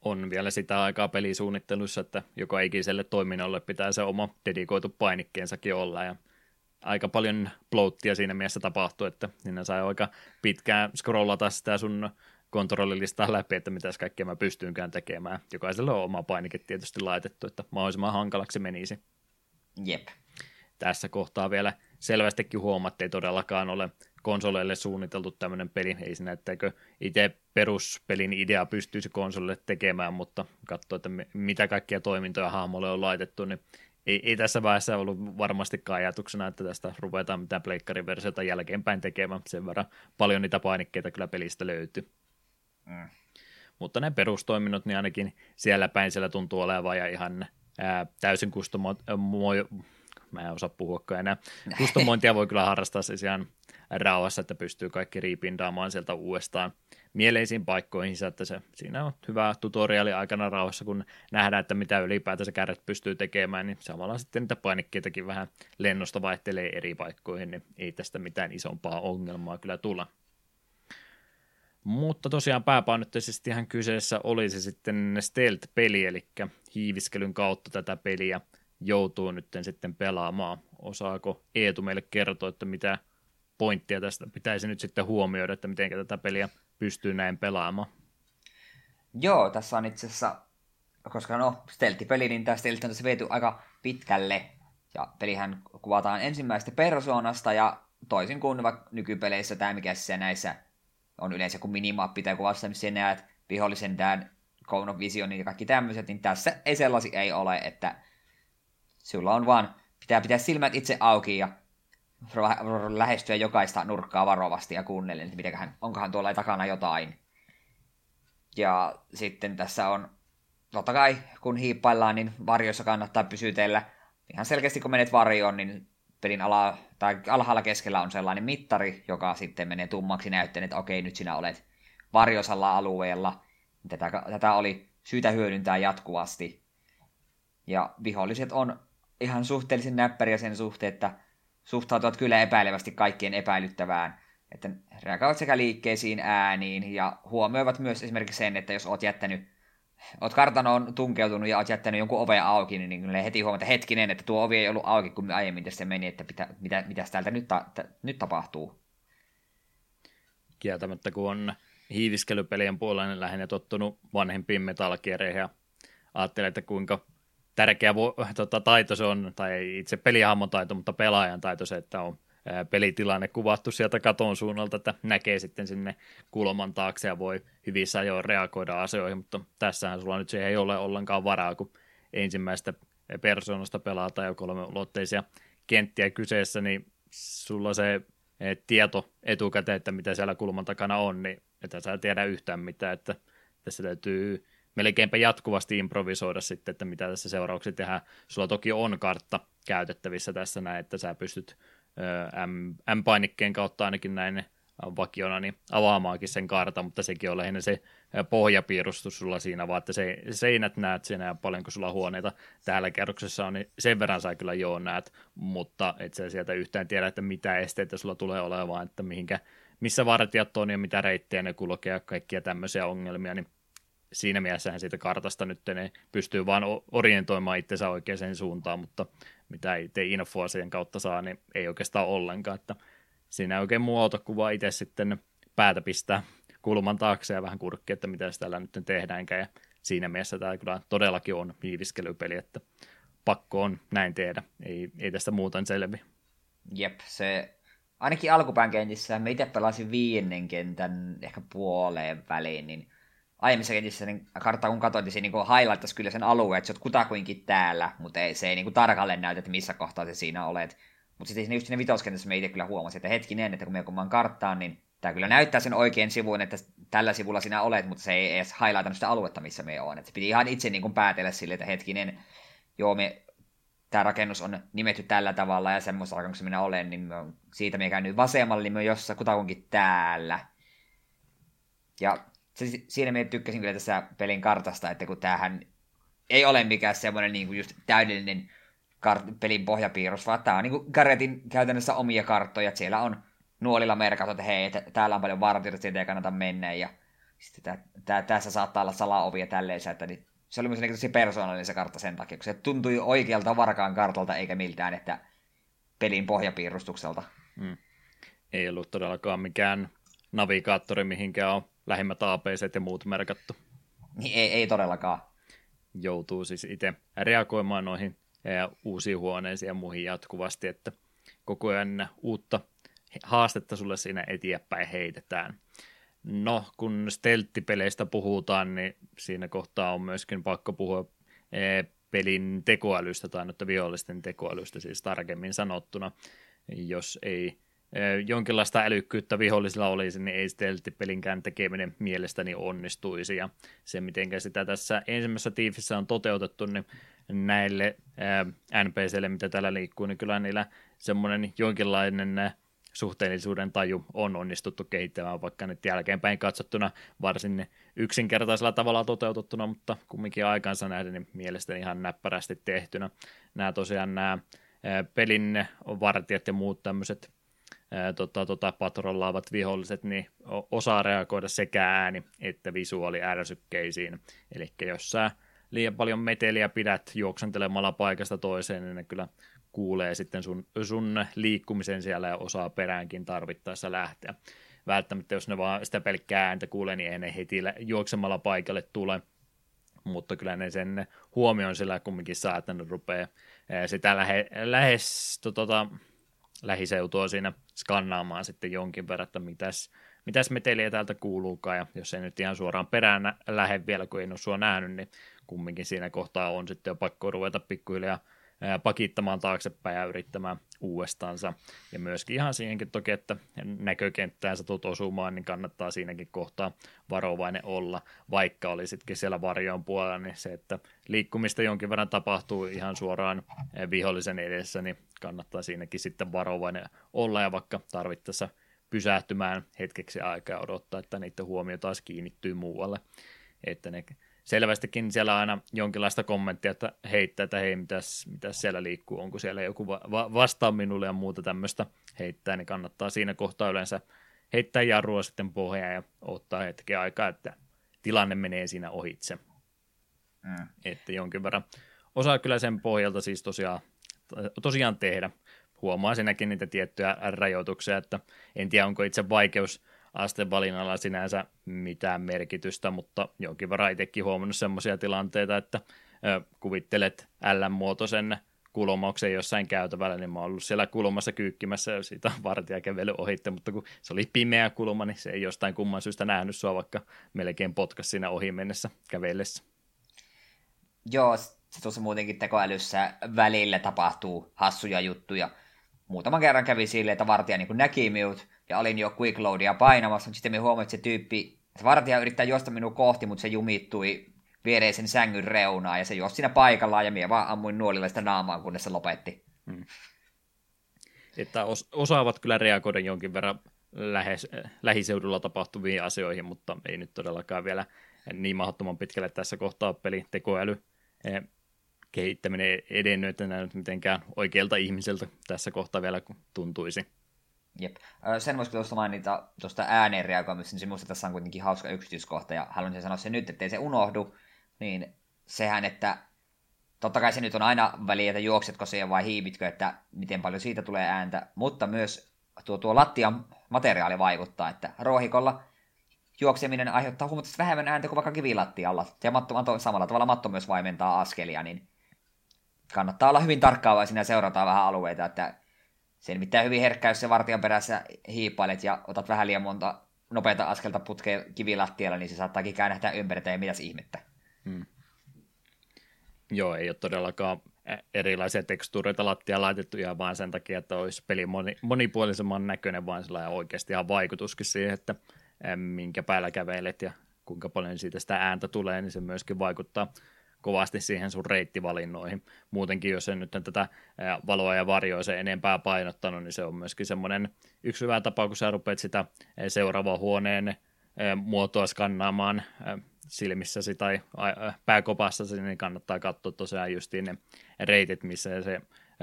On vielä sitä aikaa pelisuunnittelussa, että joka ikiselle toiminnolle pitää se oma dedikoitu painikkeensakin olla, ja aika paljon bloattia siinä mielessä tapahtui, että siinä sai aika pitkään scrollata sitä sun kontrollilistaa läpi, että mitäs kaikkea mä pystyynkään tekemään. Jokaisella on oma painike tietysti laitettu, että mahdollisimman hankalaksi menisi. Jep. Tässä kohtaa vielä selvästikin huomatte, ei todellakaan ole konsoleille suunniteltu tämmöinen peli. Ei siinä, etteikö itse peruspelin idea pystyisi konsolille tekemään, mutta katsoa, että mitä kaikkia toimintoja hahmolle on laitettu, niin ei, ei tässä vaiheessa ollut varmastikaan ajatuksena, että tästä ruvetaan mitään pleikkarin versiota jälkeenpäin tekemään. Sen verran paljon niitä painikkeita kyllä pelistä löytyy. Mm. Mutta ne perustoiminnot, niin ainakin siellä päin siellä tuntuu olevan ja ihan ää, täysin kustomo- mä en osaa puhuakaan enää. Kustomointia voi kyllä harrastaa siis ihan rauhassa, että pystyy kaikki riipindaamaan sieltä uudestaan mieleisiin paikkoihin, että se, siinä on hyvä tutoriaali aikana rauhassa, kun nähdään, että mitä ylipäätänsä kärret pystyy tekemään, niin samalla sitten niitä painikkeitakin vähän lennosta vaihtelee eri paikkoihin, niin ei tästä mitään isompaa ongelmaa kyllä tulla. Mutta tosiaan pääpainotteisesti ihan kyseessä olisi sitten stealth-peli, eli hiiviskelyn kautta tätä peliä joutuu nyt sitten pelaamaan. Osaako Eetu meille kertoa, että mitä pointtia tästä pitäisi nyt sitten huomioida, että miten tätä peliä pystyy näin pelaamaan? Joo, tässä on itse asiassa, koska no, stealth-peli, niin tämä stealth on tässä viety aika pitkälle. Ja pelihän kuvataan ensimmäistä persoonasta, ja toisin kuin vaikka nykypeleissä tämä, mikä se näissä on yleensä kun minimappi tai kuvassa, missä näet vihollisen dad, Cone of ja kaikki tämmöiset, niin tässä ei sellaisi ei ole, että sulla on vaan, pitää pitää silmät itse auki ja lähestyä jokaista nurkkaa varovasti ja kuunnella, että mitäköhän, onkohan tuolla takana jotain. Ja sitten tässä on, totta kai kun hiippaillaan, niin varjossa kannattaa pysytellä. Ihan selkeästi kun menet varjoon, niin pelin ala, tai alhaalla keskellä on sellainen mittari, joka sitten menee tummaksi näytteen, että okei, nyt sinä olet varjosalla alueella. Tätä, tätä oli syytä hyödyntää jatkuvasti. Ja viholliset on ihan suhteellisen näppäriä sen suhteen, että suhtautuvat kyllä epäilevästi kaikkien epäilyttävään. Että reagoivat sekä liikkeisiin, ääniin ja huomioivat myös esimerkiksi sen, että jos olet jättänyt oot kartanoon tunkeutunut ja oot jättänyt jonkun oven auki, niin, niin heti huomata hetkinen, että tuo ovi ei ollut auki, kun aiemmin tässä meni, että mitä, mitäs täältä nyt, ta, nyt tapahtuu. Kieltämättä, kun on hiiviskelypelien puolella niin lähinnä tottunut vanhempiin metalkiereihin ja ajattelee, että kuinka tärkeä tota, taito se on, tai itse pelihahmon taito, mutta pelaajan taito se, että on pelitilanne kuvattu sieltä katon suunnalta, että näkee sitten sinne kulman taakse ja voi hyvissä ajoin reagoida asioihin, mutta tässähän sulla nyt siihen ei ole ollenkaan varaa, kun ensimmäistä persoonasta pelataan jo kolme ulotteisia kenttiä kyseessä, niin sulla se tieto etukäteen, että mitä siellä kulman takana on, niin että sä tiedä yhtään mitään, että tässä täytyy melkeinpä jatkuvasti improvisoida sitten, että mitä tässä seuraavaksi tehdään. Sulla toki on kartta käytettävissä tässä näin, että sä pystyt M-painikkeen kautta ainakin näin vakiona niin avaamaankin sen kartan, mutta sekin on lähinnä se pohjapiirustus sulla siinä, vaan että se, seinät näet siinä ja paljonko sulla huoneita täällä kerroksessa on, niin sen verran sä kyllä joo näet, mutta et sä sieltä yhtään tiedä, että mitä esteitä sulla tulee olemaan, että mihinkä, missä vartijat on ja mitä reittejä ne kulkee ja kaikkia tämmöisiä ongelmia, niin siinä mielessähän siitä kartasta nyt ne pystyy vaan orientoimaan itsensä oikeaan suuntaan, mutta mitä itse infoa sen kautta saa, niin ei oikeastaan ollenkaan, että siinä ei oikein muuta kuin vaan itse sitten päätä pistää kulman taakse ja vähän kurkki, että mitä täällä nyt tehdäänkään, ja siinä mielessä tämä kyllä todellakin on viiviskelypeli, että pakko on näin tehdä, ei, ei tästä muuten selvi. Jep, se ainakin alkupään kentissä, mä itse pelasin viidennen kentän ehkä puoleen väliin, niin aiemmissa kentissä niin kartta kun katsoin, niin se niin highlightaisi kyllä sen alueen, että sä oot kutakuinkin täällä, mutta ei, se ei niin tarkalleen näytä, että missä kohtaa se siinä olet. Mutta sitten just siinä vitoskentässä me itse kyllä huomasin, että hetkinen, että kun me kun karttaan, niin tämä kyllä näyttää sen oikein sivun, että tällä sivulla sinä olet, mutta se ei edes highlightannut sitä aluetta, missä me on. Se piti ihan itse niin kuin päätellä sille, että hetkinen, joo, me, tämä rakennus on nimetty tällä tavalla ja semmoisessa rakennuksessa minä olen, niin me on, siitä me käyn nyt vasemmalle, niin me on jossain täällä. Ja siinä me tykkäsin kyllä tässä pelin kartasta, että kun tämähän ei ole mikään semmoinen niin kuin just täydellinen kart- pelin pohjapiirros, vaan tämä on niin kuin Garetin käytännössä omia karttoja, että siellä on nuolilla merkattu, että hei, että täällä on paljon vartijoita, siitä ei kannata mennä, ja sitten tää, tää, tässä saattaa olla salaovia tälleen, että niin se oli myös tosi persoonallinen se kartta sen takia, kun se tuntui oikealta varkaan kartalta, eikä miltään, että pelin pohjapiirustukselta. Mm. Ei ollut todellakaan mikään navigaattori, mihinkään on lähimmät APC ja muut merkattu. Niin ei, ei todellakaan. Joutuu siis itse reagoimaan noihin uusiin huoneisiin ja muihin jatkuvasti, että koko ajan uutta haastetta sulle siinä eteenpäin heitetään. No, kun stelttipeleistä puhutaan, niin siinä kohtaa on myöskin pakko puhua pelin tekoälystä tai vihollisten tekoälystä, siis tarkemmin sanottuna. Jos ei jonkinlaista älykkyyttä vihollisilla olisi, niin ei stealth-pelinkään tekeminen mielestäni onnistuisi. Ja se, miten sitä tässä ensimmäisessä tiifissä on toteutettu, niin näille NPCille, mitä täällä liikkuu, niin kyllä niillä semmoinen jonkinlainen suhteellisuuden taju on onnistuttu kehittämään, vaikka nyt jälkeenpäin katsottuna varsin yksinkertaisella tavalla toteutettuna, mutta kumminkin aikansa nähden niin mielestäni ihan näppärästi tehtynä. Nämä tosiaan nämä pelin vartijat ja muut tämmöiset tota, tota, patrollaavat viholliset, niin osaa reagoida sekä ääni että visuaali ärsykkeisiin. Eli jos sä liian paljon meteliä pidät juoksentelemalla paikasta toiseen, niin ne kyllä kuulee sitten sun, sun liikkumisen siellä ja osaa peräänkin tarvittaessa lähteä. Välttämättä jos ne vaan sitä pelkkää ääntä kuulee, niin ei ne heti juoksemalla paikalle tule, mutta kyllä ne sen huomioon sillä kumminkin saa, että ne rupeaa sitä lähe, lähes tota, lähiseutua siinä skannaamaan sitten jonkin verran, että mitäs, mitäs meteliä täältä kuuluukaan, ja jos ei nyt ihan suoraan perään lähde vielä, kun ei ole sua nähnyt, niin kumminkin siinä kohtaa on sitten jo pakko ruveta pikkuhiljaa pakittamaan taaksepäin ja yrittämään uudestaansa. Ja myöskin ihan siihenkin toki, että näkökenttään sä tulet osumaan, niin kannattaa siinäkin kohtaa varovainen olla, vaikka olisitkin siellä varjoon puolella, niin se, että liikkumista jonkin verran tapahtuu ihan suoraan vihollisen edessä, niin kannattaa siinäkin sitten varovainen olla ja vaikka tarvittaessa pysähtymään hetkeksi aikaa odottaa, että niiden huomio taas kiinnittyy muualle. Että ne selvästikin siellä aina jonkinlaista kommenttia, että heittää, että hei, mitäs, mitäs siellä liikkuu, onko siellä joku va- va- vastaa minulle ja muuta tämmöistä heittää, niin kannattaa siinä kohtaa yleensä heittää jarrua sitten pohjaan ja ottaa hetken aikaa, että tilanne menee siinä ohitse. Mm. Että jonkin verran osaa kyllä sen pohjalta siis tosiaan, tosiaan tehdä. Huomaa siinäkin niitä tiettyjä rajoituksia, että en tiedä onko itse vaikeus valinnalla sinänsä mitään merkitystä, mutta jonkin verran itsekin huomannut semmoisia tilanteita, että kuvittelet L-muotoisen kulmauksen jossain käytävällä, niin mä oon ollut siellä kulmassa kyykkimässä ja siitä vartija kävely ohitte, mutta kun se oli pimeä kulma, niin se ei jostain kumman syystä nähnyt sua, vaikka melkein potkas siinä ohi mennessä kävellessä. Joo, se tuossa muutenkin tekoälyssä välillä tapahtuu hassuja juttuja. Muutaman kerran kävi silleen, että vartija niin näki minut ja olin jo quick loadia painamassa, mutta sitten me huomasin, että se tyyppi, että vartija yrittää juosta minua kohti, mutta se jumittui viereisen sängyn reunaa ja se juosi siinä paikallaan ja minä vaan ammuin nuolilla sitä naamaa, kunnes se lopetti. Hmm. Että os- osaavat kyllä reagoida jonkin verran lähes, lähiseudulla tapahtuviin asioihin, mutta ei nyt todellakaan vielä niin mahdottoman pitkälle tässä kohtaa peli tekoäly eh, kehittäminen edennyt, että nyt mitenkään oikealta ihmiseltä tässä kohtaa vielä tuntuisi. Jep. Sen voisi tuosta mainita tuosta ääneen reagoimista, niin se tässä on kuitenkin hauska yksityiskohta, ja haluan sanoa se nyt, ettei se unohdu, niin sehän, että totta kai se nyt on aina väliä, että juoksetko siihen vai hiivitkö, että miten paljon siitä tulee ääntä, mutta myös tuo, tuo lattian materiaali vaikuttaa, että rohikolla juokseminen aiheuttaa huomattavasti vähemmän ääntä kuin vaikka kivilattialla, ja matto, matto, samalla tavalla matto myös vaimentaa askelia, niin kannattaa olla hyvin tarkkaavaisina ja seurata vähän alueita, että se nimittäin hyvin herkkä, jos se vartijan perässä hiipailet ja otat vähän liian monta nopeita askelta putkea kivilattialla, niin se saattaakin käännähtää ympäri ja mitäs ihmettä. Hmm. Joo, ei ole todellakaan erilaisia tekstuureita lattia laitettu ihan vaan sen takia, että olisi peli moni, monipuolisemman näköinen, vaan sellainen oikeasti ihan vaikutuskin siihen, että minkä päällä kävelet ja kuinka paljon siitä sitä ääntä tulee, niin se myöskin vaikuttaa kovasti siihen sun reittivalinnoihin. Muutenkin, jos en nyt tätä valoa ja varjoa se enempää painottanut, niin se on myöskin semmoinen yksi hyvä tapa, kun sä rupeat sitä seuraavan huoneen muotoa skannaamaan silmissäsi tai pääkopassasi, niin kannattaa katsoa tosiaan justiin ne reitit, missä se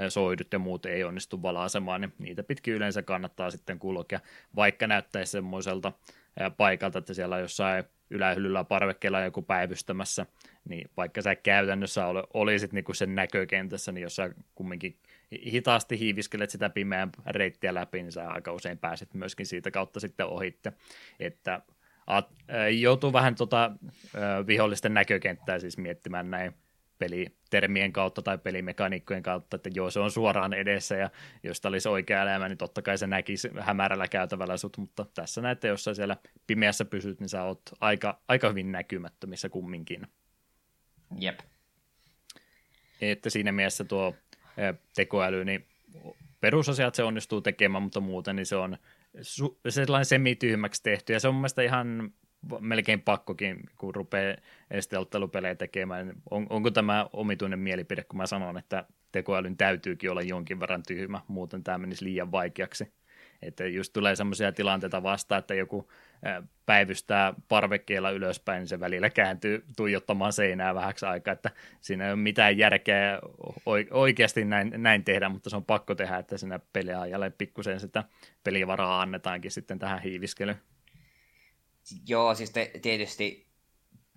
soidut ja muut ei onnistu valaisemaan, niin niitä pitkin yleensä kannattaa sitten kulkea, vaikka näyttäisi semmoiselta paikalta, että siellä jossain ylähyllyllä parvekkeella joku päivystämässä, niin vaikka sä käytännössä olisit niin kuin sen näkökentässä, niin jos sä kumminkin hitaasti hiiviskelet sitä pimeän reittiä läpi, niin sä aika usein pääset myöskin siitä kautta sitten ohitte. Että joutuu vähän tota, vihollisten näkökenttää siis miettimään näin pelitermien kautta tai pelimekaniikkojen kautta, että joo, se on suoraan edessä ja jos tämä olisi oikea elämä, niin totta kai se näkisi hämärällä käytävällä sut, mutta tässä näette, jos sä siellä pimeässä pysyt, niin sä oot aika, aika hyvin näkymättömissä kumminkin. Jep. Että siinä mielessä tuo tekoäly, niin perusasiat se onnistuu tekemään, mutta muuten niin se on su- sellainen semityhmäksi tehty, ja se on mun mielestä ihan melkein pakkokin, kun rupeaa esteottelupelejä tekemään. On, onko tämä omituinen mielipide, kun mä sanon, että tekoälyn täytyykin olla jonkin verran tyhmä, muuten tämä menisi liian vaikeaksi. Että just tulee semmoisia tilanteita vastaan, että joku päivystää parvekkeella ylöspäin, niin se välillä kääntyy tuijottamaan seinää vähäksi aikaa, että siinä ei ole mitään järkeä oikeasti näin, näin tehdä, mutta se on pakko tehdä, että siinä peliajalle pikkusen sitä pelivaraa annetaankin sitten tähän hiiviskelyyn. Joo, siis te, tietysti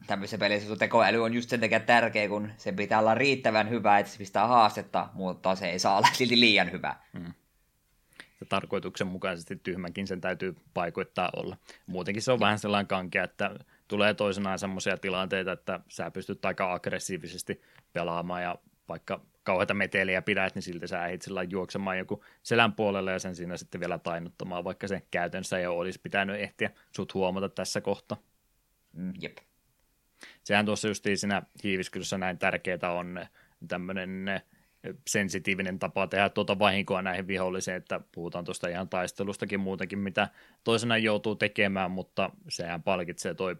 tämmöisessä pelissä tekoäly on just sen takia tärkeä, kun se pitää olla riittävän hyvä, että se pistää haastetta, mutta se ei saa olla silti liian hyvä. Hmm ja tarkoituksenmukaisesti tyhmänkin sen täytyy paikoittaa olla. Muutenkin se on vähän sellainen kankea, että tulee toisenaan semmoisia tilanteita, että sä pystyt aika aggressiivisesti pelaamaan ja vaikka kauheita meteliä pidät, niin silti sä ehdit sillä juoksemaan joku selän puolelle ja sen siinä sitten vielä tainnuttamaan, vaikka se käytännössä ei olisi pitänyt ehtiä sut huomata tässä kohtaa. Mm, jep. Sehän tuossa justiin siinä hiiviskelyssä näin tärkeää on tämmöinen sensitiivinen tapa tehdä tuota vahinkoa näihin vihollisiin, että puhutaan tuosta ihan taistelustakin muutenkin, mitä toisena joutuu tekemään, mutta sehän palkitsee toi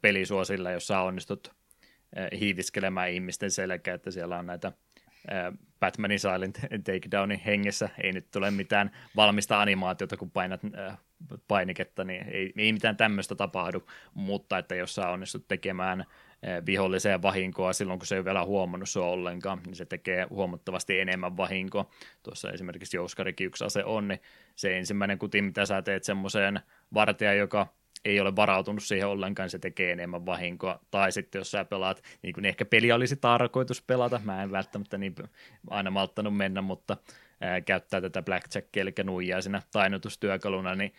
peli sua sillä, jos sä onnistut hiiviskelemään ihmisten selkeä, että siellä on näitä Batmanin Silent Takedownin hengessä, ei nyt tule mitään valmista animaatiota, kun painat painiketta, niin ei, ei mitään tämmöistä tapahdu, mutta että jos sä onnistut tekemään viholliseen vahinkoa silloin, kun se ei vielä huomannut sua ollenkaan, niin se tekee huomattavasti enemmän vahinkoa. Tuossa esimerkiksi Jouskarikin yksi ase on, niin se ensimmäinen kuti, mitä sä teet semmoiseen vartija, joka ei ole varautunut siihen ollenkaan, se tekee enemmän vahinkoa. Tai sitten jos sä pelaat, niin kuin ehkä peli olisi tarkoitus pelata, mä en välttämättä niin aina malttanut mennä, mutta ää, käyttää tätä blackjackia, eli nuijaa siinä tainnutustyökaluna, niin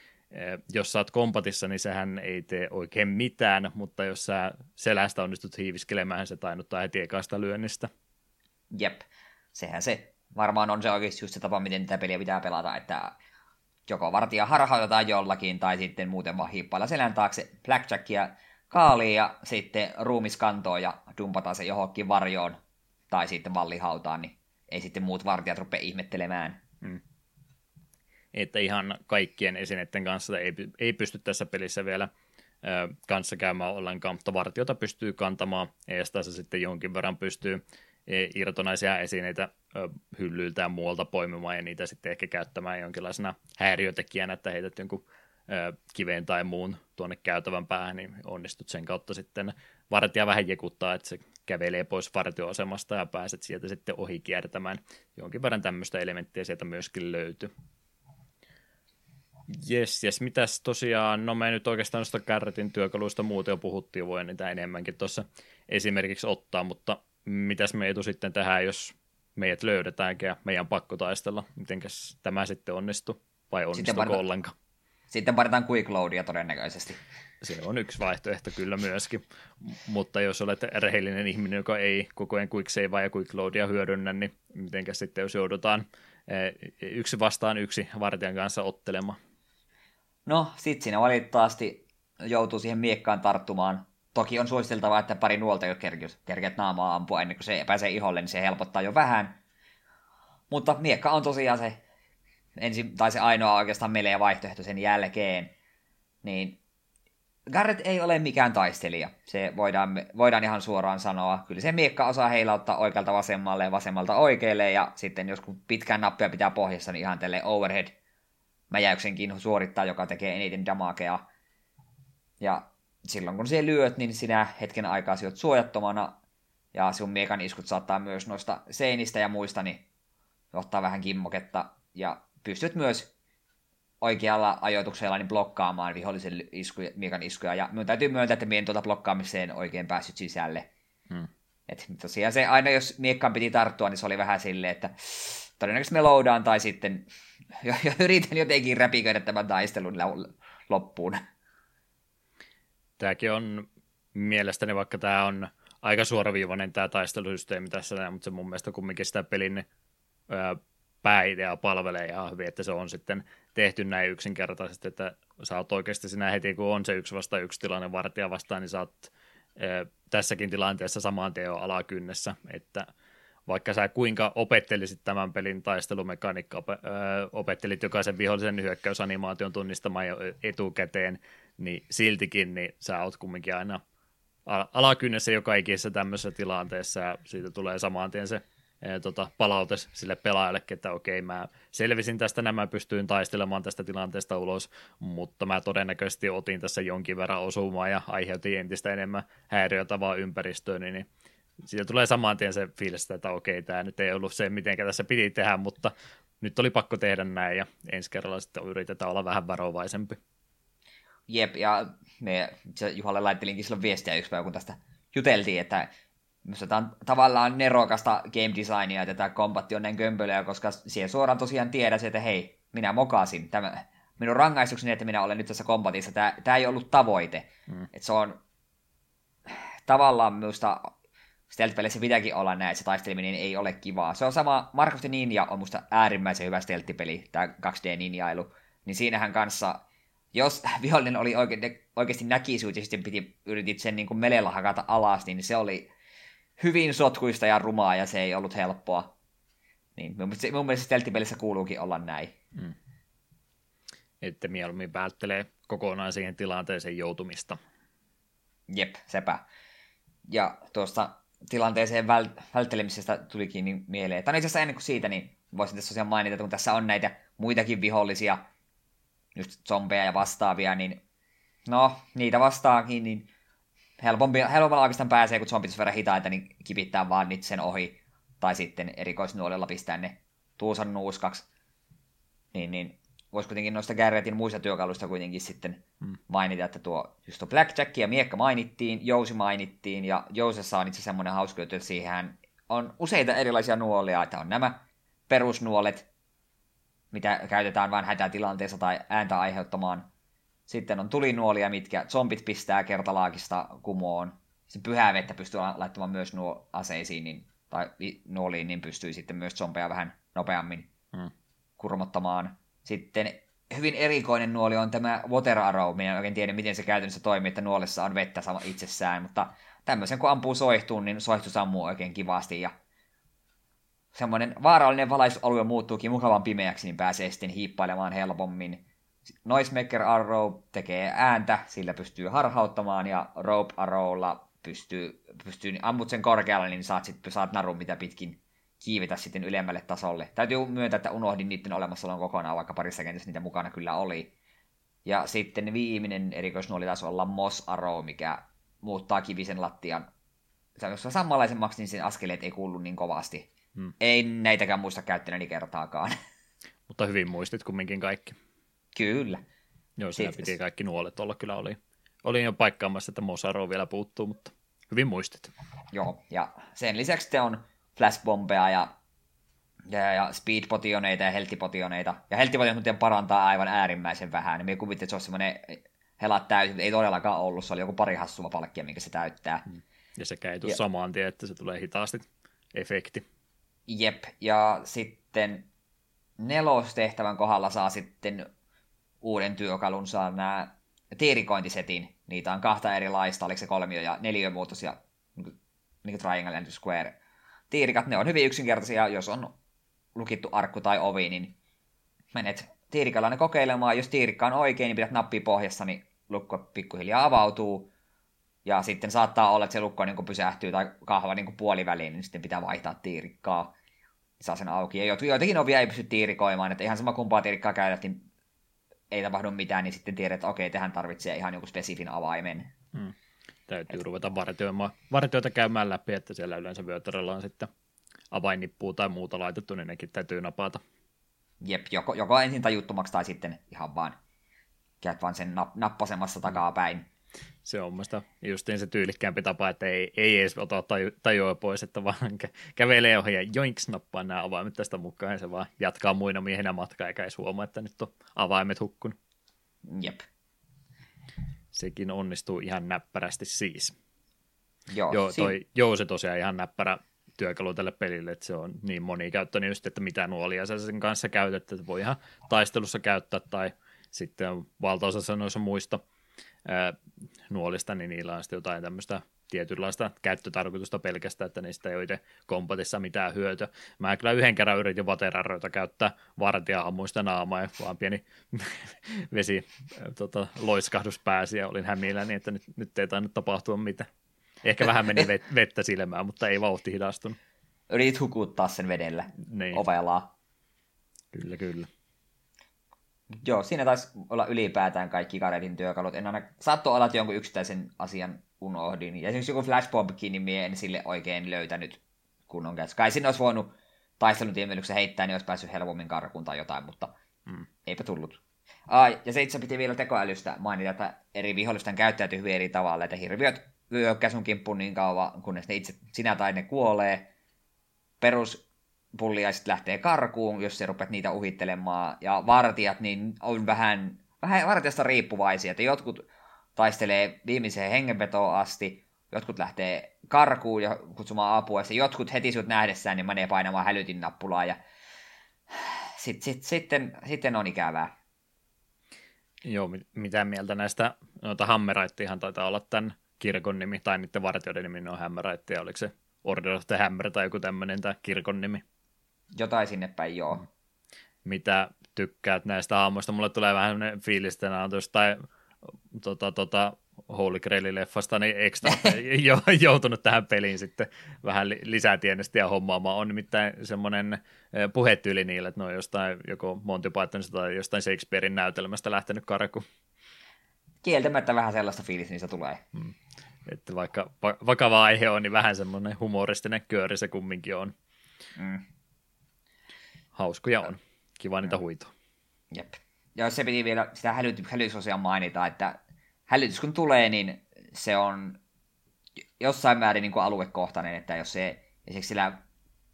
jos sä oot kompatissa, niin sehän ei tee oikein mitään, mutta jos sä selästä onnistut hiiviskelemään, se tainuttaa heti ekasta lyönnistä. Jep, sehän se varmaan on se oikeasti just se tapa, miten tätä peliä pitää pelata, että joko vartija harhautetaan jollakin, tai sitten muuten vaan hiippailla selän taakse blackjackia kaaliin ja sitten ruumiskantoon ja dumpataan se johonkin varjoon tai sitten vallihautaan, niin ei sitten muut vartijat rupea ihmettelemään. Hmm. Että ihan kaikkien esineiden kanssa ei, ei pysty tässä pelissä vielä ö, kanssa käymään ollenkaan, mutta vartiota pystyy kantamaan, ja sitten jonkin verran pystyy e, irtonaisia esineitä hyllyiltä ja muualta poimimaan ja niitä sitten ehkä käyttämään jonkinlaisena häiriötekijänä, että heität jonkun kiveen tai muun tuonne käytävän päähän, niin onnistut sen kautta sitten vartija vähän jekuttaa, että se kävelee pois vartioasemasta ja pääset sieltä sitten ohi kiertämään. Jonkin verran tämmöistä elementtiä sieltä myöskin löytyy. Jes, jes. Mitäs tosiaan, no me nyt oikeastaan noista kärretin työkaluista muuten jo puhuttiin, voi niitä enemmänkin tuossa esimerkiksi ottaa, mutta mitäs me etu sitten tähän, jos meidät löydetään ja meidän pakko taistella. Mitenkäs tämä sitten onnistuu? Vai onnistuuko sitten ollenkaan? Sitten paritaan quick loadia todennäköisesti. Se on yksi vaihtoehto kyllä myöskin, mutta jos olet rehellinen ihminen, joka ei koko ajan quick savea ja quick loadia hyödynnä, niin mitenkäs sitten jos joudutaan eh, yksi vastaan yksi vartijan kanssa ottelemaan? No, sit siinä valitettavasti joutuu siihen miekkaan tarttumaan Toki on suositeltavaa, että pari nuolta jo kerkeät naamaa ampua ennen kuin se pääsee iholle, niin se helpottaa jo vähän. Mutta miekka on tosiaan se, ensi, tai se ainoa oikeastaan melee vaihtoehto sen jälkeen. Niin Garrett ei ole mikään taistelija. Se voidaan, voidaan ihan suoraan sanoa. Kyllä se miekka osaa heilauttaa oikealta vasemmalle ja vasemmalta oikealle, ja sitten jos pitkään nappia pitää pohjassa, niin ihan tälle overhead mäjäyksenkin suorittaa, joka tekee eniten damakea. Ja silloin kun se lyöt, niin sinä hetken aikaa sijoit suojattomana, ja sun miekan iskut saattaa myös noista seinistä ja muista, niin ottaa vähän kimmoketta, ja pystyt myös oikealla ajoituksella niin blokkaamaan vihollisen isku, miekan iskuja, ja minun täytyy myöntää, että minä en tuota blokkaamiseen oikein päässyt sisälle. Hmm. Et tosiaan se aina, jos miekkaan piti tarttua, niin se oli vähän silleen, että todennäköisesti me loudaan, tai sitten yritän jotenkin räpiköidä tämän taistelun loppuun tämäkin on mielestäni, vaikka tämä on aika suoraviivainen tämä taistelusysteemi tässä, mutta se mun mielestä kumminkin sitä pelin pääidea palvelee ihan hyvin, että se on sitten tehty näin yksinkertaisesti, että sä oot oikeasti sinä heti, kun on se yksi vasta yksi tilanne vartija vastaan, niin sä oot tässäkin tilanteessa samaan teo alakynnessä, että vaikka sä kuinka opettelisit tämän pelin taistelumekaniikka, opettelit jokaisen vihollisen hyökkäysanimaation tunnistamaan jo etukäteen, niin siltikin niin sä oot kumminkin aina alakynnessä joka ikisessä tämmöisessä tilanteessa ja siitä tulee samaan tien se e, tota, palaute sille pelaajalle, että okei, mä selvisin tästä, nämä pystyin taistelemaan tästä tilanteesta ulos, mutta mä todennäköisesti otin tässä jonkin verran osumaa ja aiheutin entistä enemmän häiriötä vaan ympäristöön, niin siitä tulee samaan tien se fiilis, että okei, tämä nyt ei ollut se, miten tässä piti tehdä, mutta nyt oli pakko tehdä näin ja ensi kerralla sitten yritetään olla vähän varovaisempi. Jep, ja me Juhalle laittelinkin silloin viestiä yksi päivä, kun tästä juteltiin, että Minusta tämä on tavallaan nerokasta game designia, että tämä kombatti on näin kömpelöä, koska siihen suoraan tosiaan tiedät, että hei, minä mokasin. Tämä, minun rangaistukseni, että minä olen nyt tässä kombatissa, tämä, tämä ei ollut tavoite. Mm. Että se on tavallaan minusta stealth pitääkin olla näin, että se taisteleminen ei ole kivaa. Se on sama, Mark of the Ninja on musta äärimmäisen hyvä stealth-peli, tämä 2D-ninjailu. Niin siinähän kanssa jos vihollinen oli oikein, oikeasti näkisyyt ja sitten piti, yritit sen niin melellä hakata alas, niin se oli hyvin sotkuista ja rumaa ja se ei ollut helppoa. Niin, mun mielestä, mun mielestä stelttipelissä kuuluukin olla näin. Mm. Että mieluummin välttelee kokonaan siihen tilanteeseen joutumista. Jep, sepä. Ja tuosta tilanteeseen väl- välttelemisestä tulikin niin mieleen. Tai itse asiassa ennen kuin siitä, niin voisin tässä tosiaan mainita, että kun tässä on näitä muitakin vihollisia, just zombeja ja vastaavia, niin no, niitä vastaakin, niin helpompi, helpommalla oikeastaan pääsee, kun zombit on verran hitaita, niin kipittää vaan niitä sen ohi, tai sitten erikoisnuolella pistää ne tuusan nuuskaksi. Niin, niin voisi kuitenkin noista Garrettin muista työkaluista kuitenkin sitten hmm. mainita, että tuo, just tuo Blackjack ja Miekka mainittiin, Jousi mainittiin, ja Jousessa on itse semmoinen hauska juttu, että siihen on useita erilaisia nuolia, että on nämä perusnuolet, mitä käytetään vain hätätilanteessa tai ääntä aiheuttamaan. Sitten on tulinuolia, mitkä zombit pistää kertalaakista kumoon. Sitten pyhää vettä pystyy laittamaan myös nuo aseisiin niin, tai nuoliin, niin pystyy sitten myös zombeja vähän nopeammin hmm. kurmottamaan. Sitten hyvin erikoinen nuoli on tämä water arrow. Minä en oikein tiedä, miten se käytännössä toimii, että nuolessa on vettä sama itsessään, mutta tämmöisen kun ampuu soihtuun, niin soihtu sammuu oikein kivasti ja semmoinen vaarallinen valaisulue muuttuukin mukavan pimeäksi, niin pääsee sitten hiippailemaan helpommin. Noisemaker Arrow tekee ääntä, sillä pystyy harhauttamaan, ja Rope Arrowlla pystyy, pystyy niin ammut sen korkealle, niin saat, sit, saat narun mitä pitkin kiivetä sitten ylemmälle tasolle. Täytyy myöntää, että unohdin niiden olemassaolon kokonaan, vaikka parissa kentässä niitä mukana kyllä oli. Ja sitten viimeinen erikoisnuoli taisi olla Moss Arrow, mikä muuttaa kivisen lattian jos samanlaisemmaksi, niin sen askeleet ei kuulu niin kovasti. Hmm. Ei näitäkään muista käyttäneeni kertaakaan. Mutta hyvin muistit kumminkin kaikki. Kyllä. Joo, siinä Sitten... piti kaikki nuolet olla, kyllä oli. Olin jo paikkaamassa, että Mosaro vielä puuttuu, mutta hyvin muistit. Joo, ja sen lisäksi te on flashbombeja ja, ja, ja speedpotioneita ja heltipotioneita. Ja heltipotioneita parantaa aivan äärimmäisen vähän. Me kuvittelin, että se on semmoinen helat täysin, ei todellakaan ollut. Se oli joku pari hassua palkkia, minkä se täyttää. Hmm. Ja sekä ei tule ja... samaan tien, että se tulee hitaasti efekti. Jep, ja sitten nelostehtävän kohdalla saa sitten uuden työkalun, saa nämä tiirikointisetin. Niitä on kahta erilaista, oliko se kolmio- ja neliömuotoisia, niin, niin triangle and square. Tiirikat, ne on hyvin yksinkertaisia, jos on lukittu arkku tai ovi, niin menet tiirikalla ne kokeilemaan. Jos tiirikka on oikein, niin pidät nappi pohjassa, niin lukko pikkuhiljaa avautuu. Ja sitten saattaa olla, että se lukko niin pysähtyy tai kahva niin puoliväliin, niin sitten pitää vaihtaa tiirikkaa. Saa sen auki. Ja joitakin ovia ei pysty tiirikoimaan, että ihan sama kumpaa tiirikkaa käydät, niin ei tapahdu mitään, niin sitten tiedät, että okei, tähän tarvitsee ihan joku spesifin avaimen. Hmm. Täytyy Et... ruveta vartioimaan, vartioita käymään läpi, että siellä yleensä vyötäröllä on sitten avainnippu tai muuta laitettu, niin nekin täytyy napata. Jep, joko, joko ensin tajuttomaksi tai sitten ihan vaan käyt vaan sen nap- nappasemassa takaa päin se on musta justiin se tyylikkäämpi tapa, että ei, ei edes ota tajua pois, että vaan kä- kävelee ohi ja joinks nappaa nämä avaimet tästä mukaan ja se vaan jatkaa muina miehenä matkaa eikä edes huomaa, että nyt on avaimet hukkun. Jep. Sekin onnistuu ihan näppärästi siis. Joo, Joo, toi, si- joo se tosiaan ihan näppärä työkalu tälle pelille, että se on niin monikäyttöinen just, että mitä nuolia sä sen kanssa käytät, että voi ihan taistelussa käyttää tai sitten valtaosassa noissa muista – nuolista, niin niillä on sitten jotain tämmöistä tietynlaista käyttötarkoitusta pelkästään, että niistä ei ole itse kompatissa mitään hyötyä. Mä kyllä yhden kerran yritin vaterarroita käyttää vartija ammuista naamaa ja vaan pieni vesi tota, loiskahdus pääsi ja olin hämilläni, että nyt, nyt ei tainnut tapahtua mitään. Ehkä vähän meni vettä silmään, mutta ei vauhti hidastunut. Yritit hukuttaa sen vedellä niin. ovelaa. Kyllä, kyllä. Joo, siinä taisi olla ylipäätään kaikki Karetin työkalut. En aina, saattoi olla, että jonkun yksittäisen asian unohdin. Ja esimerkiksi joku flashbombkin, niin mie en sille oikein löytänyt kunnon käsi. Kai sinne olisi voinut taistelun heittää, niin olisi päässyt helpommin karkuun tai jotain, mutta mm. eipä tullut. Ai, ja se itse piti vielä tekoälystä mainita, että eri vihollisten käyttäytyy hyvin eri tavalla, että hirviöt vyökkää sun kimppuun niin kauan, kunnes ne itse sinä tai ne kuolee. Perus pulliaiset lähtee karkuun, jos se rupeat niitä uhittelemaan, ja vartijat niin on vähän, vähän vartijasta riippuvaisia, että jotkut taistelee viimeiseen hengenvetoon asti, jotkut lähtee karkuun ja kutsumaan apua, ja jotkut heti sinut nähdessään niin menee painamaan hälytin nappulaa, ja sit, sit, sitten, sitten on ikävää. Joo, mitä mieltä näistä, noita Hammeraittihan taitaa olla tämän kirkon nimi, tai niiden vartijoiden nimi on Hammerite, ja oliko se Order of the Hammer tai joku tämmöinen tämä kirkon nimi? Jotain sinne päin, joo. Mitä tykkäät näistä aamuista? Mulle tulee vähän fiilis, että nämä on jostain tota, tota, Holy Grail-leffasta, niin ekstra jo, joutunut tähän peliin sitten vähän lisätienestä ja hommaamaan. On nimittäin semmoinen eh, puhetyyli niille, että ne on jostain joko Monty Pythonista tai jostain Shakespearein näytelmästä lähtenyt karku. Kieltämättä vähän sellaista fiilistä niistä tulee. Hmm. Että vaikka vakava aihe on, niin vähän semmoinen humoristinen kööri se kumminkin on. Mm. Hauskoja on. Kiva niitä huitoa. Jep. ja se piti vielä sitä hälyty, hälytysosiaa mainita, että hälytys kun tulee, niin se on jossain määrin niin kuin aluekohtainen, että jos se esimerkiksi sillä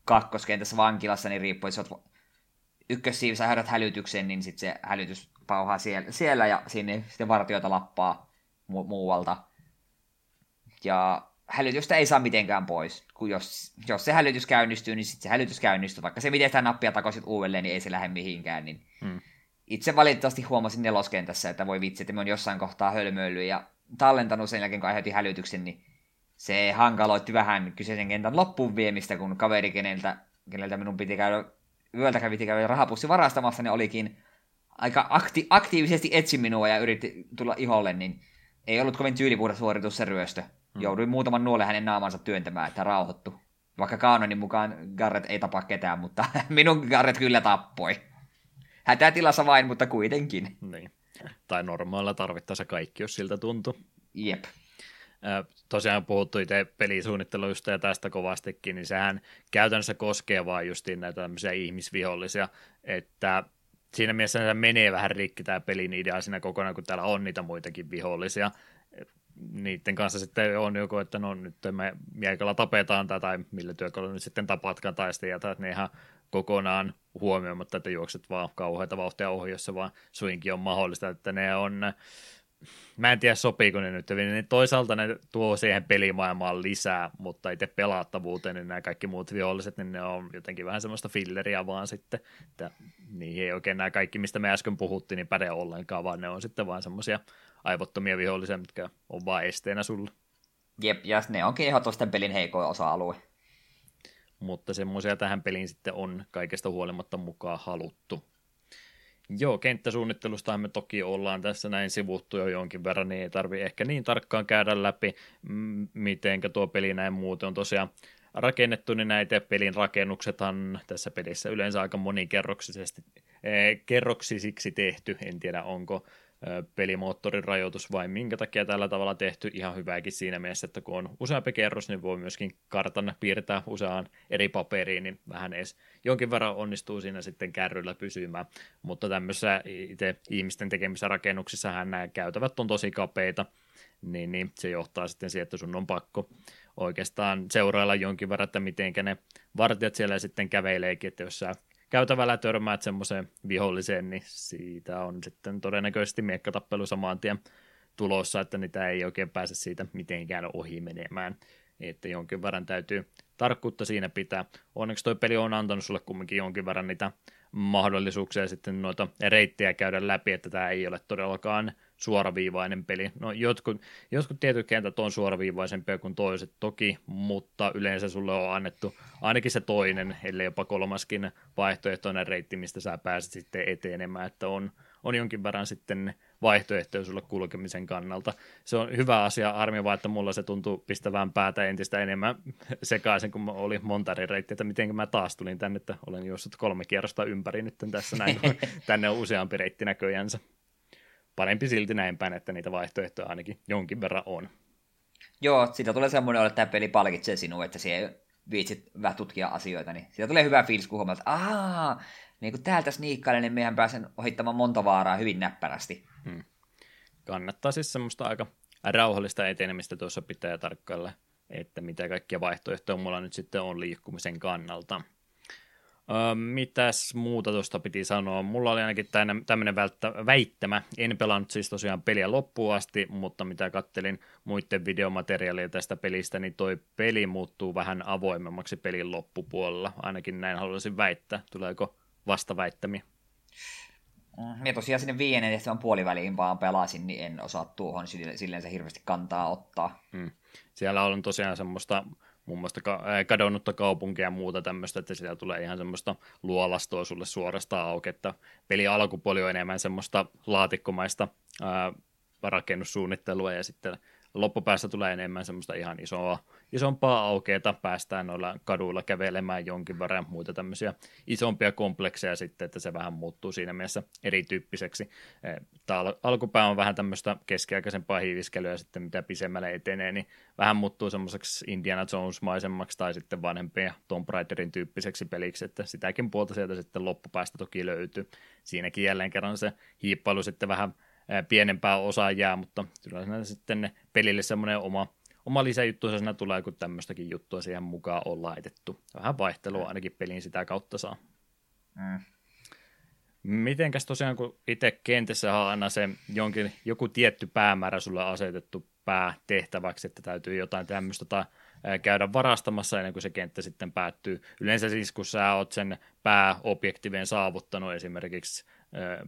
kakkoskentässä vankilassa, niin riippuu, jos olet ykkössiivissä heidät hälytyksen, niin sitten se hälytys pauhaa siellä, siellä ja sinne sitten vartioita lappaa mu- muualta. Ja hälytystä ei saa mitenkään pois. Kun jos, jos se hälytys käynnistyy, niin sitten se hälytys käynnistyy. Vaikka se miten sitä nappia takaisin uudelleen, niin ei se lähde mihinkään. Niin hmm. Itse valitettavasti huomasin neloskentässä, että voi vitsi, että me on jossain kohtaa hölmöillyt ja tallentanut sen jälkeen, kun aiheutin hälytyksen, niin se hankaloitti vähän kyseisen kentän loppuun viemistä, kun kaveri, keneltä, keneltä minun piti käydä, yöltä kävi käydä rahapussi varastamassa, niin olikin aika akti- aktiivisesti etsi minua ja yritti tulla iholle, niin ei ollut kovin tyylipuhdas suoritus se ryöstö. Hmm. Jouduin muutaman nuolen hänen naamansa työntämään, että rauhoittu. Vaikka Kaanonin mukaan Garret ei tapa ketään, mutta minun Garret kyllä tappoi. Hätätilassa vain, mutta kuitenkin. Niin. Tai normaalilla tarvittaessa kaikki, jos siltä tuntuu. Jep. Tosiaan puhuttu itse pelisuunnitteluista ja tästä kovastikin, niin sehän käytännössä koskee vain justiin näitä tämmöisiä ihmisvihollisia, että siinä mielessä se menee vähän rikki tämä pelin idea siinä kokonaan, kun täällä on niitä muitakin vihollisia. Niiden kanssa sitten on joku, että no nyt me miekalla tapetaan tätä, tai millä työkalulla nyt sitten tapatkaan tai sitten jätät ne ihan kokonaan huomioimatta, että juokset vaan kauheita vauhtia ohi, jos se vaan suinkin on mahdollista, että ne on mä en tiedä sopiiko ne nyt. Niin toisaalta ne tuo siihen pelimaailmaan lisää, mutta itse pelaattavuuteen, niin nämä kaikki muut viholliset, niin ne on jotenkin vähän semmoista filleria vaan sitten, että niihin ei oikein nämä kaikki, mistä me äsken puhuttiin, niin päde ollenkaan, vaan ne on sitten vaan semmoisia aivottomia vihollisia, mitkä on vaan esteenä sulle. Jep, ja ne onkin ehdottomasti pelin heikoin osa-alue. Mutta semmoisia tähän peliin sitten on kaikesta huolimatta mukaan haluttu. Joo, kenttäsuunnittelusta me toki ollaan tässä näin sivuttu jo jonkin verran, niin ei tarvi ehkä niin tarkkaan käydä läpi, miten tuo peli näin muuten on tosiaan rakennettu, niin näitä pelin rakennuksethan tässä pelissä yleensä aika monikerroksisesti eh, kerroksisiksi tehty, en tiedä onko pelimoottorin rajoitus vai minkä takia tällä tavalla tehty. Ihan hyvääkin siinä mielessä, että kun on useampi kerros, niin voi myöskin kartan piirtää useaan eri paperiin, niin vähän edes jonkin verran onnistuu siinä sitten kärryllä pysymään. Mutta tämmöisissä itse ihmisten tekemissä rakennuksissa nämä käytävät on tosi kapeita, niin, niin se johtaa sitten siihen, että sun on pakko oikeastaan seurailla jonkin verran, että miten ne vartijat siellä sitten käveleekin, että jos sä käytävällä törmäät semmoiseen viholliseen, niin siitä on sitten todennäköisesti miekkatappelu samaan tien tulossa, että niitä ei oikein pääse siitä mitenkään ohi menemään. Että jonkin verran täytyy tarkkuutta siinä pitää. Onneksi toi peli on antanut sulle kumminkin jonkin verran niitä mahdollisuuksia sitten noita reittejä käydä läpi, että tämä ei ole todellakaan suoraviivainen peli. No jotkut, jotkut tietyt kentät on suoraviivaisempia kuin toiset toki, mutta yleensä sulle on annettu ainakin se toinen, ellei jopa kolmaskin vaihtoehtoinen reitti, mistä sä pääset sitten etenemään, että on, on jonkin verran sitten vaihtoehtoja sulle kulkemisen kannalta. Se on hyvä asia, harmi vaan, että mulla se tuntuu pistävään päätä entistä enemmän sekaisin, kun oli monta eri reittiä, että miten mä taas tulin tänne, että olen juossut kolme kierrosta ympäri nyt tässä näin, kun tänne on useampi reitti näköjänsä parempi silti näin päin, että niitä vaihtoehtoja ainakin jonkin verran on. Joo, siitä tulee semmoinen, että tämä peli palkitsee sinua, että siellä viitsit vähän tutkia asioita, niin siitä tulee hyvä fiilis, kun huomaat, että aah, niin kun täältä sniikkailen, niin mehän pääsen ohittamaan monta vaaraa hyvin näppärästi. Hmm. Kannattaa siis semmoista aika rauhallista etenemistä tuossa pitää tarkkailla, että mitä kaikkia vaihtoehtoja mulla nyt sitten on liikkumisen kannalta. Öö, mitäs muuta tuosta piti sanoa? Mulla oli ainakin tämmöinen väittämä. En pelannut siis tosiaan peliä loppuun asti, mutta mitä kattelin muiden videomateriaalia tästä pelistä, niin toi peli muuttuu vähän avoimemmaksi pelin loppupuolella. Ainakin näin haluaisin väittää. Tuleeko vastaväittämiä? Minä mm, tosiaan sinne viienen ja puoliväliin vaan pelasin, niin en osaa tuohon silleen se hirveästi kantaa ottaa. Hmm. Siellä on tosiaan semmoista muun muassa kadonnutta kaupunkia ja muuta tämmöistä, että siellä tulee ihan semmoista luolastoa sulle suorastaan auki, että peli alkupuoli on enemmän semmoista laatikkomaista ää, rakennussuunnittelua ja sitten loppupäässä tulee enemmän semmoista ihan isoa, isompaa aukeeta, päästään noilla kaduilla kävelemään jonkin verran muita tämmöisiä isompia komplekseja sitten, että se vähän muuttuu siinä mielessä erityyppiseksi. Eh, Tämä alkupää on vähän tämmöistä keskiaikaisempaa hiiviskelyä sitten mitä pisemmälle etenee, niin vähän muuttuu semmoiseksi Indiana Jones-maisemmaksi tai sitten vanhempia Tomb Raiderin tyyppiseksi peliksi, että sitäkin puolta sieltä sitten loppupäästä toki löytyy. Siinäkin jälleen kerran se hiippailu sitten vähän pienempää osaa jää, mutta kyllä sitten pelille semmoinen oma, oma lisäjuttu siinä tulee, kun tämmöistäkin juttua siihen mukaan on laitettu. Vähän vaihtelua ainakin pelin sitä kautta saa. Mm. Mitenkäs tosiaan, kun itse kentässä on aina se jonkin, joku tietty päämäärä sulle asetettu päätehtäväksi, että täytyy jotain tämmöistä tai käydä varastamassa ennen kuin se kenttä sitten päättyy. Yleensä siis, kun sä oot sen pääobjektivien saavuttanut esimerkiksi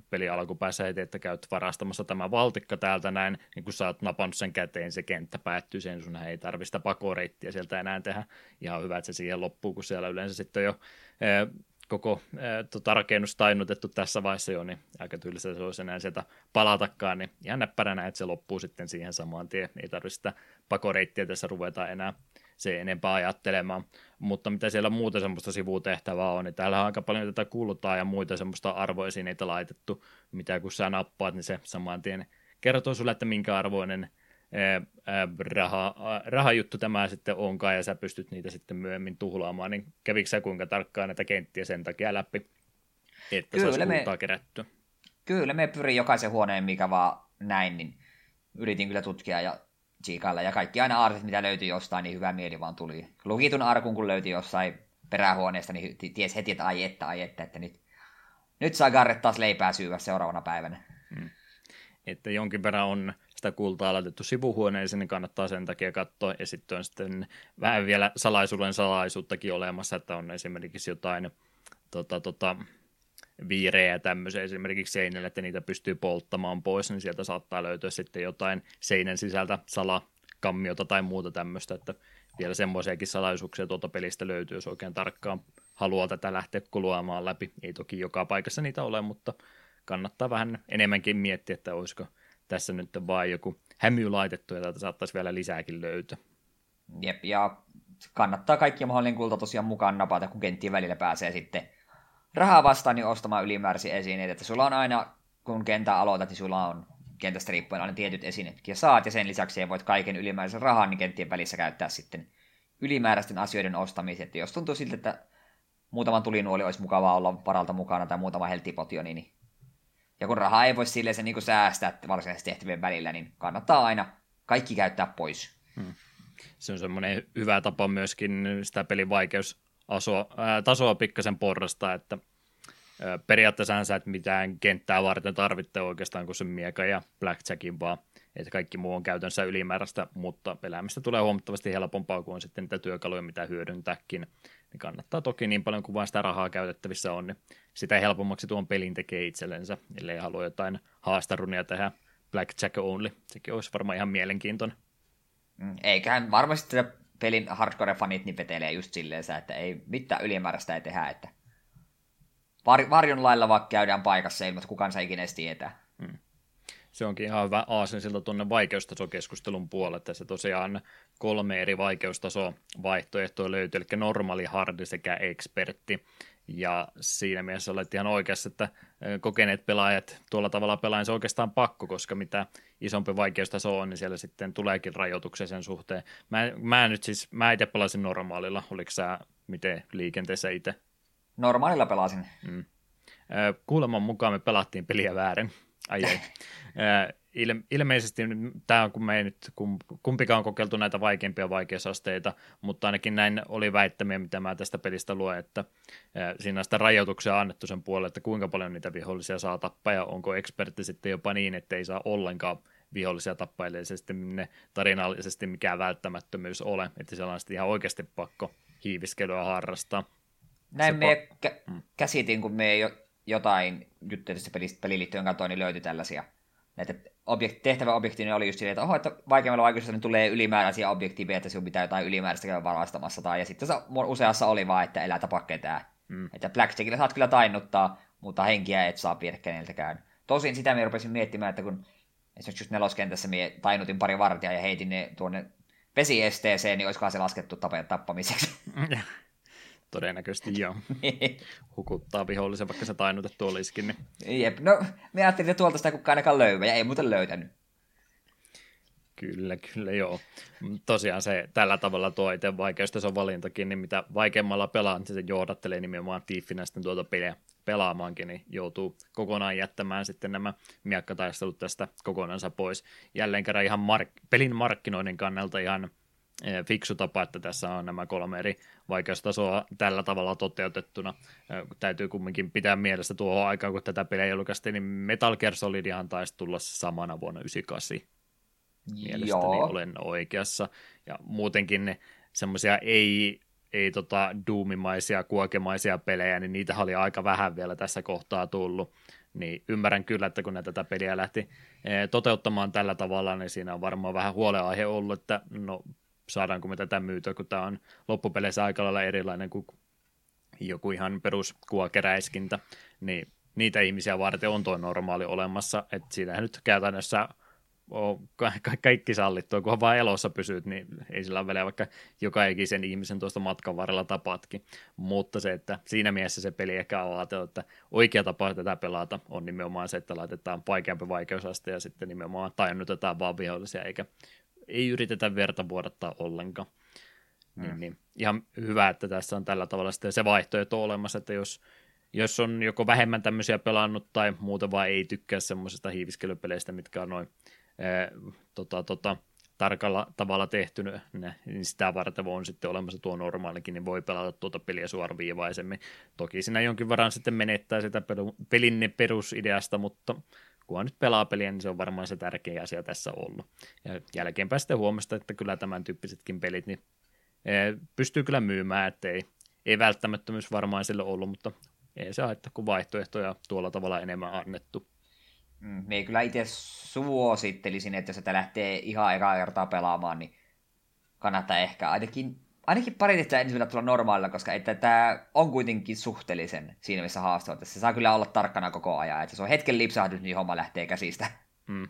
peli alkupäässä heti, että käyt varastamassa tämä valtikka täältä näin, niin kun sä oot napannut sen käteen, se kenttä päättyy sen, sun ei tarvista pakoreittiä sieltä enää tehdä. Ihan hyvä, että se siihen loppuu, kun siellä yleensä sitten jo koko tota, rakennus tainnutettu tässä vaiheessa jo, niin aika tylsä se olisi enää sieltä palatakaan, niin ihan näppäränä, että se loppuu sitten siihen samaan tien, ei tarvitse sitä pakoreittiä tässä ruveta enää se enempää ajattelemaan. Mutta mitä siellä muuta semmoista sivutehtävää on, niin täällä on aika paljon tätä kultaa ja muita semmoista arvoesineitä laitettu, mitä kun sä nappaat, niin se saman tien kertoo sulle, että minkä arvoinen raha, rahajuttu tämä sitten onkaan, ja sä pystyt niitä sitten myöhemmin tuhlaamaan, niin kävikö sä kuinka tarkkaan näitä kenttiä sen takia läpi, että kyllä saisi me, kerättyä? Kyllä, me pyrin jokaisen huoneen, mikä vaan näin, niin yritin kyllä tutkia ja tsiikailla. Ja kaikki aina aarteet, mitä löytyi jostain, niin hyvä mieli vaan tuli. Lukitun arkun, kun löytyi jossain perähuoneesta, niin ties heti, että ai että, ai että, että nyt, nyt saa Garret taas leipää syyä seuraavana päivänä. Hmm. Että jonkin verran on sitä kultaa laitettu sivuhuoneeseen, niin kannattaa sen takia katsoa. Ja sitten on sitten vähän vielä salaisuuden salaisuuttakin olemassa, että on esimerkiksi jotain tota, tota, viirejä tämmöisiä esimerkiksi seinälle, että niitä pystyy polttamaan pois, niin sieltä saattaa löytyä sitten jotain seinän sisältä salakammiota tai muuta tämmöistä, että vielä semmoisiakin salaisuuksia tuolta pelistä löytyy, jos oikein tarkkaan haluaa tätä lähteä kuluamaan läpi. Ei toki joka paikassa niitä ole, mutta kannattaa vähän enemmänkin miettiä, että olisiko tässä nyt vain joku hämy laitettu, ja täältä saattaisi vielä lisääkin löytyä. Jep, ja kannattaa kaikki mahdollinen kulta tosiaan mukaan napata, kun kenttien välillä pääsee sitten rahaa vastaan niin ostamaan ylimääräisiä esineitä. Että sulla on aina, kun kenttä aloitat, niin sulla on kentästä riippuen aina tietyt esineet ja saat, ja sen lisäksi voit kaiken ylimääräisen rahan niin kenttien välissä käyttää sitten ylimääräisten asioiden ostamiseen. Että jos tuntuu siltä, että muutaman tulinuoli olisi mukavaa olla varalta mukana tai muutama helttipotio, niin ja kun rahaa ei voi silleen se niin kuin säästää varsinaisesti tehtävien välillä, niin kannattaa aina kaikki käyttää pois. Hmm. Se on semmoinen hyvä tapa myöskin sitä pelin vaikeus asoa, ää, tasoa pikkasen porrasta, että ää, periaatteessa sä et mitään kenttää varten tarvitse oikeastaan kuin sen mieka ja blackjackin vaan, että kaikki muu on käytännössä ylimääräistä, mutta elämästä tulee huomattavasti helpompaa kuin sitten niitä työkaluja, mitä hyödyntääkin. Niin kannattaa toki niin paljon kuin vaan sitä rahaa käytettävissä on, niin sitä helpommaksi tuon pelin tekee itsellensä, ellei halua jotain haastarunia tehdä blackjack only. Sekin olisi varmaan ihan mielenkiintoinen. Mm, eiköhän varmasti pelin hardcore-fanit niin vetelee just silleen, että ei mitään ylimääräistä ei tehdä, että var, varjon lailla vaikka käydään paikassa ilman, että kukaan saa ikinä edes tietää. Hmm. Se onkin ihan hyvä aasen siltä tuonne vaikeustasokeskustelun puolelle, että se tosiaan kolme eri vaikeustasoa vaihtoehtoa löytyy, eli normaali, hardi sekä ekspertti. Ja siinä mielessä olet ihan oikeassa, että kokeneet pelaajat tuolla tavalla pelaajan se oikeastaan pakko, koska mitä isompi vaikeustaso on, niin siellä sitten tuleekin rajoituksia sen suhteen. Mä, mä nyt siis, mä itse pelasin normaalilla, oliko sä miten liikenteessä itse? Normaalilla pelasin. Mm. Kuuleman mukaan me pelattiin peliä väärin. Ai ei. Ilme, ilmeisesti tämä on, kun me ei nyt kumpikaan on kokeiltu näitä vaikeimpia vaikeusasteita, mutta ainakin näin oli väittämiä, mitä mä tästä pelistä luen, että siinä on sitä rajoituksia annettu sen puolelle, että kuinka paljon niitä vihollisia saa tappaa, ja onko ekspertti sitten jopa niin, että ei saa ollenkaan vihollisia se sitten ne tarinallisesti mikään välttämättömyys ole, että siellä on sitten ihan oikeasti pakko hiiviskelyä harrastaa. Näin se me pa- kä- mm. käsitin, kun me jo jotain juttuja tästä pelistä peliliittojen katsoin, niin löytyi tällaisia näitä objekt, tehtäväobjekti oli just silleen, että, oho, että vaikeammalla vaikeudessa niin tulee ylimääräisiä objektiiveja, että sinun pitää jotain ylimääräistä käydä varastamassa. Tai, ja sitten se useassa oli vaan, että elää tapa ketään. Mm. Että Blackjackilla saat kyllä tainnuttaa, mutta henkiä et saa viedä keneltäkään. Tosin sitä me rupesin miettimään, että kun esimerkiksi just neloskentässä mie tainutin pari vartijaa ja heitin ne tuonne vesiesteeseen, niin olisikohan se laskettu tape tappamiseksi. Todennäköisesti joo. Hukuttaa vihollisen, vaikka se tainutettu olisikin. Niin. Jep, no me ajattelin, että tuolta sitä kukaan ainakaan löyvä, ja ei muuten löytänyt. Kyllä, kyllä joo. Tosiaan se tällä tavalla tuo itse vaikeustason valintakin, niin mitä vaikeammalla pelaa, niin se johdattelee nimenomaan tiiffinä sitten tuota peliä pelaamaankin, niin joutuu kokonaan jättämään sitten nämä miakkataistelut tästä kokonansa pois. Jälleen kerran ihan mark- pelin markkinoinnin kannalta ihan eh, fiksu tapa, että tässä on nämä kolme eri vaikeustasoa tällä tavalla toteutettuna. Eh, täytyy kumminkin pitää mielessä tuohon aikaan, kun tätä peliä julkaistiin, niin Metal Gear Solidihan taisi tulla samana vuonna 98 mielestäni Joo. olen oikeassa. Ja muutenkin ne semmoisia ei, ei tota duumimaisia, kuokemaisia pelejä, niin niitä oli aika vähän vielä tässä kohtaa tullut. Niin ymmärrän kyllä, että kun ne tätä peliä lähti eh, toteuttamaan tällä tavalla, niin siinä on varmaan vähän huoleaihe ollut, että no saadaanko me tätä myytyä, kun tämä on loppupeleissä aika lailla erilainen kuin joku ihan peruskuokeräiskintä, niin niitä ihmisiä varten on tuo normaali olemassa, että siinä nyt käytännössä ole ka- kaikki sallittua, kunhan vaan elossa pysyt, niin ei sillä ole väliä, vaikka joka ikisen ihmisen tuosta matkan varrella tapatkin. Mutta se, että siinä mielessä se peli ehkä on ajatellut, että oikea tapa tätä pelata on nimenomaan se, että laitetaan vaikeampi vaikeusaste ja sitten nimenomaan tajannutetaan vaan vihollisia, eikä ei yritetä verta vuodattaa ollenkaan. Niin, mm. Niin, niin, ihan hyvä, että tässä on tällä tavalla sitten se vaihtoehto olemassa, että jos jos on joko vähemmän tämmöisiä pelannut tai muuta vaan ei tykkää semmoisesta hiiviskelypeleistä, mitkä on noin tota, tota, tarkalla tavalla tehty, niin sitä varten on sitten olemassa tuo normaalikin, niin voi pelata tuota peliä suoraviivaisemmin. Toki siinä jonkin verran sitten menettää sitä pelin perusideasta, mutta kun nyt pelaa peliä, niin se on varmaan se tärkein asia tässä ollut. Ja jälkeenpäin sitten huomasta, että kyllä tämän tyyppisetkin pelit niin pystyy kyllä myymään, että ei, ei välttämättömyys varmaan sille ollut, mutta ei se haittaa, kun vaihtoehtoja tuolla tavalla enemmän annettu. Mm, me kyllä itse suosittelisin, että jos sitä lähtee ihan ekaa kertaa pelaamaan, niin kannattaa ehkä ainakin, ainakin pari tehtävää ensin tulla normaalilla, koska että tämä on kuitenkin suhteellisen siinä missä haastava. Se saa kyllä olla tarkkana koko ajan, että se on hetken lipsahdus, niin homma lähtee käsistä. Mm.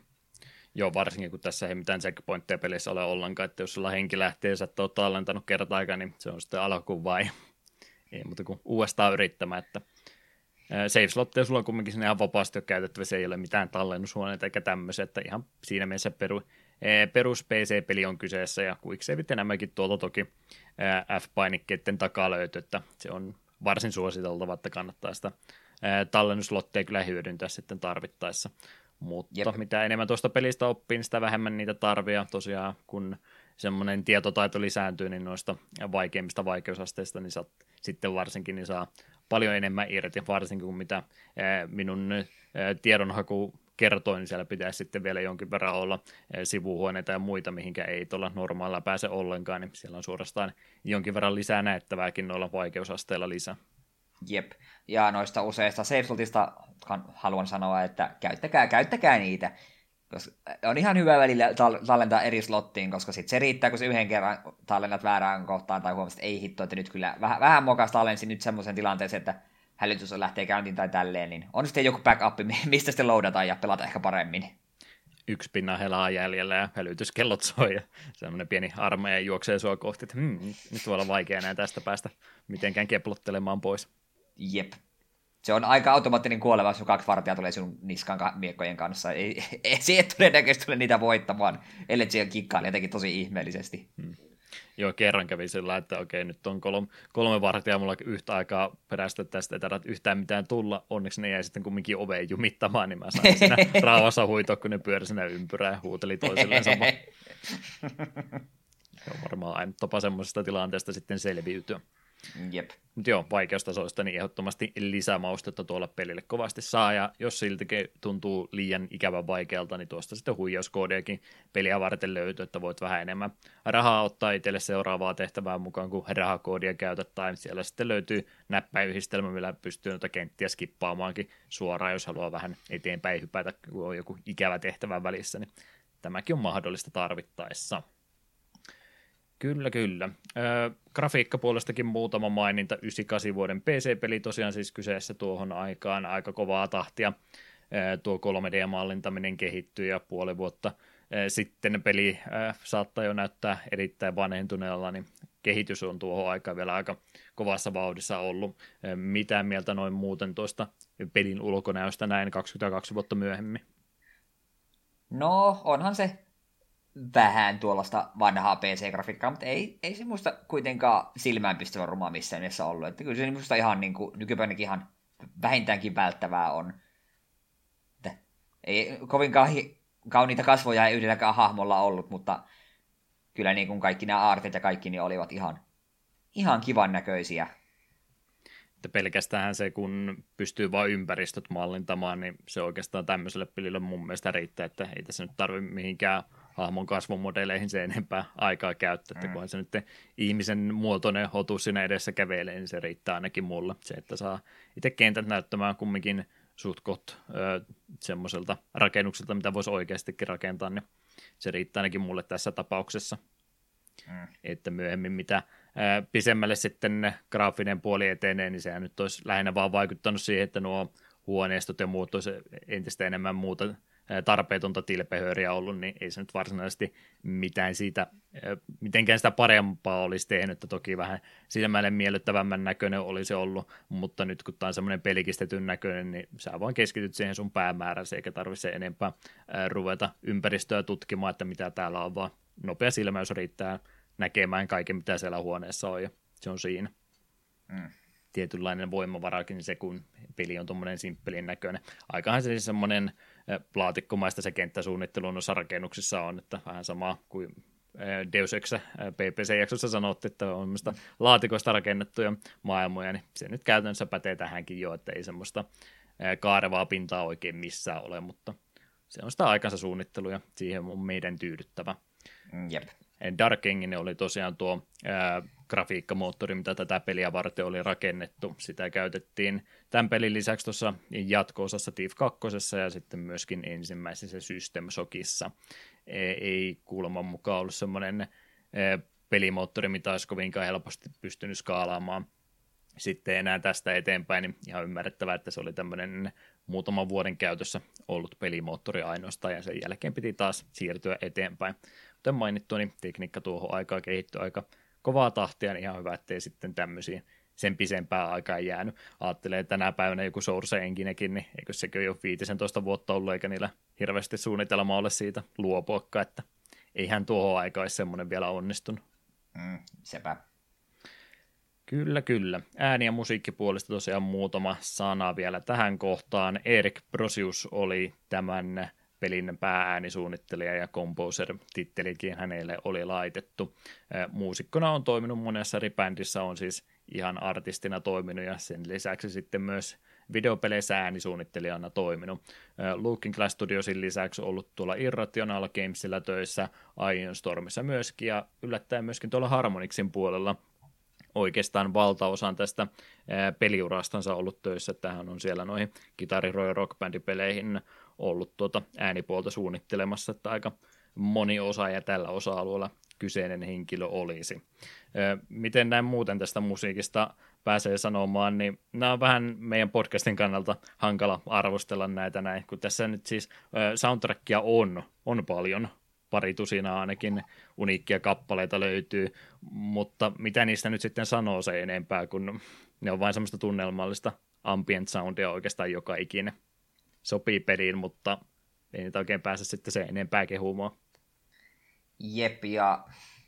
Joo, varsinkin kun tässä ei mitään checkpointteja pelissä ole ollenkaan, että jos sulla henki lähtee ja sä ole tallentanut kerta aikaa, niin se on sitten alkuun vai ei muuta kuin uudestaan yrittämään, että save slotteja sulla on kumminkin sinne ihan vapaasti ole käytettävissä, ei ole mitään tallennushuoneita eikä tämmöisiä, että ihan siinä mielessä peru, perus PC-peli on kyseessä ja quicksaveit enemmänkin tuolta toki F-painikkeiden takaa löytyy, että se on varsin suositeltava, että kannattaa sitä tallennuslotteja kyllä hyödyntää sitten tarvittaessa. Mutta Jep. mitä enemmän tuosta pelistä oppii, niin sitä vähemmän niitä tarvia tosiaan, kun semmoinen tietotaito lisääntyy, niin noista vaikeimmista vaikeusasteista, niin saat, sitten varsinkin niin saa paljon enemmän irti, varsinkin kuin mitä minun tiedonhaku kertoi, niin siellä pitäisi sitten vielä jonkin verran olla sivuhuoneita ja muita, mihinkä ei tuolla normaalilla pääse ollenkaan, niin siellä on suorastaan jonkin verran lisää näettävääkin noilla vaikeusasteilla lisää. Jep, ja noista useista save haluan sanoa, että käyttäkää, käyttäkää niitä. Koska on ihan hyvä välillä tallentaa eri slottiin, koska sit se riittää, kun se yhden kerran tallennat väärään kohtaan tai huomasit, että ei hitto, että nyt kyllä vähän, vähän mokas tallensi nyt semmoisen tilanteeseen, että hälytys lähtee käyntiin tai tälleen, niin on sitten joku backup, mistä sitten loadataan ja pelata ehkä paremmin. Yksi pinna helaa jäljellä ja hälytyskellot soi ja semmoinen pieni armeija juoksee sua kohti, että hmm, nyt voi olla vaikea enää tästä päästä mitenkään keplottelemaan pois. Jep se on aika automaattinen kuolema, jos kaksi vartijaa tulee sinun niskan miekkojen kanssa. Ei, ei siihen todennäköisesti tule niitä voittamaan, ellei se kikkaile jotenkin tosi ihmeellisesti. Hmm. Joo, kerran kävi sillä, että okei, nyt on kolme, kolme vartijaa mulla yhtä aikaa perästä tästä, ei tarvitse yhtään mitään tulla. Onneksi ne jäi sitten kumminkin oveen jumittamaan, niin mä sain siinä rauhassa huitoa, kun ne pyöri siinä ympyrää ja huuteli toisilleen sama. Joo, varmaan aina tapa semmoisesta tilanteesta sitten selviytyä. Jep. Mutta joo, vaikeustasoista niin ehdottomasti lisämaustetta tuolla pelille kovasti saa, ja jos siltikin tuntuu liian ikävän vaikealta, niin tuosta sitten huijauskoodiakin peliä varten löytyy, että voit vähän enemmän rahaa ottaa itselle seuraavaa tehtävää mukaan, kun rahakoodia käytät, tai siellä sitten löytyy näppäyhdistelmä, millä pystyy noita kenttiä skippaamaankin suoraan, jos haluaa vähän eteenpäin hypätä, kun on joku ikävä tehtävä välissä, niin tämäkin on mahdollista tarvittaessa. Kyllä, kyllä. Ö, grafiikkapuolestakin muutama maininta. 98 vuoden PC-peli tosiaan siis kyseessä tuohon aikaan aika kovaa tahtia. tuo 3D-mallintaminen kehittyi ja puoli vuotta sitten peli saattaa jo näyttää erittäin vanhentuneella, niin kehitys on tuohon aikaan vielä aika kovassa vauhdissa ollut. Mitä mieltä noin muuten tuosta pelin ulkonäöstä näin 22 vuotta myöhemmin? No, onhan se vähän tuollaista vanhaa PC-grafiikkaa, mutta ei, ei se muista kuitenkaan silmään pistävä ruma missään mielessä ollut. Että kyllä se musta ihan niin kuin, nykypäivänäkin ihan vähintäänkin välttävää on. Että ei kovinkaan kauniita kasvoja ei yhdelläkään hahmolla ollut, mutta kyllä niin kuin kaikki nämä aarteet ja kaikki niin olivat ihan, ihan kivan näköisiä. Että pelkästään se, kun pystyy vain ympäristöt mallintamaan, niin se oikeastaan tämmöiselle pelille mun mielestä riittää, että ei tässä nyt tarvitse mihinkään hahmon kasvomodeleihin se enempää aikaa käyttää, että mm. kunhan se nyt ihmisen muotoinen hotus siinä edessä kävelee, niin se riittää ainakin mulle. Se, että saa itse kentät näyttämään kumminkin suht semmoiselta rakennukselta, mitä voisi oikeastikin rakentaa, niin se riittää ainakin mulle tässä tapauksessa. Mm. Että myöhemmin mitä ää, pisemmälle sitten graafinen puoli etenee, niin sehän nyt olisi lähinnä vaan vaikuttanut siihen, että nuo huoneistot ja muut olisi entistä enemmän muuta tarpeetonta tilpehööriä ollut, niin ei se nyt varsinaisesti mitään siitä, mitenkään sitä parempaa olisi tehnyt, että toki vähän silmälle miellyttävämmän näköinen olisi ollut, mutta nyt kun tämä on semmoinen pelikistetyn näköinen, niin sä vaan keskityt siihen sun päämääräsi, eikä tarvitse enempää ruveta ympäristöä tutkimaan, että mitä täällä on, vaan nopea silmäys riittää näkemään kaiken, mitä siellä huoneessa on, ja se on siinä. Mm tietynlainen voimavarakin se, kun peli on tuommoinen simppelin näköinen. Aikahan se siis semmoinen plaatikkomaista se kenttäsuunnittelu noissa rakennuksissa on, että vähän sama kuin Deus Ex PPC-jaksossa sanotte, että on semmoista laatikoista rakennettuja maailmoja, niin se nyt käytännössä pätee tähänkin jo, että ei semmoista kaarevaa pintaa oikein missään ole, mutta se on sitä aikansa suunnittelu ja siihen on meidän tyydyttävä. Mm, jep. Dark Engine oli tosiaan tuo ää, grafiikkamoottori, mitä tätä peliä varten oli rakennettu. Sitä käytettiin tämän pelin lisäksi tuossa jatko-osassa Thief 2 ja sitten myöskin ensimmäisessä System Shockissa. Ei kuuleman mukaan ollut semmoinen pelimoottori, mitä olisi kovinkaan helposti pystynyt skaalaamaan sitten enää tästä eteenpäin, niin ihan ymmärrettävää, että se oli tämmöinen muutaman vuoden käytössä ollut pelimoottori ainoastaan, ja sen jälkeen piti taas siirtyä eteenpäin. Kuten mainittu, niin tekniikka tuohon aikaan kehittyi aika kovaa tahtia, niin ihan hyvä, ettei sitten tämmöisiä sen pisempää aikaa jäänyt. Ajattelee, että tänä päivänä joku Source Enginekin, niin eikö sekin ole 15 vuotta ollut, eikä niillä hirveästi suunnitelma ole siitä luopuakka, että eihän tuohon aikaan semmoinen vielä onnistunut. Mm, sepä. Kyllä, kyllä. Ääni- ja musiikkipuolesta tosiaan muutama sana vielä tähän kohtaan. Erik Prosius oli tämän pelin päääänisuunnittelija ja composer-tittelikin hänelle oli laitettu. Muusikkona on toiminut monessa eri bändissä, on siis ihan artistina toiminut ja sen lisäksi sitten myös videopeleissä äänisuunnittelijana toiminut. Looking Glass Studiosin lisäksi ollut tuolla Irrational Gamesilla töissä, Iron Stormissa myöskin ja yllättäen myöskin tuolla Harmonixin puolella oikeastaan valtaosan tästä peliurastansa ollut töissä. Tähän on siellä noihin kitariroja rockbändipeleihin ollut tuota äänipuolta suunnittelemassa, että aika moni osaaja tällä osa-alueella kyseinen henkilö olisi. Miten näin muuten tästä musiikista pääsee sanomaan, niin nämä on vähän meidän podcastin kannalta hankala arvostella näitä näin, kun tässä nyt siis soundtrackia on, on paljon, pari tusinaa ainakin uniikkia kappaleita löytyy, mutta mitä niistä nyt sitten sanoo se enempää, kun ne on vain semmoista tunnelmallista ambient soundia oikeastaan joka ikinen sopii peliin, mutta ei niitä oikein pääse sitten se enempää kehumaan. Jep, ja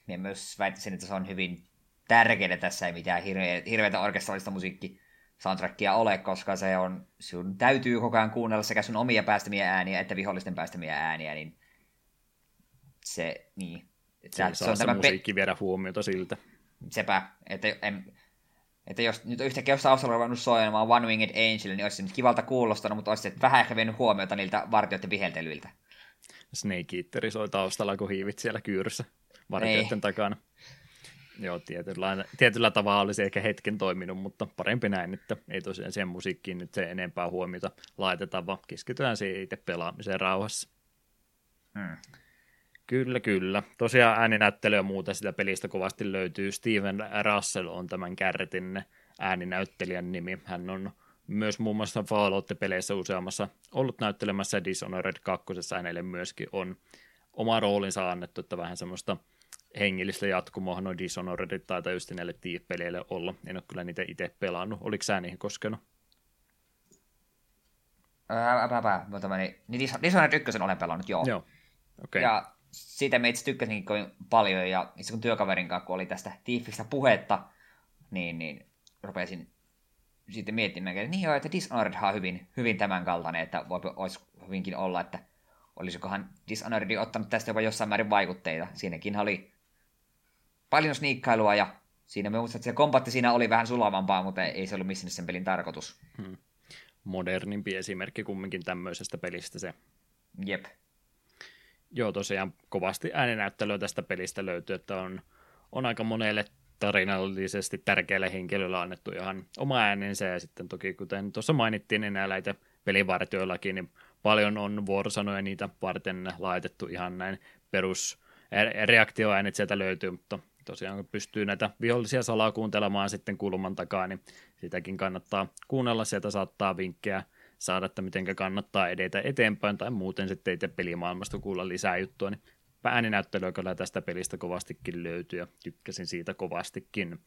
minä myös väittäisin, että se on hyvin tärkeää tässä ei mitään hirveä, hirveätä orkestraalista musiikki soundtrackia ole, koska se on, sun täytyy koko ajan kuunnella sekä sun omia päästämiä ääniä että vihollisten päästämiä ääniä, niin se, niin. Se, se, on se tämä musiikki pe- viedä huomiota siltä. Sepä, että en, että jos nyt yhtäkkiä jossain osalla ruvennut soimaan One Winged Angel, niin olisi nyt kivalta kuulostanut, mutta olisi vähän ehkä vienyt huomiota niiltä vartijoiden viheltelyiltä. Snake Eateri soi taustalla, kun hiivit siellä kyyryssä vartijoiden Ei. takana. Joo, tietyllä, tietyllä tavalla olisi ehkä hetken toiminut, mutta parempi näin, että ei tosiaan siihen musiikkiin nyt se enempää huomiota laiteta, vaan keskitytään siihen itse pelaamiseen rauhassa. Hmm. Kyllä, kyllä. Tosiaan ääninäyttely ja muuta sitä pelistä kovasti löytyy. Steven Russell on tämän kärtin ääninäyttelijän nimi. Hän on myös muun muassa Fallout-peleissä useammassa ollut näyttelemässä Dishonored 2. hänelle myöskin on oma roolinsa annettu, että vähän semmoista hengellistä jatkumoa noin Dishonoredit tai just näille Thief-peleille olla. En ole kyllä niitä itse pelannut. Oliko sä niihin koskenut? Ää, mutta meni. Niin Dishonored 1 olen pelannut, joo. Joo, okei. Okay. Ja siitä me itse tykkäsin kovin paljon, ja itse kun työkaverin kanssa, kun oli tästä Thiefistä puhetta, niin, niin rupesin sitten miettimään, että niin joo, että Dishonored on hyvin, hyvin tämän kaltainen, että voi, olisi hyvinkin olla, että olisikohan Dishonored ottanut tästä jopa jossain määrin vaikutteita. Siinäkin oli paljon sniikkailua ja siinä me muistan, että se kompatti siinä oli vähän sulavampaa, mutta ei se ollut missään sen pelin tarkoitus. Hmm. Modernimpi esimerkki kumminkin tämmöisestä pelistä se. Jep. Joo, tosiaan kovasti ääninäyttelyä tästä pelistä löytyy, että on, on aika monelle tarinallisesti tärkeälle henkilölle annettu ihan oma äänensä, ja sitten toki kuten tuossa mainittiin, niin näitä pelivartioillakin, niin paljon on vuorosanoja niitä varten laitettu ihan näin perus reaktioäänet sieltä löytyy, mutta tosiaan kun pystyy näitä vihollisia salaa kuuntelemaan sitten kulman takaa, niin sitäkin kannattaa kuunnella, sieltä saattaa vinkkejä saada, että miten kannattaa edetä eteenpäin, tai muuten sitten itse pelimaailmasta kuulla lisää juttua, niin ääninäyttelyä kyllä tästä pelistä kovastikin löytyy, ja tykkäsin siitä kovastikin.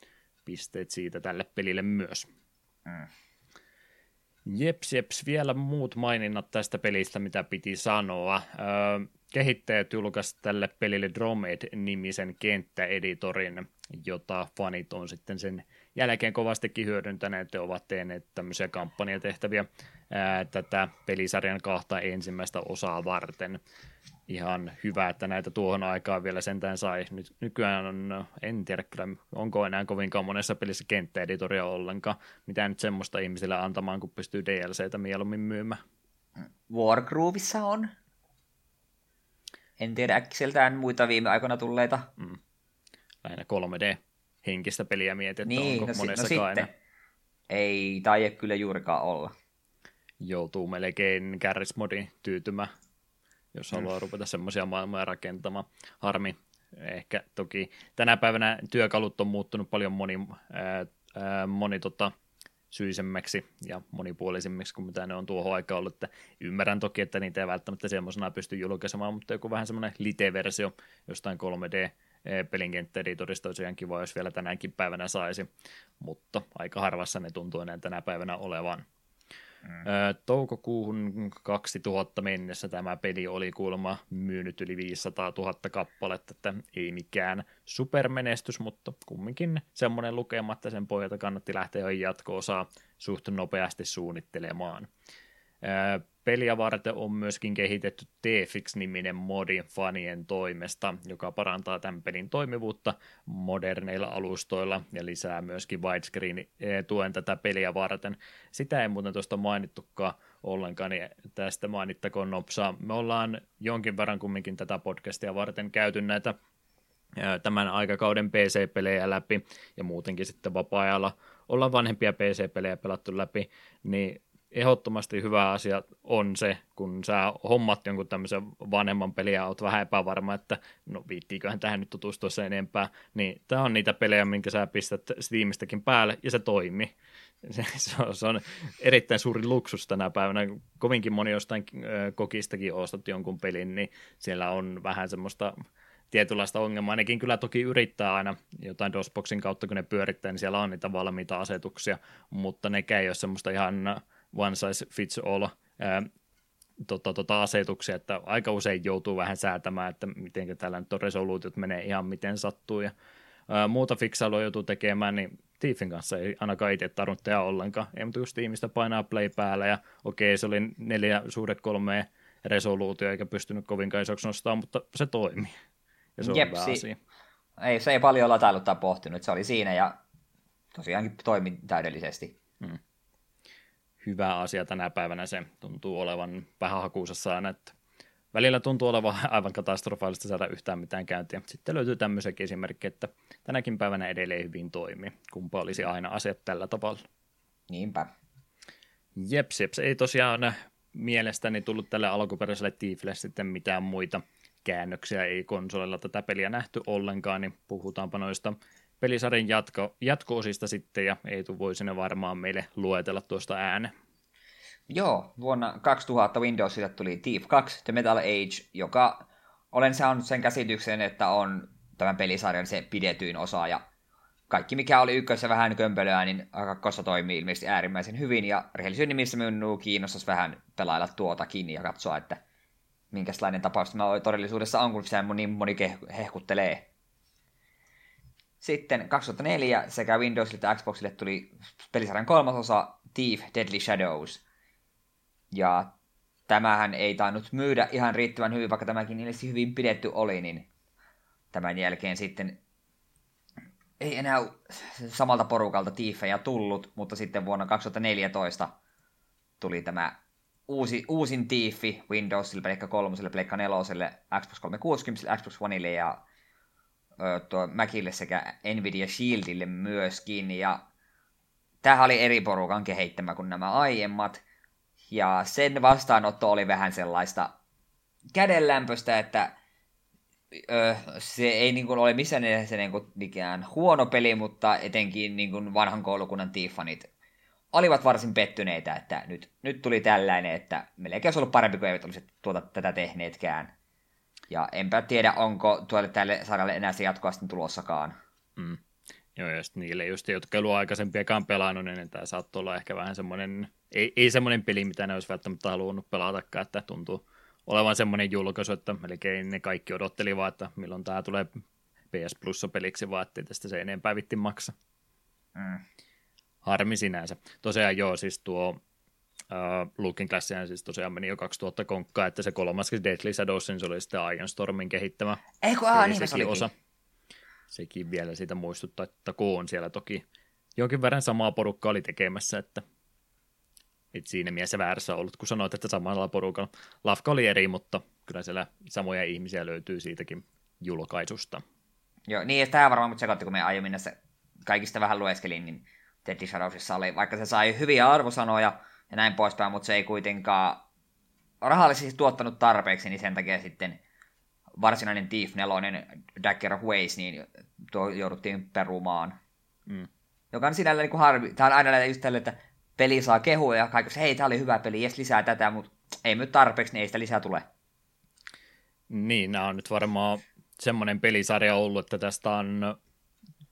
Pisteet siitä tälle pelille myös. Mm. Jeps, jeps, vielä muut maininnat tästä pelistä, mitä piti sanoa. Öö, kehittäjät julkaisivat tälle pelille Dromed-nimisen kenttäeditorin, jota fanit on sitten sen jälkeen kovastikin hyödyntäneet ja ovat tehneet tämmöisiä kampanjatehtäviä ää, tätä pelisarjan kahta ensimmäistä osaa varten. Ihan hyvä, että näitä tuohon aikaan vielä sentään sai. Nyt, nykyään on, en tiedä kyllä, onko enää kovinkaan monessa pelissä kenttäeditoria ollenkaan. Mitä nyt semmoista ihmisille antamaan, kun pystyy DLCtä mieluummin myymään. Wargroovissa on. En tiedä äkkiseltään muita viime aikoina tulleita. Mm. Lähinnä 3D-henkistä peliä mietit, niin, onko no, monessa no sitten. Ei tai kyllä juurikaan olla. Joutuu melkein kärrismodin tyytymä, jos haluaa mm. rupeta semmoisia maailmoja rakentamaan. Harmi. Ehkä toki tänä päivänä työkalut on muuttunut paljon moni, ää, ää, moni tota, syisemmäksi ja monipuolisemmiksi kuin mitä ne on tuohon aikaan ollut. Että ymmärrän toki, että niitä ei välttämättä semmoisena pysty julkaisemaan, mutta joku vähän semmoinen lite-versio jostain 3D pelinkenttäeditorista olisi ihan kiva, jos vielä tänäänkin päivänä saisi, mutta aika harvassa ne tuntuu enää tänä päivänä olevan. Mm. Toukokuuhun 2000 mennessä tämä peli oli kuulemma myynyt yli 500 000 kappaletta, että ei mikään supermenestys, mutta kumminkin semmoinen lukema, että sen pohjalta kannatti lähteä jo jatko-osaa suht nopeasti suunnittelemaan. Peliä varten on myöskin kehitetty TFX-niminen modi fanien toimesta, joka parantaa tämän pelin toimivuutta moderneilla alustoilla ja lisää myöskin widescreen-tuen tätä peliä varten. Sitä ei muuten tuosta mainittukaan ollenkaan, niin tästä mainittakoon nopsaa. Me ollaan jonkin verran kumminkin tätä podcastia varten käyty näitä tämän aikakauden PC-pelejä läpi ja muutenkin sitten vapaa-ajalla ollaan vanhempia PC-pelejä pelattu läpi, niin ehdottomasti hyvä asia on se, kun sä hommat jonkun tämmöisen vanhemman peliä ja oot vähän epävarma, että no viittiiköhän tähän nyt tutustua sen enempää, niin tämä on niitä pelejä, minkä sä pistät Steamistäkin päälle ja se toimii. Se, se, on, se on erittäin suuri luksus tänä päivänä. Kovinkin moni jostain kokistakin ostat jonkun pelin, niin siellä on vähän semmoista tietynlaista ongelmaa. Nekin kyllä toki yrittää aina jotain DOSBoxin kautta, kun ne pyörittää, niin siellä on niitä valmiita asetuksia, mutta ne ei ole semmoista ihan one size fits all ää, tota, tota asetuksia, että aika usein joutuu vähän säätämään, että miten tällä nyt on resoluutiot menee ihan miten sattuu ja ää, muuta fiksailua joutuu tekemään, niin Tiefin kanssa ei ainakaan itse tarvinnut tehdä ollenkaan. Ei mutta just tiimistä painaa play päällä ja okei, se oli neljä suhde kolme resoluutio eikä pystynyt kovinkaan isoksi nostaa, mutta se toimi. Ja se Jep, on hyvä asia. Ei, se ei paljon latailut tai pohtinut, se oli siinä ja tosiaankin toimi täydellisesti. Hmm hyvä asia tänä päivänä se tuntuu olevan vähän hakuusessa aina, että välillä tuntuu olevan aivan katastrofaalista saada yhtään mitään käyntiä. Sitten löytyy tämmöisiäkin esimerkkejä, että tänäkin päivänä edelleen hyvin toimii. Kumpa olisi aina asiat tällä tavalla. Niinpä. Jeps, jeps. Ei tosiaan mielestäni tullut tälle alkuperäiselle Tiifille sitten mitään muita käännöksiä. Ei konsolilla tätä peliä nähty ollenkaan, niin puhutaanpa noista pelisarjan jatko, jatko-osista sitten, ja Eetu voi sinne varmaan meille luetella tuosta ääne. Joo, vuonna 2000 Windowsille tuli Thief 2, The Metal Age, joka olen saanut sen käsityksen, että on tämän pelisarjan se pidetyin osa, ja kaikki mikä oli ykkössä vähän kömpelöä, niin kakkossa toimii ilmeisesti äärimmäisen hyvin, ja rehellisyyden nimissä minun kiinnostaisi vähän pelailla tuotakin ja katsoa, että minkälainen tapaus tämä todellisuudessa on, kun se niin moni hehkuttelee. Sitten 2004 sekä Windowsille että Xboxille tuli pelisarjan kolmas osa Thief Deadly Shadows. Ja tämähän ei tainnut myydä ihan riittävän hyvin, vaikka tämäkin ilmeisesti hyvin pidetty oli, niin tämän jälkeen sitten ei enää samalta porukalta Thiefejä tullut, mutta sitten vuonna 2014 tuli tämä uusi, uusin Thiefi Windowsille, Pleikka 3, Pleikka 4, Xbox 360, Xbox Oneille ja tuo Macille sekä Nvidia Shieldille myöskin. Ja tämähän oli eri porukan kehittämä kuin nämä aiemmat. Ja sen vastaanotto oli vähän sellaista kädenlämpöstä, että ö, se ei niin kuin ole missään nimessä niin kuin mikään huono peli, mutta etenkin niin kuin vanhan koulukunnan tiifanit olivat varsin pettyneitä, että nyt, nyt tuli tällainen, että melkein olisi ollut parempi kuin eivät olisi tuota, tätä tehneetkään. Ja enpä tiedä, onko tuolle tälle sarjalle enää se jatkuvasti tulossakaan. Mm. Joo, ja sitten niille just, jotka ei aikaisempiakaan pelannut, niin tämä saattoi olla ehkä vähän semmoinen, ei, ei semmoinen peli, mitä ne olisi välttämättä halunnut pelatakaan, että tuntuu olevan semmoinen julkaisu, että melkein ne kaikki odotteli vaan, että milloin tämä tulee PS Plussa peliksi, vaan ettei tästä se enempää vitti maksa. Mm. Harmi sinänsä. Tosiaan joo, siis tuo uh, Looking Glass siis tosiaan meni jo 2000 konkkaa, että se kolmas Deadly Shadows, niin se oli sitten Iron Stormin kehittämä. Ei kun, aah, niin sekin osa. Sekin vielä siitä muistuttaa, että on siellä toki jonkin verran samaa porukkaa oli tekemässä, että et siinä mielessä väärässä ollut, kun sanoit, että samalla porukalla. Lafka oli eri, mutta kyllä siellä samoja ihmisiä löytyy siitäkin julkaisusta. Joo, niin, että tämä varmaan, mutta sekoitti, kun me aiemmin näissä kaikista vähän lueskelin, niin Deadly Shadowsissa oli, vaikka se sai hyviä arvosanoja, ja näin poispäin, mutta se ei kuitenkaan rahallisesti tuottanut tarpeeksi, niin sen takia sitten varsinainen Thief 4 Dagger of Ways, niin tuo jouduttiin perumaan. Mm. Joka on sinällä niin harvi. Tämä on aina just tälle, että peli saa kehua ja kaikessa, hei, tämä oli hyvä peli, jes lisää tätä, mutta ei myy tarpeeksi, niin ei sitä lisää tule. Niin, nämä on nyt varmaan semmoinen pelisarja ollut, että tästä on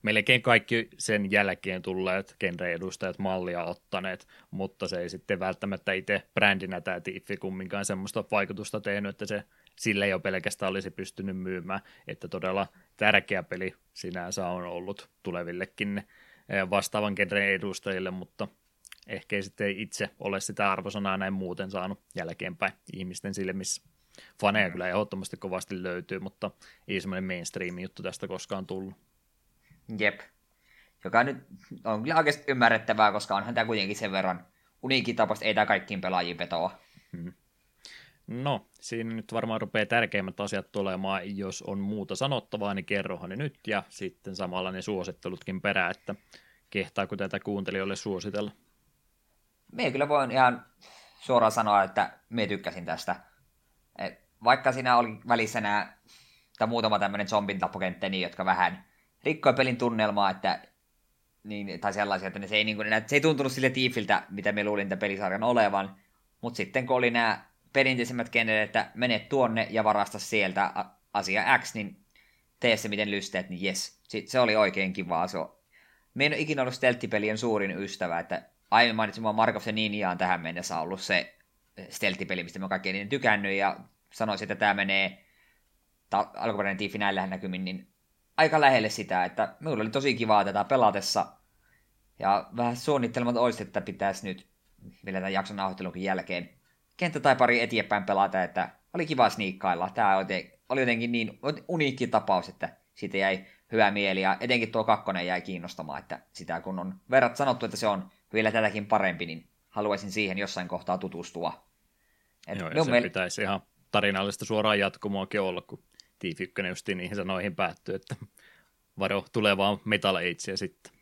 melkein kaikki sen jälkeen tulleet genre-edustajat mallia ottaneet, mutta se ei sitten välttämättä itse brändinä tämä Tiiffi kumminkaan semmoista vaikutusta tehnyt, että se sille jo pelkästään olisi pystynyt myymään, että todella tärkeä peli sinänsä on ollut tulevillekin eh, vastaavan genren edustajille, mutta ehkä ei sitten itse ole sitä arvosanaa näin muuten saanut jälkeenpäin ihmisten silmissä. Faneja kyllä ehdottomasti kovasti löytyy, mutta ei semmoinen mainstream juttu tästä koskaan tullut. Jep. Joka nyt on kyllä oikeasti ymmärrettävää, koska onhan tämä kuitenkin sen verran uniikki tapaus, ei tämä kaikkiin pelaajiin vetoa. Hmm. No, siinä nyt varmaan rupeaa tärkeimmät asiat tulemaan. Jos on muuta sanottavaa, niin kerrohan ne nyt ja sitten samalla ne suosittelutkin perään, että kehtaako tätä kuuntelijoille suositella. Me kyllä voin ihan suoraan sanoa, että me tykkäsin tästä. Vaikka siinä oli välissä nämä, tai muutama tämmöinen zombin tapokentteni, jotka vähän rikkoi pelin tunnelmaa, että niin, tai sellaisia, että se ei, niin kuin, se ei tuntunut sille tiifiltä, mitä me luulin tämän pelisarjan olevan. Mutta sitten kun oli nämä perinteisemmät kenelle, että mene tuonne ja varasta sieltä asia X, niin tee se miten lysteet, niin jes. Sitten se oli oikein kivaa. Se. Me en ole ikinä ollut stelttipelien suurin ystävä, että aiemmin mainitsin mua Markov ja Ninja on tähän mennessä ollut se stelttipeli, mistä mä kaikkein eniten tykännyt, ja sanoisin, että tämä menee ta- alkuperäinen tiifi näillä näkymin, niin aika lähelle sitä, että minulla oli tosi kivaa tätä pelatessa. Ja vähän suunnittelematta olisi, että pitäisi nyt vielä tämän jakson nauhoittelunkin jälkeen kenttä tai pari eteenpäin pelata, että oli kiva sniikkailla. Tämä oli jotenkin niin uniikki tapaus, että siitä jäi hyvä mieli ja etenkin tuo kakkonen jäi kiinnostamaan, että sitä kun on verrat sanottu, että se on vielä tätäkin parempi, niin haluaisin siihen jossain kohtaa tutustua. Et Joo, ja se miel... pitäisi ihan tarinallista suoraan jatkumoakin olla, kun Tiif 1 just niihin sanoihin päättyy, että varo tulevaa Metal Agea sitten.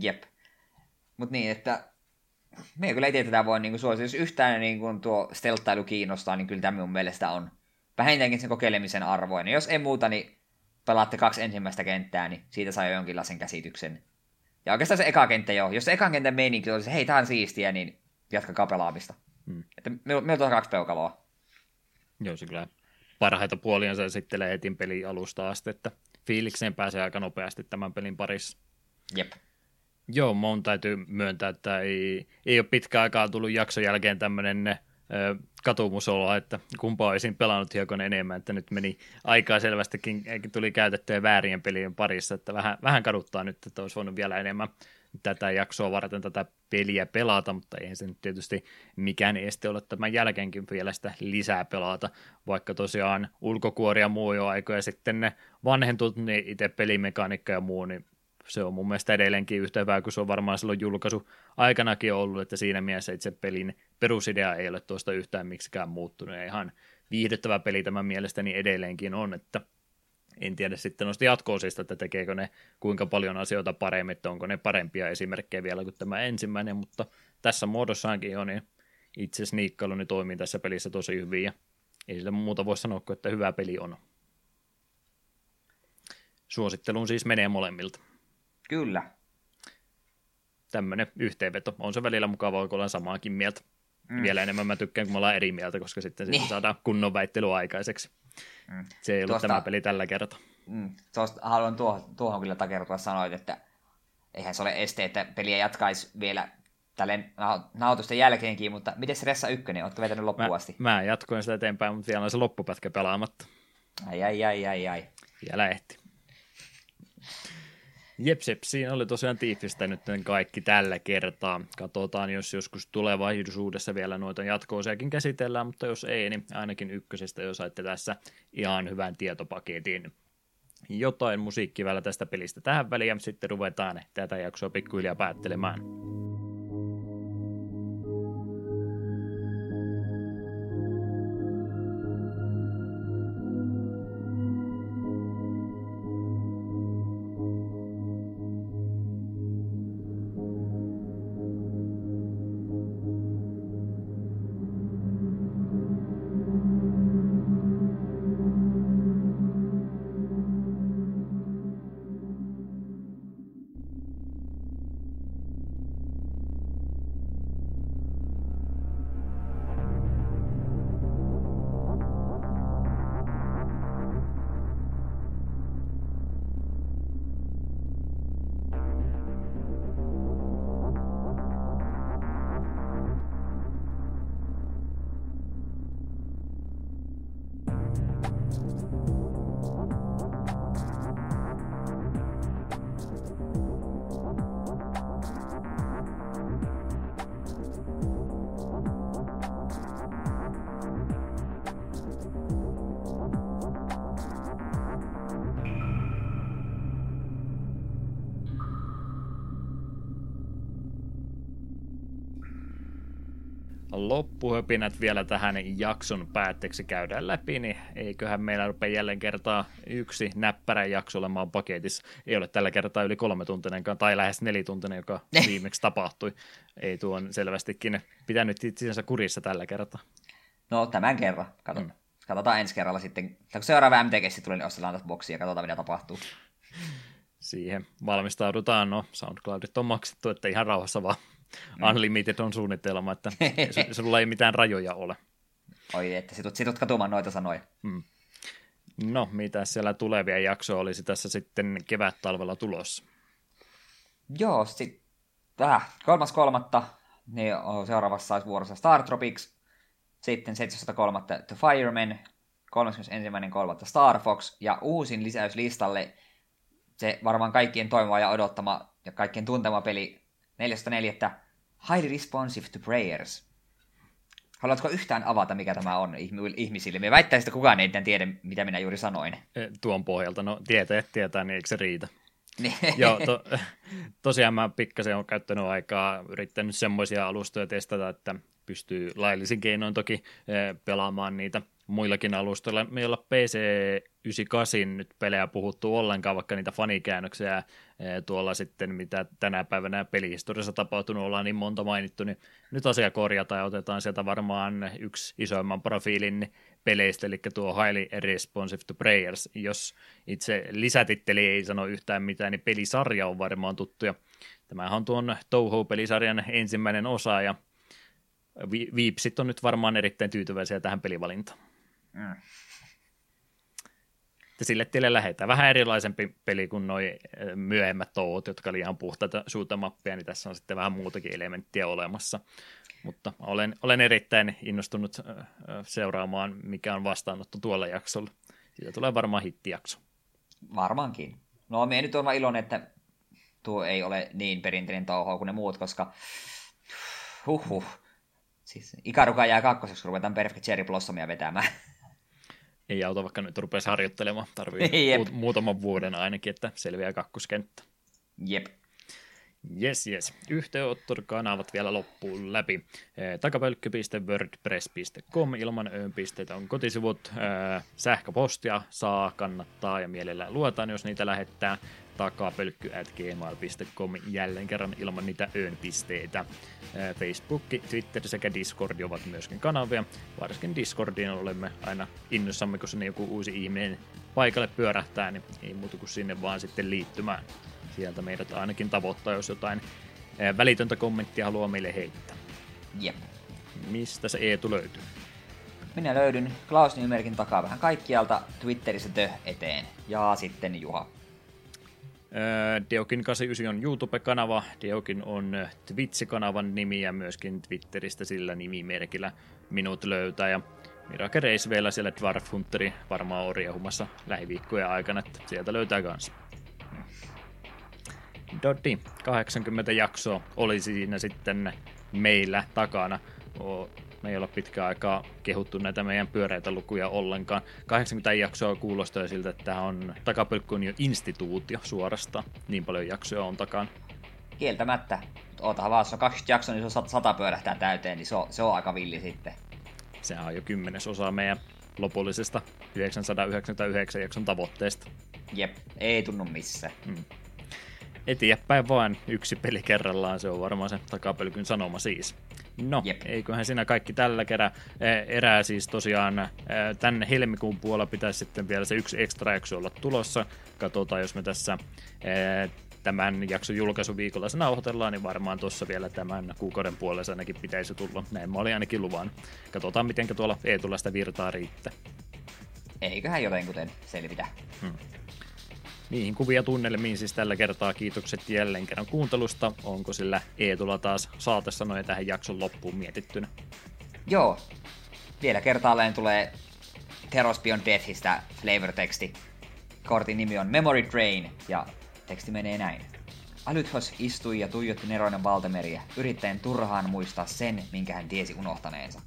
Jep. Mutta niin, että me kyllä ei tätä voi niinku suositella. Jos yhtään niinku tuo stelttailu kiinnostaa, niin kyllä tämä mun mielestä on vähintäänkin sen kokeilemisen arvoinen. Jos ei muuta, niin pelaatte kaksi ensimmäistä kenttää, niin siitä saa jo jonkinlaisen käsityksen. Ja oikeastaan se eka kenttä jo. Jos se ekan kentän meininki olisi, hei, tää on siistiä, niin jatkakaa pelaamista. Hmm. Että meillä on kaksi peukaloa. Joo, se kyllä parhaita puolia se esittelee etin pelin alusta asti, että fiilikseen pääsee aika nopeasti tämän pelin parissa. Jep. Joo, mun täytyy myöntää, että ei, ei ole pitkä aikaa tullut jakson jälkeen tämmöinen katumusoloa, että kumpaa olisin pelannut hiukan enemmän, että nyt meni aikaa selvästikin, tuli käytettyä väärien pelien parissa, että vähän, vähän kaduttaa nyt, että olisi voinut vielä enemmän tätä jaksoa varten tätä peliä pelata, mutta eihän se nyt tietysti mikään este ole tämän jälkeenkin vielä sitä lisää pelata, vaikka tosiaan ulkokuori ja muu jo aikoja sitten ne vanhentut, niin itse pelimekaniikka ja muu, niin se on mun mielestä edelleenkin yhtä hyvä kuin se on varmaan silloin julkaisu aikanakin ollut, että siinä mielessä itse pelin perusidea ei ole tuosta yhtään miksikään muuttunut. Ja ihan viihdyttävä peli tämän mielestäni edelleenkin on, että en tiedä sitten noista jatkoosista, että tekeekö ne kuinka paljon asioita paremmin, että onko ne parempia esimerkkejä vielä kuin tämä ensimmäinen, mutta tässä muodossaankin on, niin itse sniikkailu niin toimii tässä pelissä tosi hyvin ja ei sille muuta voi sanoa kuin, että hyvä peli on. Suositteluun siis menee molemmilta. Kyllä. Tämmöinen yhteenveto. On se välillä mukava, kun ollaan samaakin mieltä. Mm. Vielä enemmän mä tykkään, kun me ollaan eri mieltä, koska sitten niin. saadaan kunnon väittely aikaiseksi. Mm. Se ei ollut Tuosta, tämä peli tällä kertaa. Mm, tuosta haluan tuohon, tuohon kyllä takertua sanoit, että eihän se ole este, että peliä jatkaisi vielä tälle nautusten jälkeenkin, mutta miten se Ressa 1, oletko vetänyt loppuun asti? Mä, mä jatkoin sitä eteenpäin, mutta vielä on se loppupätkä pelaamatta. Ai ai ai ai ai. Vielä ehti. Jep, jep, siinä oli tosiaan nyt kaikki tällä kertaa. Katsotaan, jos joskus tulevaisuudessa vielä noita jatko-osiakin käsitellään, mutta jos ei, niin ainakin ykkösestä jo saitte tässä ihan hyvän tietopaketin. Jotain musiikkia tästä pelistä tähän väliin, sitten ruvetaan tätä jaksoa pikkuhiljaa päättelemään. Loppuhöpinät vielä tähän jakson päätteeksi käydään läpi, niin eiköhän meillä rupea jälleen kertaa yksi näppärä jakso olemaan paketissa. Ei ole tällä kertaa yli kolme tuntinenkaan, tai lähes nelituntinen, joka viimeksi tapahtui. Ei tuon selvästikin pitänyt itsensä kurissa tällä kertaa. No tämän kerran, katsotaan. Mm. Katsotaan ensi kerralla sitten. Kun seuraava MTG tulee, niin ostellaan tästä boksia ja katsotaan, mitä tapahtuu. Siihen valmistaudutaan. No, SoundCloudit on maksettu, että ihan rauhassa vaan. Unlimited on suunnitelma, että sulla ei mitään rajoja ole. Oi, että situt, situt katumaan noita sanoja. Mm. No, mitä siellä tulevia jaksoja olisi tässä sitten kevät-talvella tulossa? Joo, sitten äh, kolmas kolmatta, niin seuraavassa vuorossa Star Tropics, sitten 703. The Fireman, 31.3. Star Fox ja uusin lisäys listalle, se varmaan kaikkien toivoma ja odottama ja kaikkien tuntema peli 4.4. Highly responsive to prayers. Haluatko yhtään avata, mikä tämä on ihmisille? Me väittäisin, että kukaan ei tiedä, mitä minä juuri sanoin. E, tuon pohjalta, no tietää, tietää, niin eikö se riitä? Niin. Joo, to, tosiaan mä pikkasen olen käyttänyt aikaa, yrittänyt semmoisia alustoja testata, että pystyy laillisin keinoin toki e, pelaamaan niitä muillakin alustoilla. Me ei olla PC98 nyt pelejä puhuttu ollenkaan, vaikka niitä fanikäännöksiä tuolla sitten, mitä tänä päivänä pelihistoriassa tapahtunut, ollaan niin monta mainittu, niin nyt asia korjataan ja otetaan sieltä varmaan yksi isoimman profiilin peleistä, eli tuo Highly Responsive to Prayers. Jos itse lisätitteli ei sano yhtään mitään, niin pelisarja on varmaan tuttu. Ja tämähän on tuon Touhou-pelisarjan ensimmäinen osa, ja Viipsit on nyt varmaan erittäin tyytyväisiä tähän pelivalintaan. Mm. Sille tielle lähetään. Vähän erilaisempi peli kuin nuo eh, myöhemmät touot, jotka oli ihan puhtaita suutamappeja, niin tässä on sitten vähän muutakin elementtiä olemassa. Mutta olen, olen erittäin innostunut seuraamaan, mikä on vastaanotto tuolla jaksolla. Siitä tulee varmaan hittijakso. Varmaankin. No, me nyt olla iloinen, että tuo ei ole niin perinteinen touho kuin ne muut, koska huhhuh. Siis Ikaruka jää kakkoseksi, kun ruvetaan Perfect Cherry Blossomia vetämään. Ei auta, vaikka nyt rupeaisi harjoittelemaan. Tarvii muut, muutaman vuoden ainakin, että selviää kakkoskenttä. Jep. Yes, yes. Yhteenottokanavat vielä loppuun läpi. Takapölkky.wordpress.com ilman öönpisteitä on kotisivut. Sähköpostia saa, kannattaa ja mielellään luetaan, jos niitä lähettää. Takapölkky.gmail.com jälleen kerran ilman niitä öönpisteitä. Facebook, Twitter sekä Discord ovat myöskin kanavia. Varsinkin Discordiin olemme aina innossamme, kun sinne joku uusi ihminen paikalle pyörähtää, niin ei muuta kuin sinne vaan sitten liittymään sieltä meidät ainakin tavoittaa, jos jotain välitöntä kommenttia haluaa meille heittää. Jep. Mistä se Eetu löytyy? Minä löydyn Klaus Nymerkin takaa vähän kaikkialta Twitterissä tö eteen. Ja sitten Juha. Deokin 89 on YouTube-kanava, Deokin on Twitch-kanavan nimi ja myöskin Twitteristä sillä nimimerkillä minut löytää. Ja Miracle Race vielä siellä Dwarf Hunteri varmaan orjahumassa lähiviikkojen aikana, että sieltä löytää kanssa. Doddi, 80 jaksoa oli siinä sitten meillä takana. Me ei olla pitkään aikaa kehuttu näitä meidän pyöreitä lukuja ollenkaan. 80 jaksoa kuulostaa siltä, että tämä on takapölkky on jo instituutio suorastaan. Niin paljon jaksoja on takana. Kieltämättä. Ootahan vaan, jos on 20 jaksoa, niin se on 100 pyörähtää täyteen, niin se on, se on aika villi sitten. Sehän on jo kymmenesosa meidän lopullisesta 999 jakson tavoitteesta. Jep, ei tunnu missään. Hmm eteenpäin vaan yksi peli kerrallaan, se on varmaan se takapölkyn sanoma siis. No, Jep. eiköhän siinä kaikki tällä kerää. Erää siis tosiaan tänne helmikuun puolella pitäisi sitten vielä se yksi extra jakso olla tulossa. Katsotaan, jos me tässä tämän jakson julkaisuviikolla se nauhoitellaan, niin varmaan tuossa vielä tämän kuukauden puolella ainakin pitäisi tulla. Näin mä olin ainakin luvan. Katsotaan, miten tuolla Eetulla sitä virtaa riittää. Eiköhän jotenkuten selvitä. Hmm. Niihin kuvia tunnelmiin siis tällä kertaa kiitokset jälleen kerran kuuntelusta. Onko sillä Eetulla taas saatesanoja tähän jakson loppuun mietittynä? Joo. Vielä kertaalleen tulee Teros Beyond Deathistä flavor-teksti. Kortin nimi on Memory Drain ja teksti menee näin. Alythos istui ja tuijotti neroinen valtameriä, yrittäen turhaan muistaa sen, minkä hän tiesi unohtaneensa.